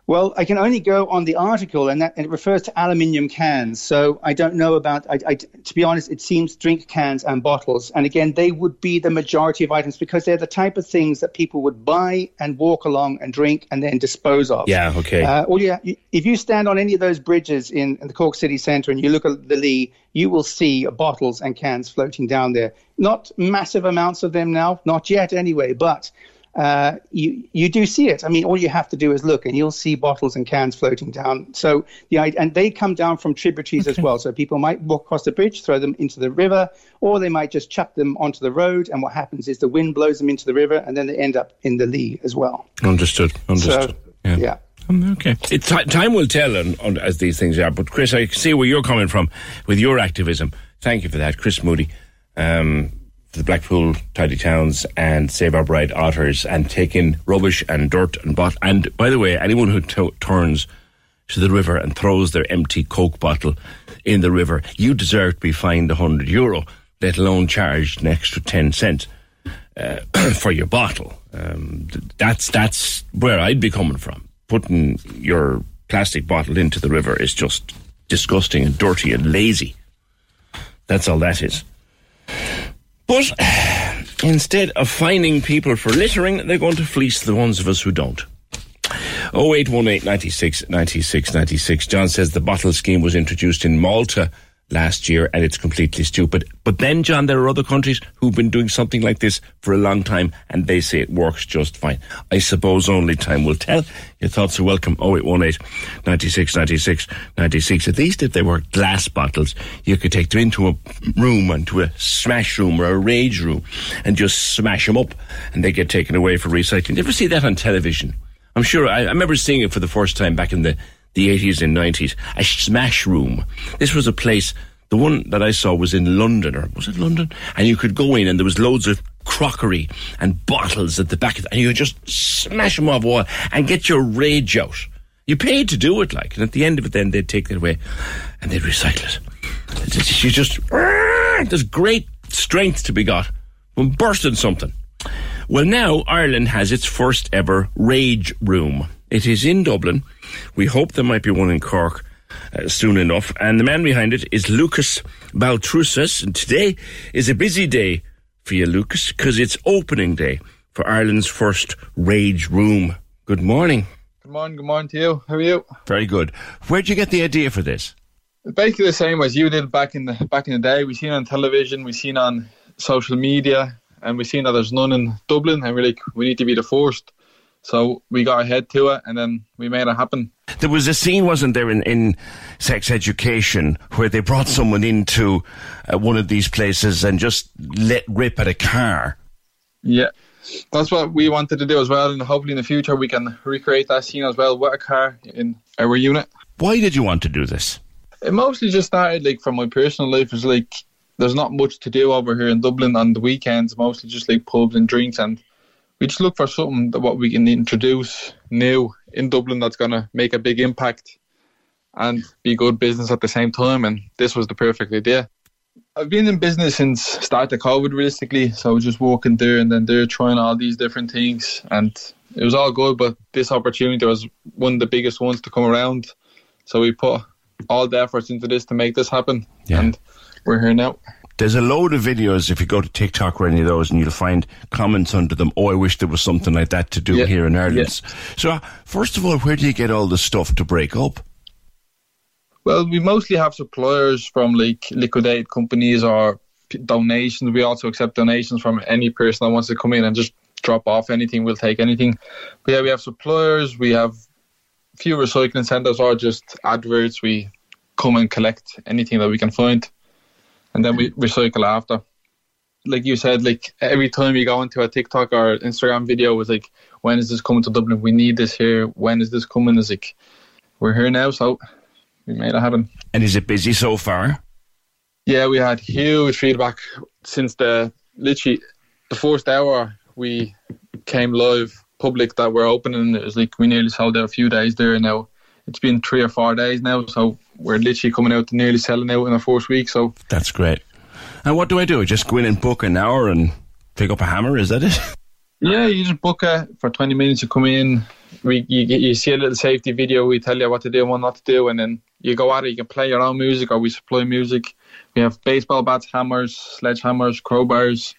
Well, I can only go on the article, and, that, and it refers to aluminium cans. So I don't know about. I, I, to be honest, it seems drink cans and bottles, and again, they would be the majority of items because they're the type of things that people would buy and walk along and drink and then dispose of. Yeah. Okay. Uh, all you, if you stand on any of those bridges in, in the Cork City Centre and you look at the Lee, you will see bottles and cans floating down there. Not massive amounts of them now, not yet anyway, but uh, you you do see it. I mean, all you have to do is look, and you'll see bottles and cans floating down. So the and they come down from tributaries okay. as well. So people might walk across the bridge, throw them into the river, or they might just chuck them onto the road. And what happens is the wind blows them into the river, and then they end up in the Lee as well. Understood. Understood. So, yeah. yeah. Um, okay. It, t- time will tell on, on, as these things are. But Chris, I see where you're coming from with your activism. Thank you for that, Chris Moody. Um, the Blackpool Tidy Towns and Save Our Bride Otters and take in rubbish and dirt and bot. And by the way, anyone who turns to the river and throws their empty Coke bottle in the river, you deserve to be fined 100 euro, let alone charged an extra 10 cents uh, *coughs* for your bottle. Um, that's, that's where I'd be coming from. Putting your plastic bottle into the river is just disgusting and dirty and lazy. That's all that is. But *sighs* instead of fining people for littering, they're going to fleece the ones of us who don't. 0818 96 96 96. John says the bottle scheme was introduced in Malta last year and it's completely stupid. But then, John, there are other countries who've been doing something like this for a long time and they say it works just fine. I suppose only time will tell. Your thoughts are welcome. 0818 96 96 96. At least if they were glass bottles, you could take them into a room, into a smash room or a rage room and just smash them up and they get taken away for recycling. You ever see that on television? I'm sure I, I remember seeing it for the first time back in the the 80s and 90s, a smash room. This was a place, the one that I saw was in London, or was it London? And you could go in and there was loads of crockery and bottles at the back of it, and you just smash them off wall and get your rage out. You paid to do it, like, and at the end of it, then they'd take it away and they'd recycle it. You just, *sniffs* there's great strength to be got from bursting something. Well, now Ireland has its first ever rage room. It is in Dublin. We hope there might be one in Cork uh, soon enough. And the man behind it is Lucas Baltrusas. And today is a busy day for you, Lucas, because it's opening day for Ireland's first Rage Room. Good morning. Good morning, good morning to you. How are you? Very good. Where'd you get the idea for this? Basically the same as you did back in the back in the day. We've seen on television, we've seen on social media, and we've seen that there's none in Dublin, and we're like, we need to be the first. So we got ahead to it, and then we made it happen. There was a scene, wasn't there, in, in sex education where they brought someone into uh, one of these places and just let rip at a car. Yeah, that's what we wanted to do as well, and hopefully in the future we can recreate that scene as well with a car in our unit. Why did you want to do this? It mostly just started like from my personal life. It's like there's not much to do over here in Dublin on the weekends. Mostly just like pubs and drinks, and we just look for something that what we can introduce new in Dublin that's gonna make a big impact and be good business at the same time. And this was the perfect idea. I've been in business since start of COVID, realistically. So I was just walking there and then there, trying all these different things, and it was all good. But this opportunity was one of the biggest ones to come around. So we put all the efforts into this to make this happen, Yeah. and we're here now. There's a load of videos if you go to TikTok or any of those, and you'll find comments under them. Oh, I wish there was something like that to do Yeah. here in Ireland. Yeah. So, uh, first of all, where do you get all the stuff to break up? Well, we mostly have suppliers from like liquidated companies or p- donations. We also accept donations from any person that wants to come in and just drop off anything. We'll take anything. But yeah, we have suppliers. We have a few recycling centres or just adverts. We come and collect anything that we can find, and then we recycle after. Like you said, like every time you go into a TikTok or Instagram video, was like, when is this coming to Dublin? We need this here. When is this coming? It's like, we're here now, so we made it happen. And is it busy so far? Yeah, we had huge feedback since the literally the first hour we came live public that we're opening. It was like we nearly sold out a few days there. and Now it's been three or four days now, so we're literally coming out to nearly selling out in the first week. So That's great. And what do I do? I just go in and book an hour and pick up a hammer? Is that it? *laughs* yeah, you just book it for twenty minutes. You come in, we you, you see a little safety video. We tell you what to do and what not to do, and then you go at it. You can play your own music, or we supply music. We have baseball bats, hammers, sledgehammers, crowbars,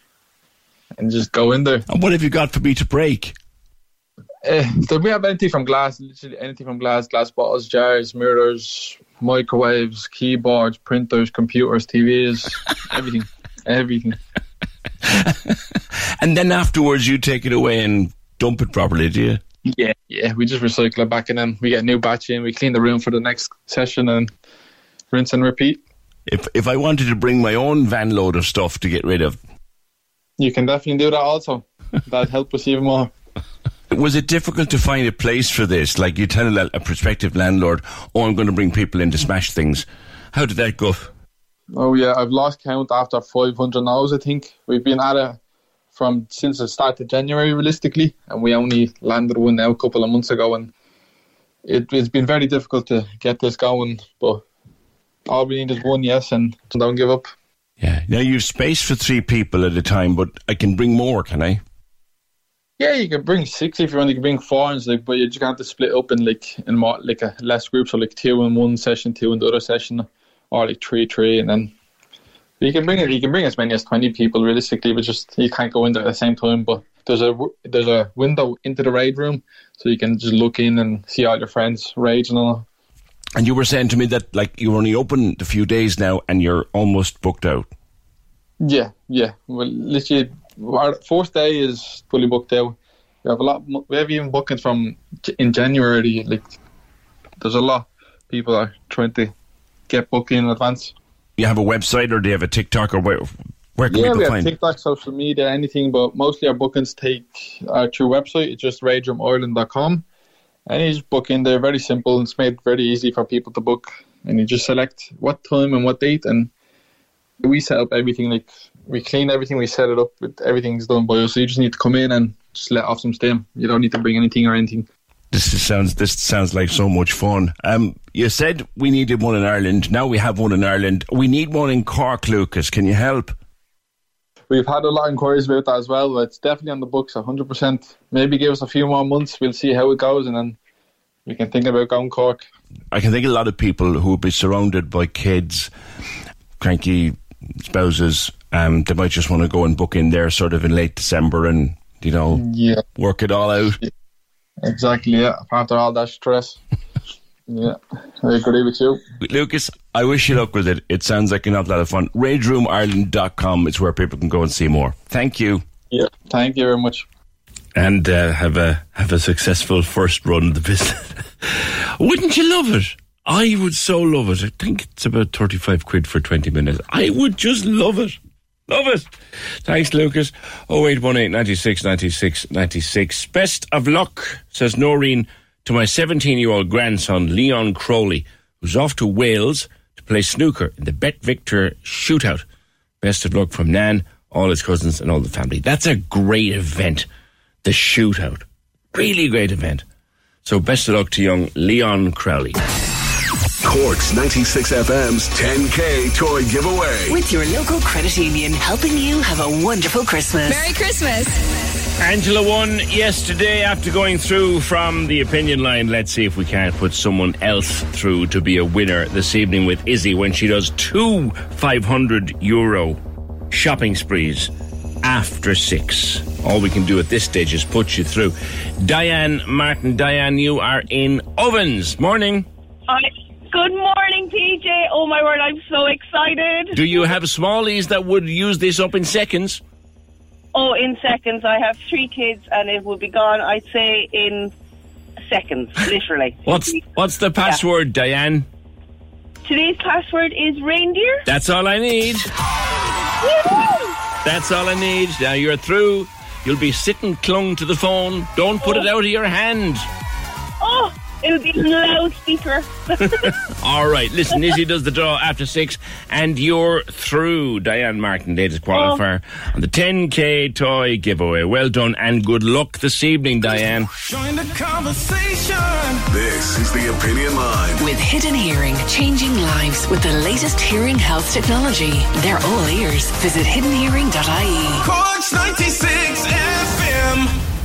and just go in there. And what have you got for me to break? Uh, so we have anything from glass, literally anything from glass, glass bottles, jars, mirrors, microwaves, keyboards, printers, computers, TVs, *laughs* everything, everything. *laughs* And then afterwards, you take it away and dump it properly, do you? Yeah, yeah. We just recycle it back and then we get a new batch in. We clean the room for the next session and rinse and repeat. If if I wanted to bring my own van load of stuff to get rid of, You can definitely do that also. *laughs* That'd help us even more. Was it difficult to find a place for this? Like you tell a, a prospective landlord, "Oh, I'm going to bring people in to smash things." How did that go? Oh yeah, I've lost count after 500 hours. I think we've been at it from since the start of January, realistically, and we only landed one now a couple of months ago, and it, it's been very difficult to get this going. But all we need is one yes, and don't give up. Yeah. Now you've space for three people at a time, but I can bring more, can I? Yeah, you can bring six if you want. You can bring four, and like, but you just have to split up in like in more like a less groups, so like two in one session, two in the other session, or like three, three, and then you can bring it. You can bring as many as twenty people realistically, but just you can't go in there at the same time. But there's a there's a window into the raid room, so you can just look in and see all your friends rage and all. And you were saying to me that like you're only open a few days now, and you're almost booked out. Yeah, yeah. Well, literally, our fourth day is fully booked out. We have a lot. We have even bookings from in January. Like, there's a lot. People are trying to get booking in advance. You have a website, or do you have a TikTok, or where? Where can yeah, people we have find? TikTok, social media, anything, but mostly our bookings take our through website. It's just rageroomIreland.com. And you just book in there, very simple. It's made very easy for people to book. And you just select what time and what date. And we set up everything. Like, we clean everything, we set it up, with everything's done by us. So you just need to come in and just let off some steam. You don't need to bring anything or anything. This is- sounds this sounds like so much fun. Um, you said we needed one in Ireland. Now we have one in Ireland. We need one in Cork, Lucas. Can you help? We've had a lot of inquiries about that as well, but it's definitely on the books, 100%. Maybe give us a few more months, we'll see how it goes, and then we can think about going Cork. I can think of a lot of people who would be surrounded by kids, cranky spouses. Um, they might just want to go and book in there sort of in late December and, you know, Yeah. work it all out. Exactly, yeah. After all that stress. *laughs* yeah, I agree with you. Lucas, I wish you luck with it. It sounds like an awful lot of fun. RageRoomIreland.com is where people can go and see more. Thank you. Yeah, thank you very much. And uh, have a have a successful first run of the business. *laughs* Wouldn't you love it? I would so love it. I think it's about 35 quid for 20 minutes. I would just love it. Love it. Thanks, Lucas. 0818 96 96 96. Best of luck, says Noreen, to my 17 year old grandson, Leon Crowley, who's off to Wales to play snooker in the Bet Victor shootout. Best of luck from Nan, all his cousins, and all the family. That's a great event, the shootout. Really great event. So best of luck to young Leon Crowley. Cork's 96 FM's 10K toy giveaway. With your local credit union helping you have a wonderful Christmas. Merry Christmas. Angela won yesterday after going through from the opinion line. Let's see if we can't put someone else through to be a winner this evening with Izzy when she does two 500 euro shopping sprees after six. All we can do at this stage is put you through. Diane Martin. Diane, you are in ovens. Morning. Hi. Good morning, PJ. Oh my word, I'm so excited. Do you have smallies that would use this up in seconds? Oh, in seconds. I have three kids, and it will be gone. I'd say in seconds, *laughs* literally. What's what's the password, Diane? Today's password is reindeer. That's all I need. That's all I need. Now you're through. You'll be sitting clung to the phone. Don't put it oh. out of your hand. Oh, it'll be in loudspeaker. *laughs* All right, listen, Izzy does the draw after six, and you're through. Diane Martin, latest qualifier oh. on the 10k toy giveaway. Well done and good luck this evening, Diane. Join the conversation. This is the opinion line. With Hidden Hearing, changing lives with the latest hearing health technology. They're all ears. Visit hiddenhearing.ie. Cork's 96 FM.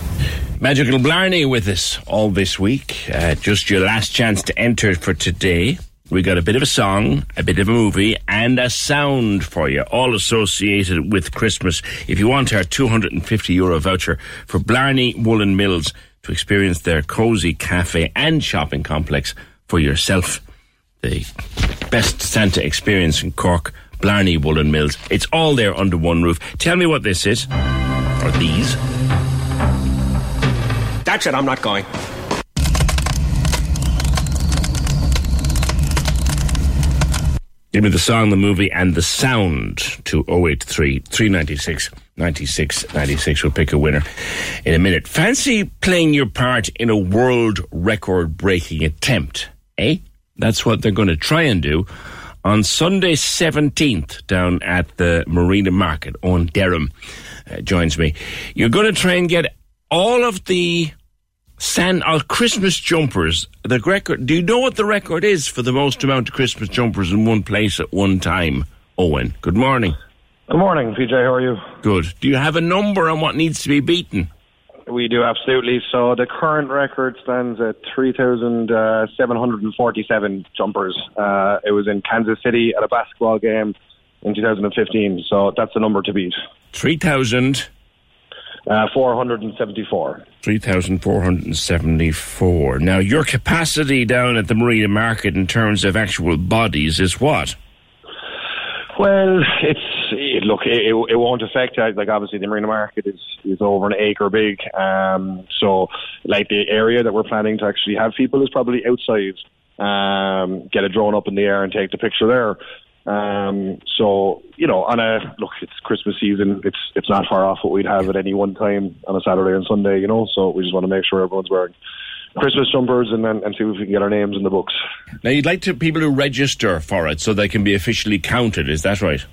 Magical Blarney with us all this week. Uh, just your last chance to enter for today. We got a bit of a song, a bit of a movie, and a sound for you, all associated with Christmas. If you want our 250 euro voucher for Blarney Woollen Mills to experience their cozy cafe and shopping complex for yourself, the best Santa experience in Cork, Blarney Woollen Mills. It's all there under one roof. Tell me what this is, or these. That's it, I'm not going. Give me the song, the movie, and the sound to 083 396 96 96. We'll pick a winner in a minute. Fancy playing your part in a world record breaking attempt, eh? That's what they're going to try and do on Sunday 17th down at the Marina Market on Durham. Uh, joins me. You're going to try and get all of the San uh, Christmas jumpers. The record. Do you know what the record is for the most amount of Christmas jumpers in one place at one time? Owen, good morning. Good morning, PJ. How are you? Good. Do you have a number on what needs to be beaten? We do absolutely. So the current record stands at 3,747 jumpers. Uh, it was in Kansas City at a basketball game in 2015. So that's the number to beat. Three thousand. Uh, 474. 3,474. Now, your capacity down at the Marina Market in terms of actual bodies is what? Well, it's it, look, it, it it won't affect uh, like obviously the marina market is is over an acre big, um, so like the area that we're planning to actually have people is probably outside. Um, get a drone up in the air and take the picture there. Um, so you know, on a look, it's Christmas season. It's it's not far off what we'd have at any one time on a Saturday and Sunday. You know, so we just want to make sure everyone's wearing Christmas jumpers and then and see if we can get our names in the books. Now, you'd like to people to register for it so they can be officially counted. Is that right?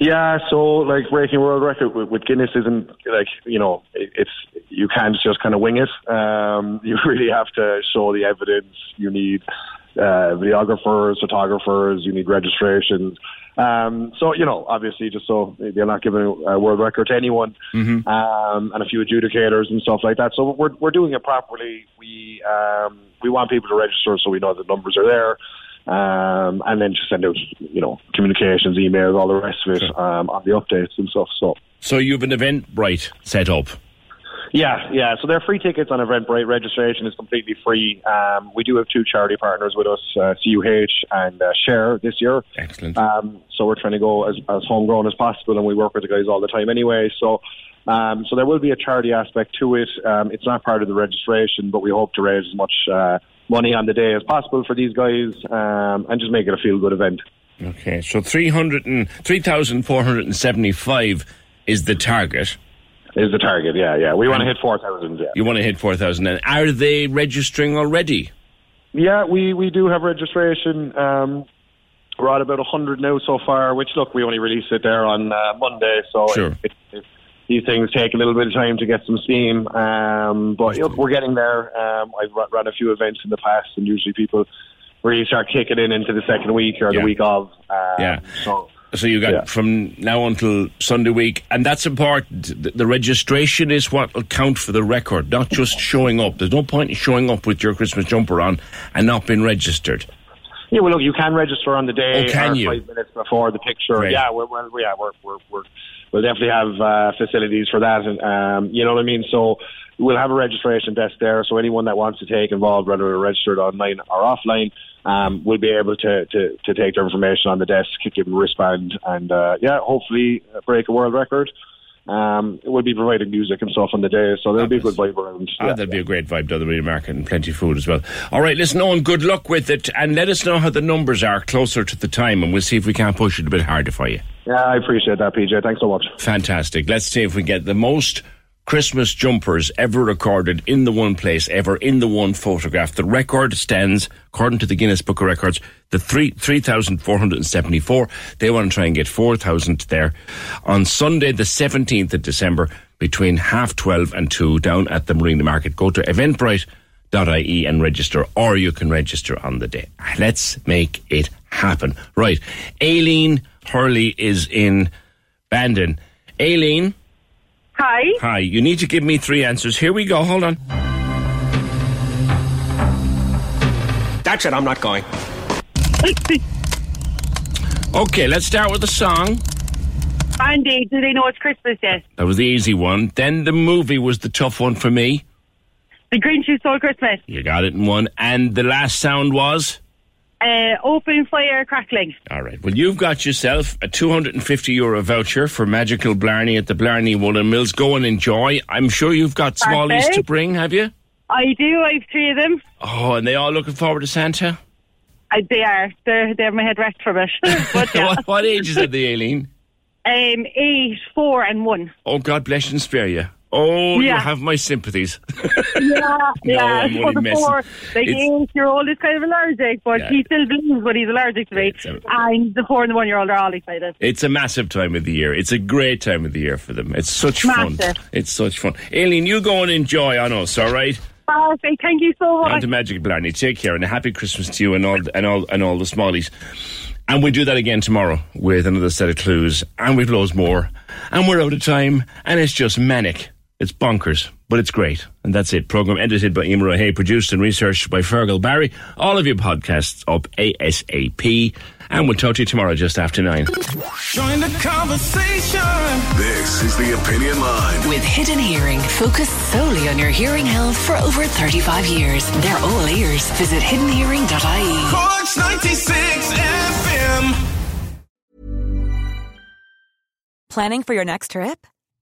Yeah, so like breaking world record with, with Guinness isn't like you know it, it's you can't just kind of wing it. Um, *laughs* you really have to show the evidence. You need uh, videographers, photographers. You need registrations, Um, so you know, obviously, just so they're not giving a world record to anyone, Mm-hmm. um, and a few adjudicators and stuff like that. So we're we're doing it properly. We um, we want people to register so we know the numbers are there. Um, and then just send out, you know, communications, emails, all the rest of it um, on the updates and stuff. So, So you have an Eventbrite set up. Yeah, yeah. So they're free tickets on Eventbrite. Registration is completely free. Um, we do have two charity partners with us, uh, CUH and uh, Share this year. Excellent. Um, so we're trying to go as, as homegrown as possible, and we work with the guys all the time anyway. So, um, so there will be a charity aspect to it. Um, it's not part of the registration, but we hope to raise as much uh, money on the day as possible for these guys, um, and just make it a feel-good event. Okay, so 300 and 3,475 is the target. Is the target, yeah, yeah. We want to hit 4,000, yeah. You want to hit 4,000. And are they registering already? Yeah, we, we do have registration. Um, we're at about 100 now so far, which, look, we only released it there on uh, Monday, so Sure. it, it, these things take a little bit of time to get some steam. Um, but look, we're getting there. Um, I've run, run a few events in the past, and usually people really start kicking in into the second week or Yeah. the week of. Um, Yeah. So, So you got Yeah. from now until Sunday week, and that's important. The, the registration is what will count for the record, not just showing up. There's no point in showing up with your Christmas jumper on and not being registered. Yeah, well, look, you can register on the day Oh, can or you? five minutes before the picture. Right. Yeah, we're, well, yeah, we're, we're, we're, we'll definitely have uh, facilities for that. And, um, you know what I mean? So we'll have a registration desk there. So anyone that wants to take involved, whether they're registered online or offline, um, will be able to, to, to take their information on the desk, give them a wristband, and uh, yeah, hopefully break a world record. Um, we'll be providing music and stuff on the day, so there'll be a good vibe around. Ah, that'd be a great vibe down the Marina Market and plenty of food as well. All right, listen, Owen, good luck with it, and let us know how the numbers are closer to the time, and we'll see if we can't push it a bit harder for you. Yeah, I appreciate that, PJ. Thanks so much. Fantastic. Let's see if we get the most Christmas jumpers ever recorded in the one place, ever in the one photograph. The record stands, according to the Guinness Book of Records, the three three thousand four hundred and seventy four. They want to try and get four thousand there on Sunday, the seventeenth of December, between half twelve and two, down at the Marina Market. Go to Eventbrite.ie and register, or you can register on the day. Let's make it happen. Right, Aileen Hurley is in Bandon. Aileen. Hi. Hi, you need to give me three answers. Here we go. Hold on. That's it, I'm not going. *laughs* Okay, let's start with the song. Andy, do they know it's Christmas yet? That was the easy one. Then the movie was the tough one for me. The Grinch Who Stole Christmas. You got it in one. And the last sound was. Uh, open fire crackling. All right. Well, you've got yourself a 250 euro voucher for Magical Blarney at the Blarney Woollen Mills. Go and enjoy. I'm sure you've got smallies Perfect. to bring, have you? I do. I have three of them. Oh, and they all looking forward to Santa? I, they are. They're, they're my head wrecked from it. *laughs* but *laughs* what, what ages are they, Aileen? Um, eight, four, and one. Oh, God bless and spare you. Oh, you have my sympathies. *laughs* Yeah, yeah. I'm So only the messing. four, like eight year old is kind of allergic, but Yeah. he still believes, but he's allergic to me. And the four and the one year old are all excited. It's a massive time of the year. It's a great time of the year for them. It's such fun. It's such fun. Aileen, you go and enjoy on us, all right? Perfect. Thank you so much. On to Magic Blarney. Take care and a happy Christmas to you and all and all and all the smallies. And we do that again tomorrow with another set of clues. And we've loads more. And we're out of time. And it's just manic. It's bonkers. But it's great. And that's it. Program edited by Emer Hay, produced and researched by Fergal Barry. All of your podcasts up ASAP. And we'll talk to you tomorrow just after nine. Join the conversation. This is the Opinion Line. With Hidden Hearing, focused solely on your hearing health for over 35 years. They're all ears. Visit hiddenhearing.ie. Corks 96 FM. Planning for your next trip?